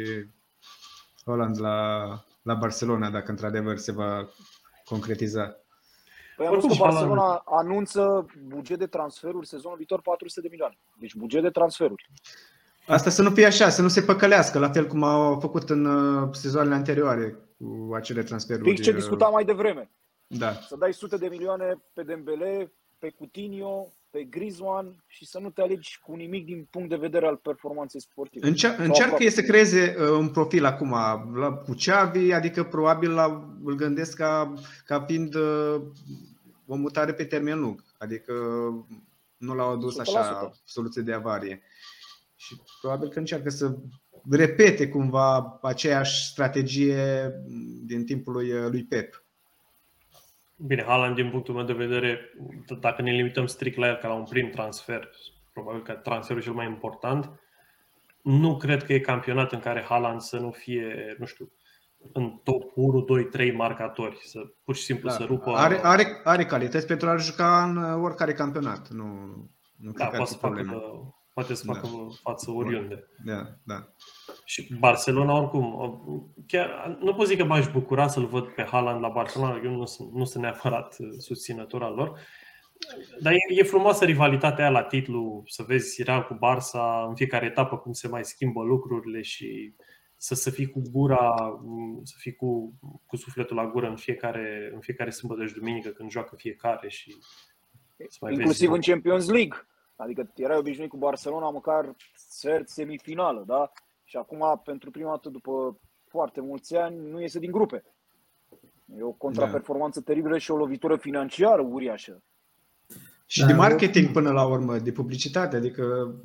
Holland la, la Barcelona, dacă într-adevăr se va concretiza. Păi am văzut că Barcelona anunță buget de transferuri sezonul viitor 400 de milioane. Deci buget de transferuri. Asta să nu fie așa, să nu se păcălească, la fel cum au făcut în uh, sezoanele anterioare cu acele transferuri. Fix ce discutam mai devreme. Da. Să dai sute de milioane pe Dembele, pe Coutinho, pe Griezmann și să nu te alegi cu nimic din punct de vedere al performanței sportive. Încer- încearcă e să creeze uh, un profil acum la, cu Xavi, adică probabil la, îl gândesc ca, ca fiind uh, o mutare pe termen lung. Adică nu l-au adus așa soluție de avarie. Și probabil că încearcă să repete cumva aceeași strategie din timpul lui, lui Pep. Bine, Haaland, din punctul meu de vedere, dacă ne limităm strict la el ca la un prim transfer, probabil că transferul cel mai important, nu cred că e campionat în care Haaland să nu fie, nu știu, în top 1, 2, 3 marcatori, să pur și simplu da. să rupă. Are, are, are calități pentru a juca în oricare campionat. Nu, nu da, poate să facă, poate să facă da. față oriunde. Da, da. Și Barcelona oricum, chiar nu pot zic că m-aș bucura să-l văd pe Haaland la Barcelona, eu nu sunt, nu sunt neapărat uh, susținător al lor, dar e, e frumoasă rivalitatea aia la titlu, să vezi Real cu Barça în fiecare etapă cum se mai schimbă lucrurile și să, să fii cu gura, să fii cu, cu sufletul la gură în fiecare, în fiecare sâmbătă și duminică când joacă fiecare și să mai Inclusiv vezi. în Champions League. Adică erai obișnuit cu Barcelona măcar sfert semifinală, da? Și acum, pentru prima dată după foarte mulți ani, nu iese din grupe. E o contraperformanță da. teribilă și o lovitură financiară uriașă. Și da, de marketing până la urmă, de publicitate, adică...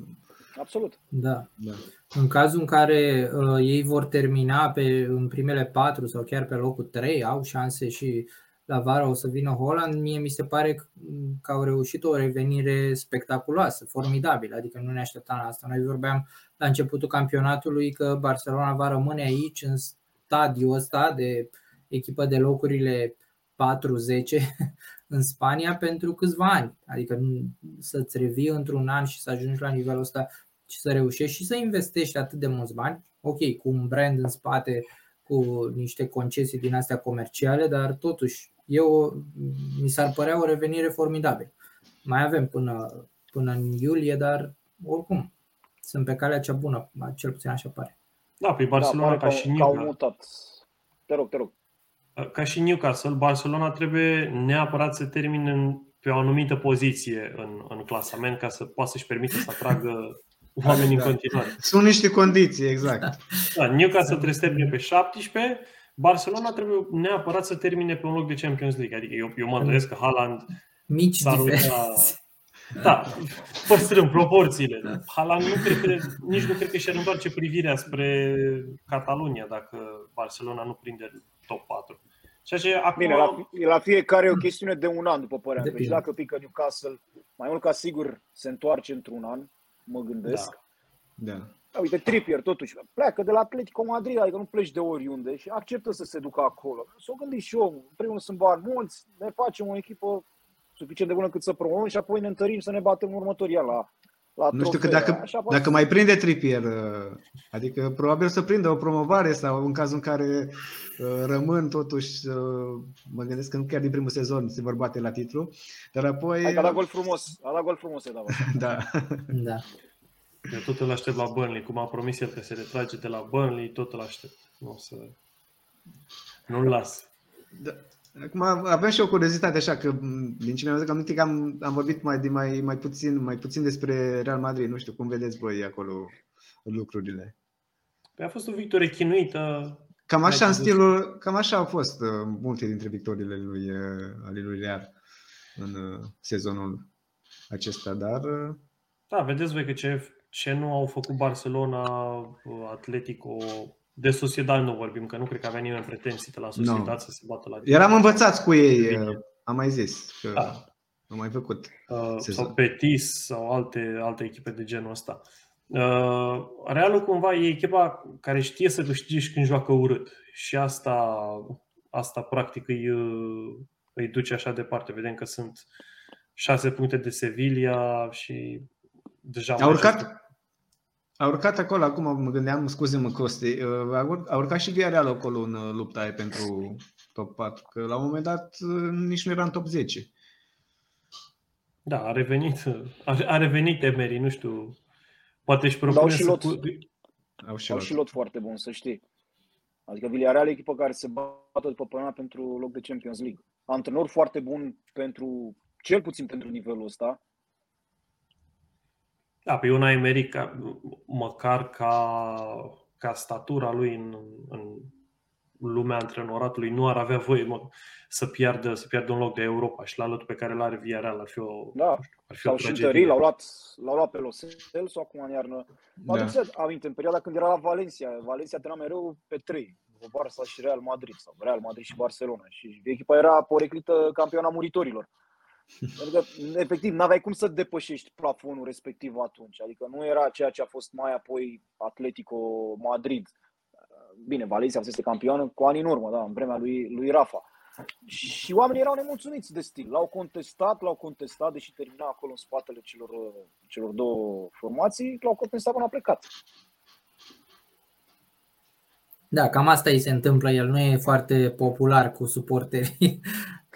Absolut. Da. da. În cazul în care uh, ei vor termina pe, în primele patru sau chiar pe locul 3, au șanse și la vară o să vină Holland, mie mi se pare că au reușit o revenire spectaculoasă, formidabilă, adică nu ne așteptam la asta. Noi vorbeam la începutul campionatului că Barcelona va rămâne aici în stadiul ăsta de echipă de locurile 4-10 în Spania pentru câțiva ani. Adică să-ți revii într-un an și să ajungi la nivelul ăsta și să reușești și să investești atât de mulți bani, ok, cu un brand în spate, cu niște concesii din astea comerciale, dar totuși eu, mi s-ar părea o revenire formidabilă. Mai avem până, până în iulie, dar oricum sunt pe calea cea bună, cel puțin așa pare. Da, pe Barcelona da, ca, ca și Newcastle. mutat. Te rog, te rog. Ca și Newcastle, Barcelona trebuie neapărat să termine pe o anumită poziție în, în clasament ca să poată să-și permită să atragă oameni da. în continuare. Sunt niște condiții, exact. Da, Newcastle trebuie să termine pe 17, Barcelona trebuie neapărat să termine pe un loc de Champions League. Adică eu, eu mă îndoiesc că Haaland Mici s-ar uita... Da, păstrând proporțiile. Da. Haaland nu cred că, nici nu cred că și-ar întoarce privirea spre Catalunia dacă Barcelona nu prinde top 4. Și așa, acum... Bine, la, la fiecare e o chestiune de un an, după părerea mea. Deci dacă pică Newcastle, mai mult ca sigur se întoarce într-un an, mă gândesc. Da. da. Da, uite, Trippier totuși pleacă de la Atletico Madrid, adică nu pleci de oriunde și acceptă să se ducă acolo. S-o gândi și eu, în primul sunt bani mulți, ne facem o echipă suficient de bună cât să promovăm și apoi ne întărim să ne batem în următorii la, la Nu știu că dacă, dacă mai prinde Trippier, uh, adică probabil să prindă o promovare sau în cazul în care uh, rămân totuși, uh, mă gândesc că nu chiar din primul sezon se vor bate la titlu, dar apoi... Hai că a dat gol frumos, a dat gol frumos, da. da. Eu tot îl aștept la Burnley, cum a promis el că se retrage de la Burnley, tot îl aștept. Nu o să... Nu-l las. Da. Acum avem și o curiozitate așa că din ce mi-am zis că am, am vorbit mai, mai, mai, puțin, mai puțin despre Real Madrid. Nu știu cum vedeți voi acolo lucrurile. Păi a fost o victorie chinuită. Cam așa, în stilul, cam așa au fost uh, multe dintre victoriile lui, uh, ale lui Real în uh, sezonul acesta, dar... Uh, da, vedeți voi că ce ce nu au făcut Barcelona, Atletico, de Sociedad nu vorbim, că nu cred că avea nimeni pretenții de la Sociedad no. să se bată la Eram învățați cu ei, am mai zis că da. am mai făcut. Uh, sau Betis sau alte, alte echipe de genul ăsta. Uh, Realul cumva e echipa care știe să câștige și când joacă urât. Și asta, asta practic îi, îi duce așa departe. Vedem că sunt șase puncte de Sevilla și deja a urcat, a urcat acolo, acum mă gândeam, scuze-mă Costi, uh, a urcat și Villarreal acolo în uh, lupta aia pentru top 4, că la un moment dat uh, nici nu era în top 10. Da, a revenit, a revenit Emery, nu știu, poate își propune și să... lot. Cu... Au și, Au și lot foarte bun, să știi. Adică Villarreal e echipă care se bate după până pentru loc de Champions League. Antrenor foarte bun pentru, cel puțin pentru nivelul ăsta. Da, pe una Emery, ca, măcar ca, ca statura lui în, în lumea antrenoratului nu ar avea voie mă, să piardă, să piardă un loc de Europa și la lotul pe care l-are Villarreal ar fi o, da. ar fi Sau o și tragedie. întări, l-au luat, l-au luat pe Los Celso acum în iarnă. Mă Da. aduc să aminte, în perioada când era la Valencia, Valencia trena mereu pe trei, Barça și Real Madrid, sau Real Madrid și Barcelona. Și echipa era poreclită campiona muritorilor. Adică, efectiv, n-aveai cum să depășești plafonul respectiv atunci. Adică nu era ceea ce a fost mai apoi Atletico Madrid. Bine, Valencia fusese campioană cu ani în urmă, da, în vremea lui, lui Rafa. Și oamenii erau nemulțumiți de stil. L-au contestat, l-au contestat, deși termina acolo în spatele celor, celor două formații, l-au contestat până a plecat. Da, cam asta îi se întâmplă. El nu e foarte popular cu suporterii,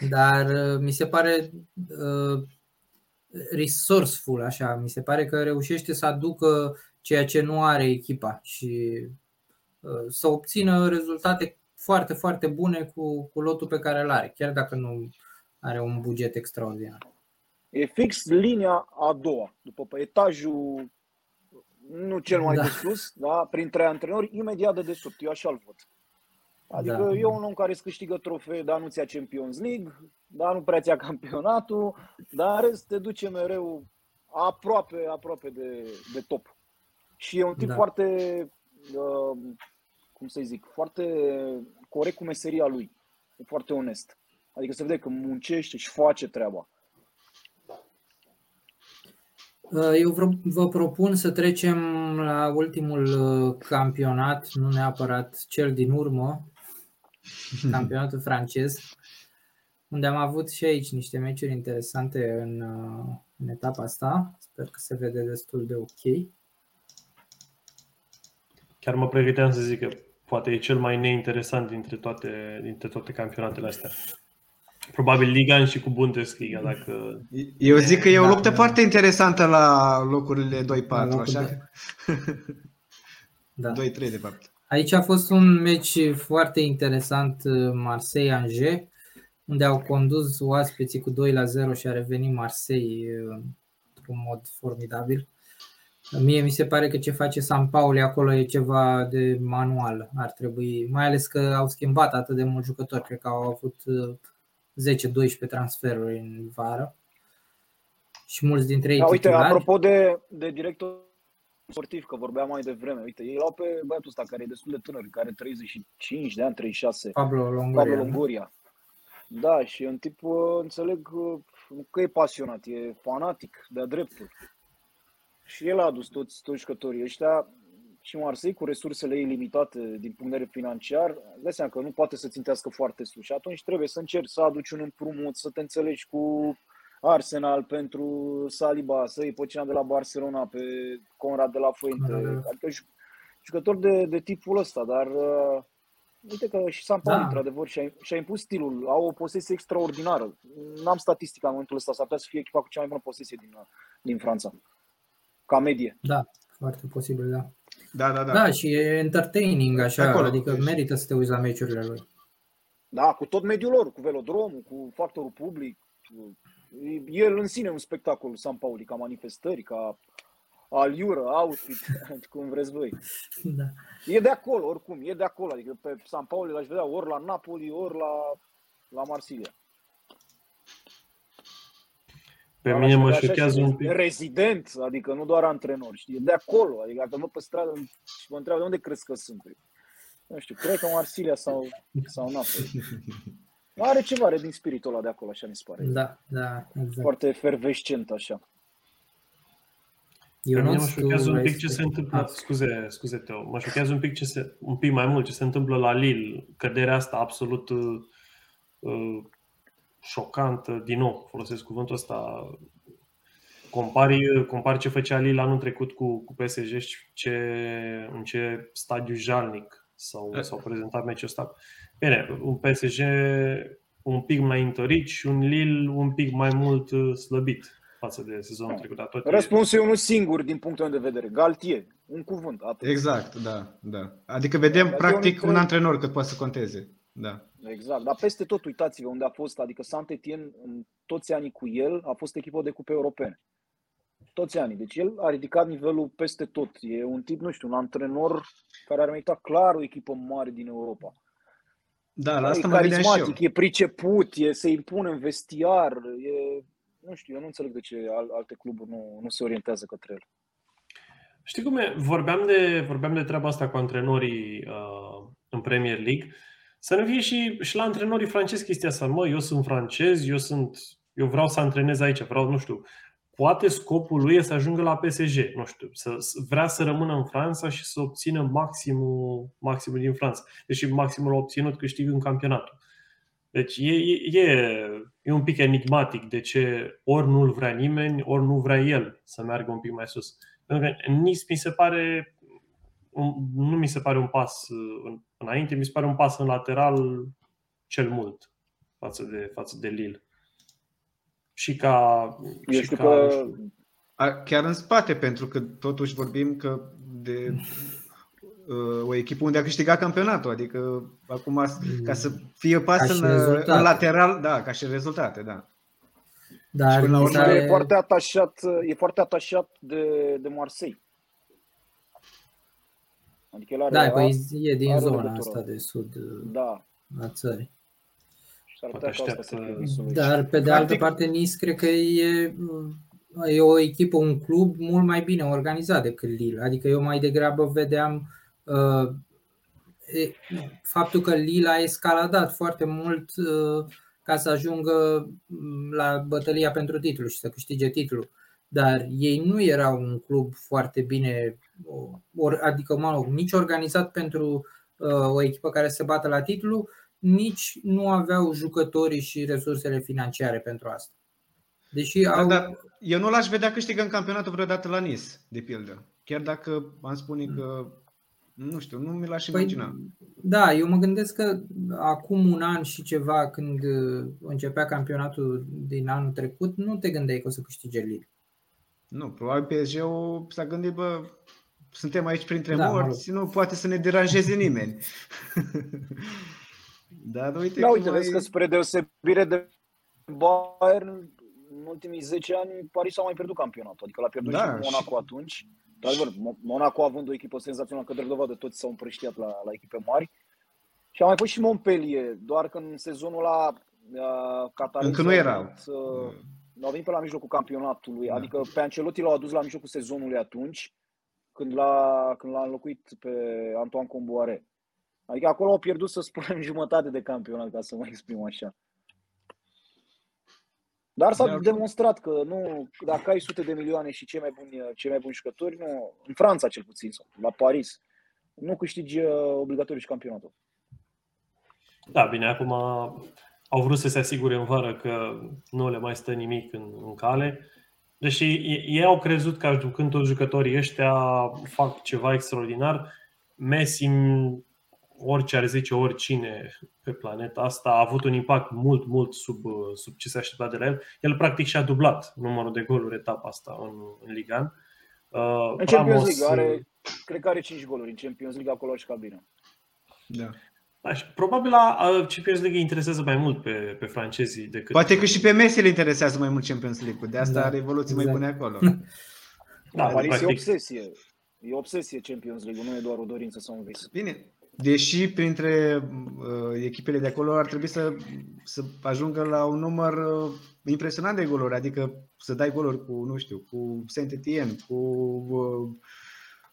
dar uh, mi se pare uh, resourceful, așa. Mi se pare că reușește să aducă ceea ce nu are echipa și uh, să obțină rezultate foarte, foarte bune cu, cu lotul pe care îl are, chiar dacă nu are un buget extraordinar. E fix linia a doua, după pe etajul nu cel mai Da. de sus, da, printre antrenori, imediat de desubt. Eu așa-l văd. Adică Da. e un om care îți câștigă trofee, dar nu ți-a Champions League, dar nu prea ți-a campionatul, dar în rest te duce mereu aproape, aproape de, de top. Și e un tip Da. foarte, uh, cum să zic, foarte corect cu meseria lui. E foarte onest. Adică se vede că muncește și face treaba. Uh, Eu vă, vă propun să trecem la ultimul uh, campionat, nu neapărat cel din urmă, campionatul francez, unde am avut și aici niște meciuri interesante în, uh, în etapa asta. Sper că se vede destul de ok. Chiar mă pregăteam să zic că poate e cel mai neinteresant dintre toate, dintre toate campionatele astea. Probabil Liga și cu Bundesliga, dacă... Eu zic că e o Da, luptă da. foarte interesantă la locurile 2-4, locul așa? de- Da. 2-3 de fapt. Aici a fost un meci foarte interesant, uh, Marseille-Angers, unde au condus oaspeții cu 2 la 0 și a revenit Marseille uh, într-un mod formidabil. Mie mi se pare că ce face San Pauli acolo e ceva de manual. Ar trebui, mai ales că au schimbat atât de mulți jucători, cred că au avut uh, 10-12 transferuri în vară. Și mulți dintre ei Da, uite, titulari. apropo de, de director sportiv, că vorbeam mai devreme, uite, ei l-au pe băiatul ăsta care e destul de tânăr, care are 35 de ani, 36, Pablo Longoria. Pablo nu? Longoria. Da, și e un tip, uh, înțeleg uh, că e pasionat, e fanatic de-a dreptul. Și el a adus toți, toți jucătorii ăștia și Marseille cu resursele ei limitate din punct de vedere financiar, îți dai seama că nu poate să țintească foarte sus și atunci trebuie să încerci să aduci un împrumut, să te înțelegi cu Arsenal pentru Saliba, să iei pe cineva de la Barcelona, pe Conrad de la Fuente, Conrad de la- adică ju- jucători de, de tipul ăsta, dar uh, uite că și San Pauli, Da. într-adevăr, și-a, și-a impus stilul, au o posesie extraordinară. N-am statistica în momentul ăsta, s-ar putea să fie echipa cu cea mai bună posesie din, din Franța, ca medie. Da, foarte posibil, da. Da, da, da. Da, și e entertaining așa, Acolo, adică ești. merită să te uiți la meciurile lui. Da, cu tot mediul lor, cu velodromul, cu factorul public. El în sine e un spectacol, San Pauli, ca manifestări, ca aliură, outfit, cum vreți voi. Da. E de acolo, oricum, e de acolo. Adică pe San Pauli l-aș vedea ori la Napoli, ori la, la Marsilia. Pe L-aș mine mă vedea așa șochează și un pic. Rezident, adică nu doar antrenor, știi, e de acolo. Adică dacă mă pe stradă și mă întreabă de unde crezi că sunt. Nu știu, cred că Marsilia sau, sau Napoli. Are ceva, are din spiritul ăla de acolo, așa mi se pare. Da, da, exact. Foarte efervescent, așa. Pe mine Ionuț, mă tu șochează un vrei pic să- ce se întâmplă, Ah, scuze, scuze Teo, mă șochează un pic, ce se, un pic mai mult ce se întâmplă la Lille, căderea asta absolut uh, uh, șocantă, din nou folosesc cuvântul ăsta, compari, compari ce făcea Lille anul trecut cu, cu PSG și ce, în ce stadiu jalnic s-au, s-au prezentat meciul ăsta. Bine, un PSG un pic mai întărit și un Lille un pic mai mult uh, slăbit față de sezonul trecut. Tot Răspunsul e unul singur din punctul meu de vedere. Galtier. Un cuvânt. Atât. Exact, da, da. Adică vedem Galtier practic un, un antrenor cât poate să conteze. Da. Exact, dar peste tot uitați-vă unde a fost, adică Saint-Étienne în toți anii cu el a fost echipă de cupe europene. Toți anii. Deci el a ridicat nivelul peste tot. E un tip, nu știu, un antrenor care ar merita clar o echipă mare din Europa. Da, la asta e mă carismatic, și eu. e priceput, e, se impune în vestiar, e, nu știu, eu nu înțeleg de ce alte cluburi nu, nu se orientează către el. Știi cum e? Vorbeam de, vorbeam de treaba asta cu antrenorii uh, în Premier League. Să nu fie și, și la antrenorii francezi chestia asta. Mă, eu sunt francez, eu sunt eu vreau să antrenez aici, vreau, nu știu, poate scopul lui e să ajungă la PSG, nu știu, să vrea să rămână în Franța și să obțină maximul, maximul din Franța. Deși maximul a obținut câștigând campionatul. Deci e, e, e un pic enigmatic de ce ori nu-l vrea nimeni, ori nu vrea el să meargă un pic mai sus. Pentru că nici mi se pare, nu mi se pare un pas înainte, mi se pare un pas în lateral cel mult față de, față de Lille și ca. Eu și știu ca, că... Chiar în spate, pentru că totuși vorbim că de uh, o echipă unde a câștigat campionatul, adică acum ca să fie pas în, în lateral, da, ca și rezultate, da. Dar și la urmă are... e foarte atașat, e foarte atașat de, de Marseille. Adică el are, da, păi e din zona asta de sud da. a țării. Dar pe de altă parte Nice cred că e, e o echipă, un club mult mai bine organizat decât Lille. Adică eu mai degrabă vedeam uh, faptul că Lille a escaladat foarte mult uh, ca să ajungă la bătălia pentru titlu și să câștige titlul. Dar ei nu erau un club foarte bine, or, adică mă rog, nici organizat pentru uh, o echipă care se bată la titlu, nici nu aveau jucătorii și resursele financiare pentru asta. Deși da, au... da, eu nu l-aș vedea câștigând campionatul vreodată la Nice, de pildă. Chiar dacă am spune că, nu știu, nu mi l-aș păi, imagina. Da, eu mă gândesc că acum un an și ceva, când începea campionatul din anul trecut, nu te gândeai că o să câștige Lille. Nu, probabil PSG-ul s-a gândit, bă, suntem aici printre da, morți, nu poate să ne deranjeze nimeni. Dar uite, da, uite, vezi că spre deosebire de Bayern, în ultimii 10 ani, Paris a mai pierdut campionatul. Adică l-a pierdut da, și Monaco și... atunci. Într-adevăr, Monaco având o echipă senzațională, că de dovadă toți s-au împrăștiat la, la echipe mari. Și a mai fost și Montpellier, doar că în sezonul ăla uh, Qatar Încă nu erau. Uh, au venit pe la mijlocul campionatului, da. adică pe Ancelotti l-au adus la mijlocul sezonului atunci, când l-a, când l-a înlocuit pe Antoine Comboare. Adică acolo au pierdut, să spunem, jumătate de campionat, ca să mă exprim așa. Dar s-a Dar... demonstrat că nu, dacă ai sute de milioane și cei mai buni, cei mai buni jucători, nu, în Franța cel puțin, sau la Paris, nu câștigi uh, obligatoriu și campionatul. Da, bine, acum au vrut să se asigure în vară că nu le mai stă nimic în, în cale. Deși ei au crezut că jucând toți jucătorii ăștia fac ceva extraordinar, Messi orice ar zice oricine pe planeta asta a avut un impact mult, mult sub, sub ce se aștepta de la el. El practic și-a dublat numărul de goluri etapa asta în, în Ligan. Uh, în Champions League are, cred că are 5 goluri în Champions League acolo și cabină. Da. Da, și probabil la Champions League interesează mai mult pe, pe francezii decât... Poate că și pe Messi le interesează mai mult Champions League, de asta da, are evoluții exact. mai bune acolo. Da, Paris practic... e obsesie. E obsesie Champions League, nu e doar o dorință sau un vis. Bine, Deși printre uh, echipele de acolo ar trebui să, să ajungă la un număr uh, impresionant de goluri, adică să dai goluri cu, nu știu, cu Saint-Étienne, cu uh,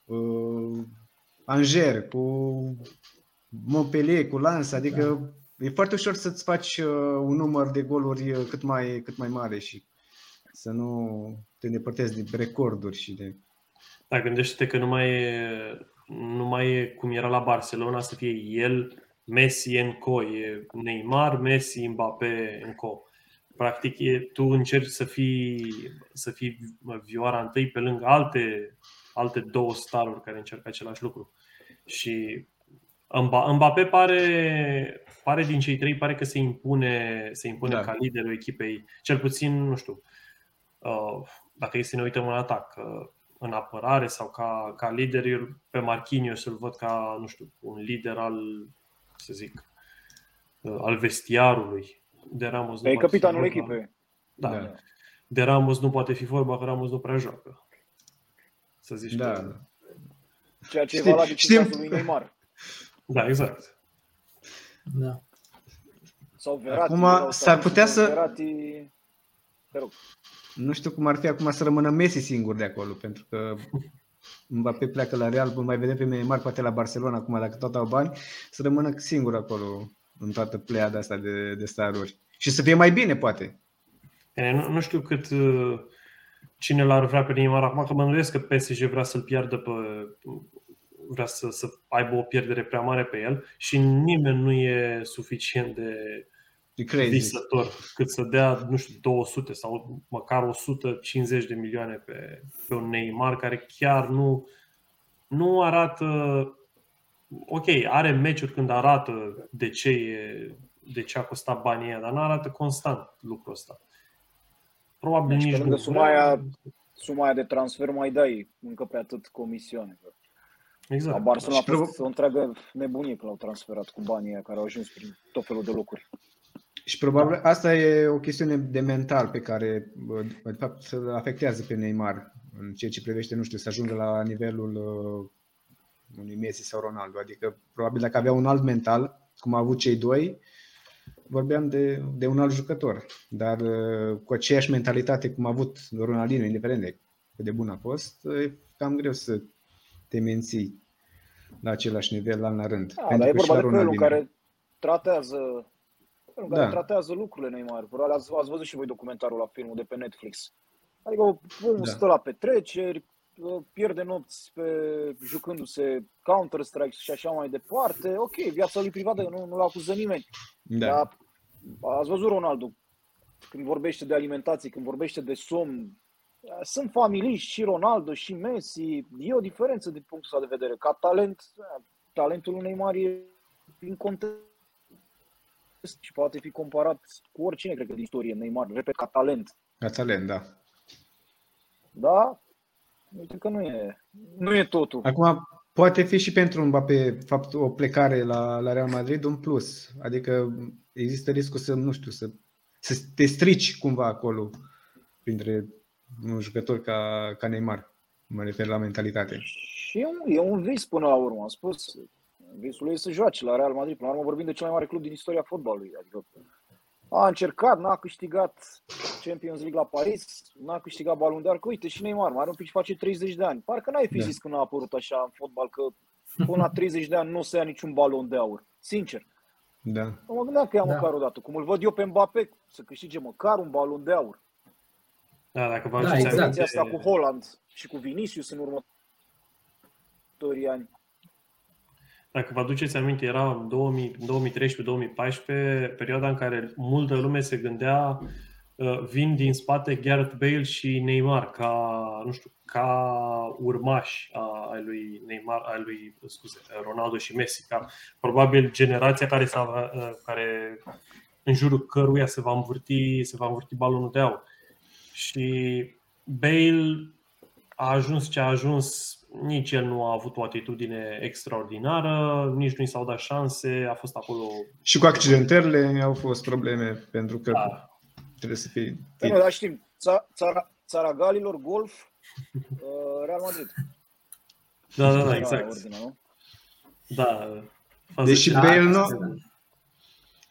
uh, Angers, cu Montpellier, cu Lens, adică da. e foarte ușor să-ți faci uh, un număr de goluri uh, cât mai, cât mai mare și să nu te îndepărtezi de recorduri și de... Da, gândește-te că nu mai e nu mai e cum era la Barcelona să fie el, Messi în co, e Neymar, Messi, Mbappé în co. Practic e, tu încerci să fii, să fii vioara întâi pe lângă alte, alte două staruri care încercă același lucru. Și Mbappé pare, pare din cei trei, pare că se impune, se impune da. ca liderul echipei, cel puțin, nu știu, uh, dacă e să ne uităm în atac, uh, în apărare sau ca, ca lider, pe Marquinhos îl văd ca, nu știu, un lider al, să zic, uh, al vestiarului. De Ramos e capitanul echipei. Da. da. De Ramos nu poate fi vorba că Ramos nu prea joacă. Să zici da. Că... Ceea ce Știi, e valabil știm. în cazul lui Neymar. Da, exact. Da. Sau Verratti. Acum s-ar putea să... Verratti... Te rog. Nu știu cum ar fi acum să rămână Messi singur de acolo, pentru că Mbappé pleacă la Real, mai vedem pe Neymar poate la Barcelona acum, dacă tot au bani, să rămână singur acolo în toată pleiada asta de, de staruri. Și să fie mai bine, poate. E, nu, nu știu cât uh, cine l-ar vrea pe Neymar acum, că mă îndoiesc că PSG vrea să-l piardă pe, vrea să, să aibă o pierdere prea mare pe el și nimeni nu e suficient de, de visător cât să dea, nu știu, 200 sau măcar 150 de milioane pe, pe un Neymar care chiar nu, nu arată ok, are meciuri când arată de ce, e, de ce a costat banii ăia, dar nu arată constant lucrul ăsta. Probabil deci, nici nu. Suma aia, suma aia de transfer mai dai încă pe atât comisioane. Exact. La Barcelona a fost o întreagă nebunie că l-au transferat cu banii care au ajuns prin tot felul de locuri. Și probabil da. asta e o chestiune de mental pe care, de fapt, să afectează pe Neymar în ceea ce privește, nu știu, să ajungă la nivelul uh, unui Messi sau Ronaldo. Adică, probabil dacă avea un alt mental, cum au avut cei doi, vorbeam de, de un alt jucător. Dar uh, cu aceeași mentalitate cum a avut Ronaldinho, indiferent de cât de bun a fost, e cam greu să te menții la același nivel la la rând. Da, dar e vorba de felul în care tratează felul în da. care tratează lucrurile Neymar. Probabil ați, ați văzut și voi documentarul la filmul de pe Netflix. Adică omul da. stă la petreceri, pierde nopți pe, jucându-se Counter-Strike și așa mai departe. Ok, viața lui privată nu, nu l-a acuză nimeni. Da. Dar ați văzut Ronaldo când vorbește de alimentație, când vorbește de somn, sunt familiști și Ronaldo și Messi. E o diferență din punctul ăsta de vedere. Ca talent, talentul lui Neymar e în context și poate fi comparat cu oricine, cred că, din istorie, Neymar, repet, ca talent. Ca talent, da. Da? Uite că nu e, nu e totul. Acum, poate fi și pentru Mbappé fapt, o plecare la, la Real Madrid un plus. Adică există riscul să, nu știu, să, să te strici cumva acolo printre un jucător ca, ca Neymar. Mă refer la mentalitate. Și e un, e un vis până la urmă. Am spus, visul lui e să joace la Real Madrid. Până la urmă vorbim de cel mai mare club din istoria fotbalului. Adică a încercat, n-a câștigat Champions League la Paris, n-a câștigat Ballon d'Or, că uite și Neymar, mai are un pic și face 30 de ani. Parcă n-ai fi da. zis când a apărut așa în fotbal că până la 30 de ani nu o să ia niciun balon de aur. Sincer. Da. Mă gândeam că ia da. măcar o dată. Cum îl văd eu pe Mbappé, să câștige măcar un balon de aur. Da, dacă vă da, exact. asta cu Holland și cu Vinicius în următorii ani. Dacă vă aduceți aminte, era în 2013-2014, perioada în care multă lume se gândea uh, vin din spate Gareth Bale și Neymar ca, nu știu, ca urmași ai lui Neymar, ai lui, scuze, Ronaldo și Messi, ca probabil generația care, s-a, uh, care în jurul căruia se va învârti, se va învârti balonul de aur. Și Bale a ajuns ce a ajuns, nici el nu a avut o atitudine extraordinară, nici nu i s-au dat șanse, a fost acolo. Și cu accidentările au fost probleme, pentru că da. trebuie să fie. Păi nu, dar știm, țara, țara Galilor, golf, uh, Real Madrid. Da, da, da, exact. Ordine, Da. Deși Bale nu,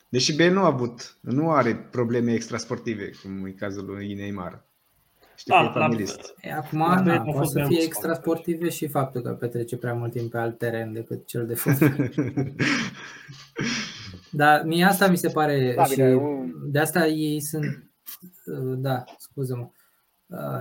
Deși Bale nu a avut, nu are probleme extrasportive, cum e cazul lui Neymar. Știu da, că e familist. E, acum, da, da, poate să fie extrasportive și faptul că petrece prea mult timp pe alt teren decât cel de fotbal. Dar mie asta mi se pare da, și bine, de asta ei sunt da, scuză-mă.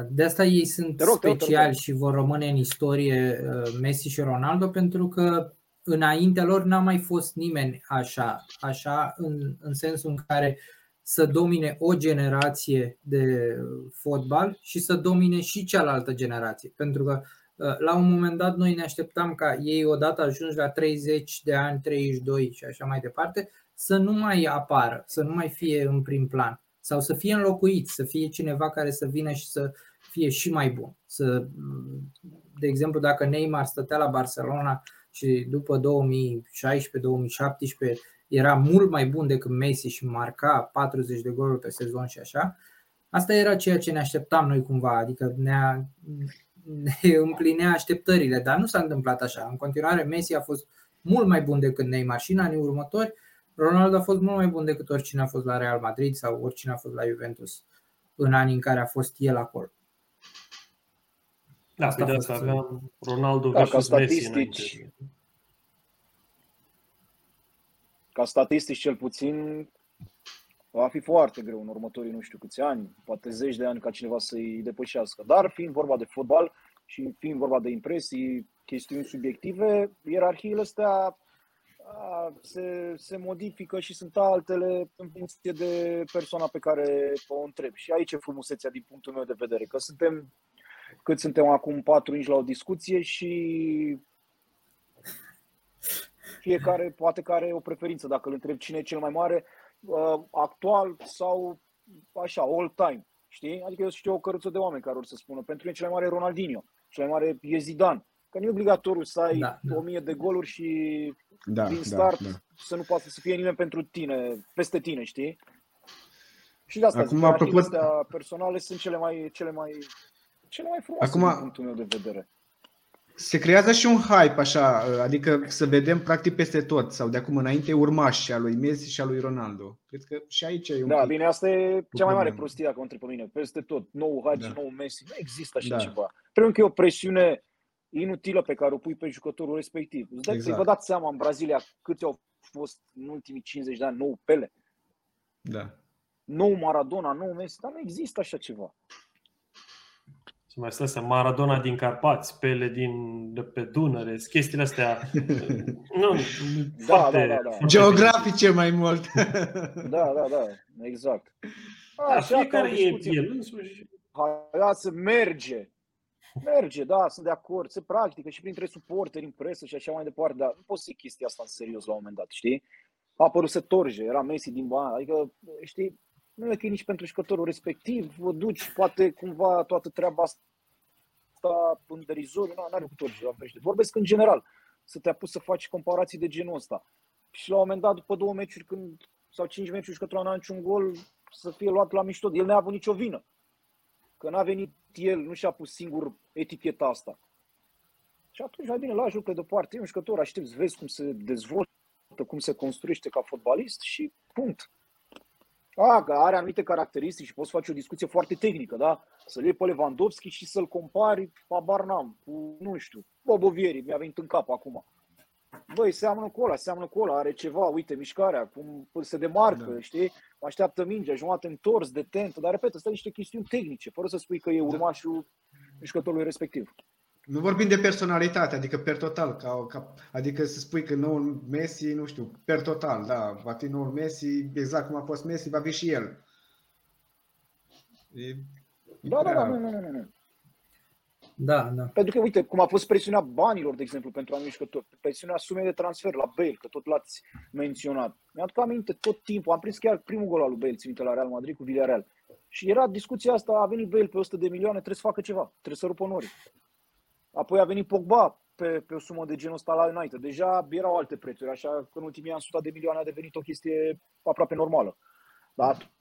De asta ei sunt rog, speciali și vor rămâne în istorie Messi și Ronaldo pentru că înaintea lor n-a mai fost nimeni așa, așa în, în sensul în care să domine o generație de fotbal și să domine și cealaltă generație. Pentru că Uh, la un moment dat noi ne așteptam ca ei odată ajungi la 30 de ani, 32 și așa mai departe, să nu mai apară, să nu mai fie în prim plan sau să fie înlocuit, să fie cineva care să vină și să fie și mai bun. Să, de exemplu, dacă Neymar stătea la Barcelona și după 2016-2017 era mult mai bun decât Messi și marca 40 de goluri pe sezon și așa, asta era ceea ce ne așteptam noi cumva, adică ne, ne împlinea așteptările, dar nu s-a întâmplat așa. În continuare, Messi a fost mult mai bun decât Neymar și în anii următori. Ronaldo a fost mult mai bun decât oricine a fost la Real Madrid sau oricine a fost la Juventus în anii în care a fost el acolo. Da, asta de asta aveam Ronaldo da, versus ca statistici, Messi Ca statistici cel puțin va fi foarte greu în următorii nu știu câți ani, poate zeci de ani ca cineva să-i depășească. Dar fiind vorba de fotbal și fiind vorba de impresii, chestiuni subiective, ierarhiile astea se, se modifică și sunt altele în funcție de persoana pe care o întreb. Și aici e frumusețea din punctul meu de vedere, că suntem cât suntem acum patru inși la o discuție și fiecare poate că are o preferință dacă îl întreb cine e cel mai mare uh, actual sau așa, all time. Știi? Adică eu știu o căruță de oameni care or să spună pentru mine cel mai mare e Ronaldinho, cel mai mare e Zidane. Că nu e obligatoriu să ai da, da. 1000 de goluri și da, din da, start da, da. să nu poată să fie nimeni pentru tine, peste tine, știi? Și de asta Acum, zic, apropo... astea personale sunt cele mai, cele mai, cele mai frumoase Acum, din punctul meu de vedere. Se creează și un hype așa, adică să vedem practic peste tot sau de acum înainte urmași a lui Messi și a lui Ronaldo. Cred că și aici e un Da, bine, asta e cea mai mare prostie dacă o întreb pe mine. Peste tot, nou Hagi, da. nou Messi, nu există așa da. ceva. Pentru că e o presiune inutilă pe care o pui pe jucătorul respectiv. Îți dai, exact. Vă dați seama în Brazilia câți au fost în ultimii 50 de ani nou Pele? Da. Nou Maradona, nou Messi, dar nu există așa ceva. Și mai stă Maradona din Carpați, Pele din, de pe Dunăre, chestiile astea. nu, da, foarte, da, da, da. Geografice mai mult. da, da, da, exact. Da, așa, fiecare e el însuși. Hai să merge. Merge, da, sunt de acord, se practică și printre suporteri în presă și așa mai departe, dar nu poți să chestia asta în serios la un moment dat, știi? A apărut să torje, era Messi din bani, adică, știi, nu e că nici pentru jucătorul respectiv, vă duci, poate cumva toată treaba asta în derizoriu, nu are cu torje la pește. Vorbesc în general, să te apuci să faci comparații de genul ăsta. Și la un moment dat, după două meciuri, când, sau cinci meciuri, jucătorul n-a niciun gol, să fie luat la mișto. El n-a avut nicio vină. Că n-a venit el, nu și-a pus singur eticheta asta. Și atunci, mai bine, lași lucrurile deoparte. E un jucător, aștepți, vezi cum se dezvoltă, cum se construiește ca fotbalist și punct. A, că are anumite caracteristici și poți face o discuție foarte tehnică, da? Să-l iei pe Lewandowski și să-l compari, habar n-am, cu, nu știu, Bobovieri, mi-a venit în cap acum. Băi, seamănă cu ăla, seamănă cu ăla, are ceva, uite, mișcarea, cum se demarcă, da. știi? Așteaptă mingea, jumătate întors, detent, dar repet, asta niște chestiuni tehnice, fără să spui că e urmașul jucătorului respectiv. Nu vorbim de personalitate, adică per total, ca, ca, adică să spui că noul Messi, nu știu, per total, da, va fi noul Messi, exact cum a fost Messi, va fi și el. E, da, da, da, nu, nu, nu, nu. Da, da. Pentru că, uite, cum a fost presiunea banilor, de exemplu, pentru anumiti jucători, presiunea sumei de transfer la Bale, că tot l-ați menționat. Mi-aduc aminte tot timpul, am prins chiar primul gol al lui Bale, ținute la Real Madrid cu Villarreal. Și era discuția asta, a venit Bale pe 100 de milioane, trebuie să facă ceva, trebuie să rupă nori. Apoi a venit Pogba pe, pe o sumă de genul ăsta la United. Deja erau alte prețuri, așa că în ultimii ani 100 de milioane a devenit o chestie aproape normală. Dar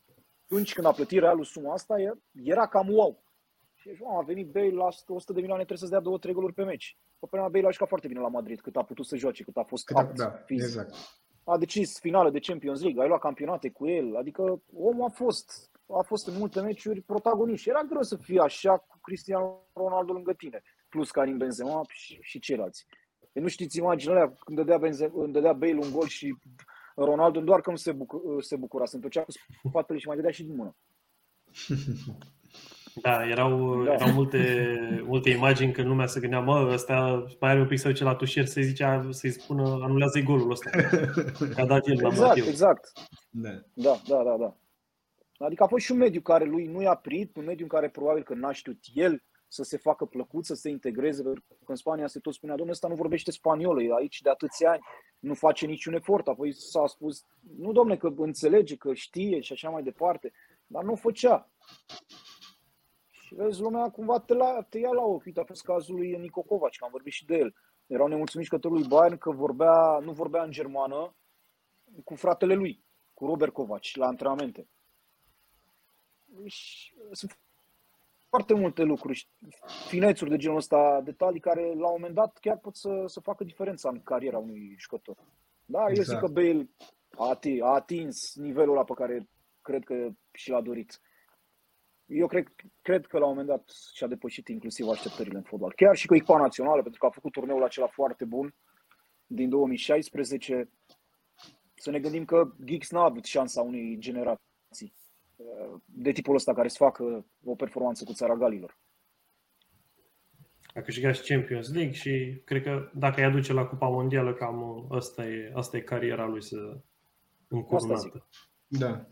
atunci când a plătit Realul suma asta, era cam wow. Și a venit Bale la 100 de milioane, trebuie să-ți dea 2-3 goluri pe meci. Pe prima Bale a jucat foarte bine la Madrid, cât a putut să joace, cât a fost cât a, da, fizic. exact. A decis finală de Champions League, a luat campionate cu el, adică omul a fost, a fost în multe meciuri protagonist și era greu să fie așa cu Cristiano Ronaldo lângă tine, plus Karim Benzema și, și ceilalți. E nu știți imaginea când dădea, Benzema, când dădea Bale un gol și Ronaldo doar că nu se, bucura, se bucura, se întorcea cu spatele și mai dădea și din mână. Da, erau, da. erau multe, multe imagini când lumea se gândea, mă, ăsta mai are un pic să duce la tușier să-i zicea, să-i spună, anulează-i golul ăsta. Că a dat el exact, la Exact, da. da, da, da, da. Adică a fost și un mediu care lui nu i-a prit, un mediu în care probabil că n-a știut el să se facă plăcut, să se integreze, pentru că în Spania se tot spunea, domnule, ăsta nu vorbește spaniolă, e aici de atâția ani, nu face niciun efort. Apoi s-a spus, nu domne, că înțelege, că știe și așa mai departe, dar nu făcea. Și vezi, lumea cumva te, la, te ia la ochi. Uite, a fost cazul lui Nico Kovac, că am vorbit și de el. Erau nemulțumiți cătorului Bayern că vorbea, nu vorbea în germană cu fratele lui, cu Robert Kovac, la antrenamente. Și sunt foarte multe lucruri, finețuri de genul ăsta, detalii care la un moment dat chiar pot să, să facă diferența în cariera unui jucător. Da, exact. eu zic că Bale a, atins, a atins nivelul ăla pe care cred că și l-a dorit. Eu cred, cred că la un moment dat și-a depășit inclusiv așteptările în fotbal. Chiar și cu echipa națională, pentru că a făcut turneul acela foarte bun din 2016. Să ne gândim că Giggs n-a avut șansa unei generații de tipul ăsta care să facă o performanță cu țara Galilor. A câștigat și Champions League și cred că dacă îi aduce la Cupa Mondială, cam asta e, asta e cariera lui să încurnată. Da.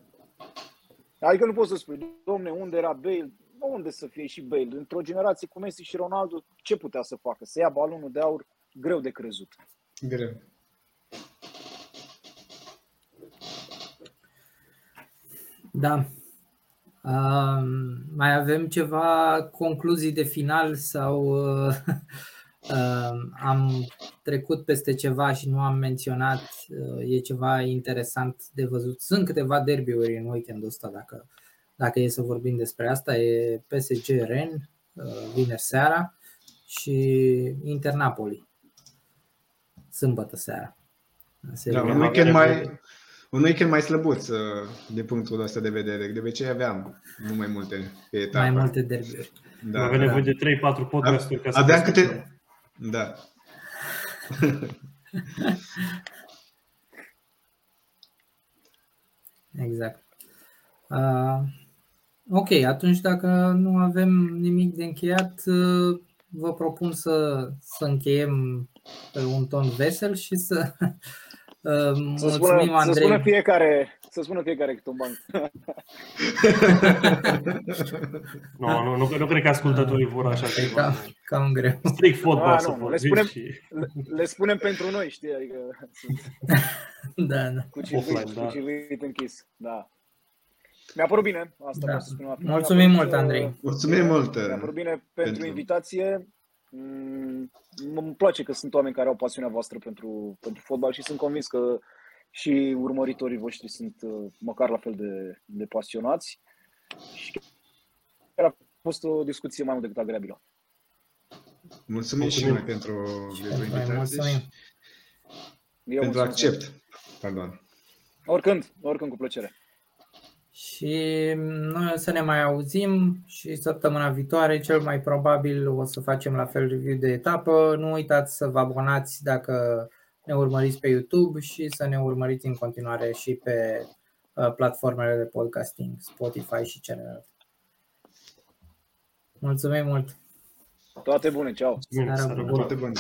Adică nu poți să spui, domne, unde era Bale? Unde să fie și Bale? Într-o generație cu Messi și Ronaldo, ce putea să facă? Să ia balonul de aur? Greu de crezut. Greu. Da. Uh, mai avem ceva concluzii de final sau uh, uh, am trecut peste ceva și nu am menționat, uh, e ceva interesant de văzut. Sunt câteva derbiuri în weekendul ăsta, dacă, dacă e să vorbim despre asta. E PSG Ren, uh, vineri seara și Inter Napoli, sâmbătă seara. Da, un weekend mai, un weekend mai slăbuț uh, de punctul ăsta de vedere. De obicei aveam nu mai multe pe etapă. Mai multe derbiuri. Da, Avem da. nevoie de 3-4 podcasturi ca să Aveam câte... Da. exact. Uh, ok, atunci dacă nu avem nimic de încheiat, uh, vă propun să, să încheiem pe un ton vesel și să Uh, să spună, Andrei. Să spună fiecare, să spună fiecare câte un banc. no, nu, nu, nu cred că ascultătorii vor așa ceva. Cam, cam greu. Strict fotbal ah, să nu, le spunem, și... le, le, spunem pentru noi, știi? Adică da, da. Cu civit, Offline, da. cu civit închis. Da. Mi-a părut bine, asta da. să spun. Mulțumim mult, Andrei. Mulțumim mult. Mi-a părut bine pentru, pentru invitație. Mm, îmi place că sunt oameni care au pasiunea voastră pentru, pentru fotbal și sunt convins că și urmăritorii voștri sunt uh, măcar la fel de, de pasionați. Și chiar a fost o discuție mai mult decât agreabilă. Mulțumim și noi pentru, pentru invitație pentru accept. Pardon. Oricând, oricând cu plăcere. Și noi o să ne mai auzim și săptămâna viitoare cel mai probabil o să facem la fel review de etapă. Nu uitați să vă abonați dacă ne urmăriți pe YouTube și să ne urmăriți în continuare și pe uh, platformele de podcasting, Spotify și celelalte. Mulțumim mult! Toate bune, ceau! Toate bune!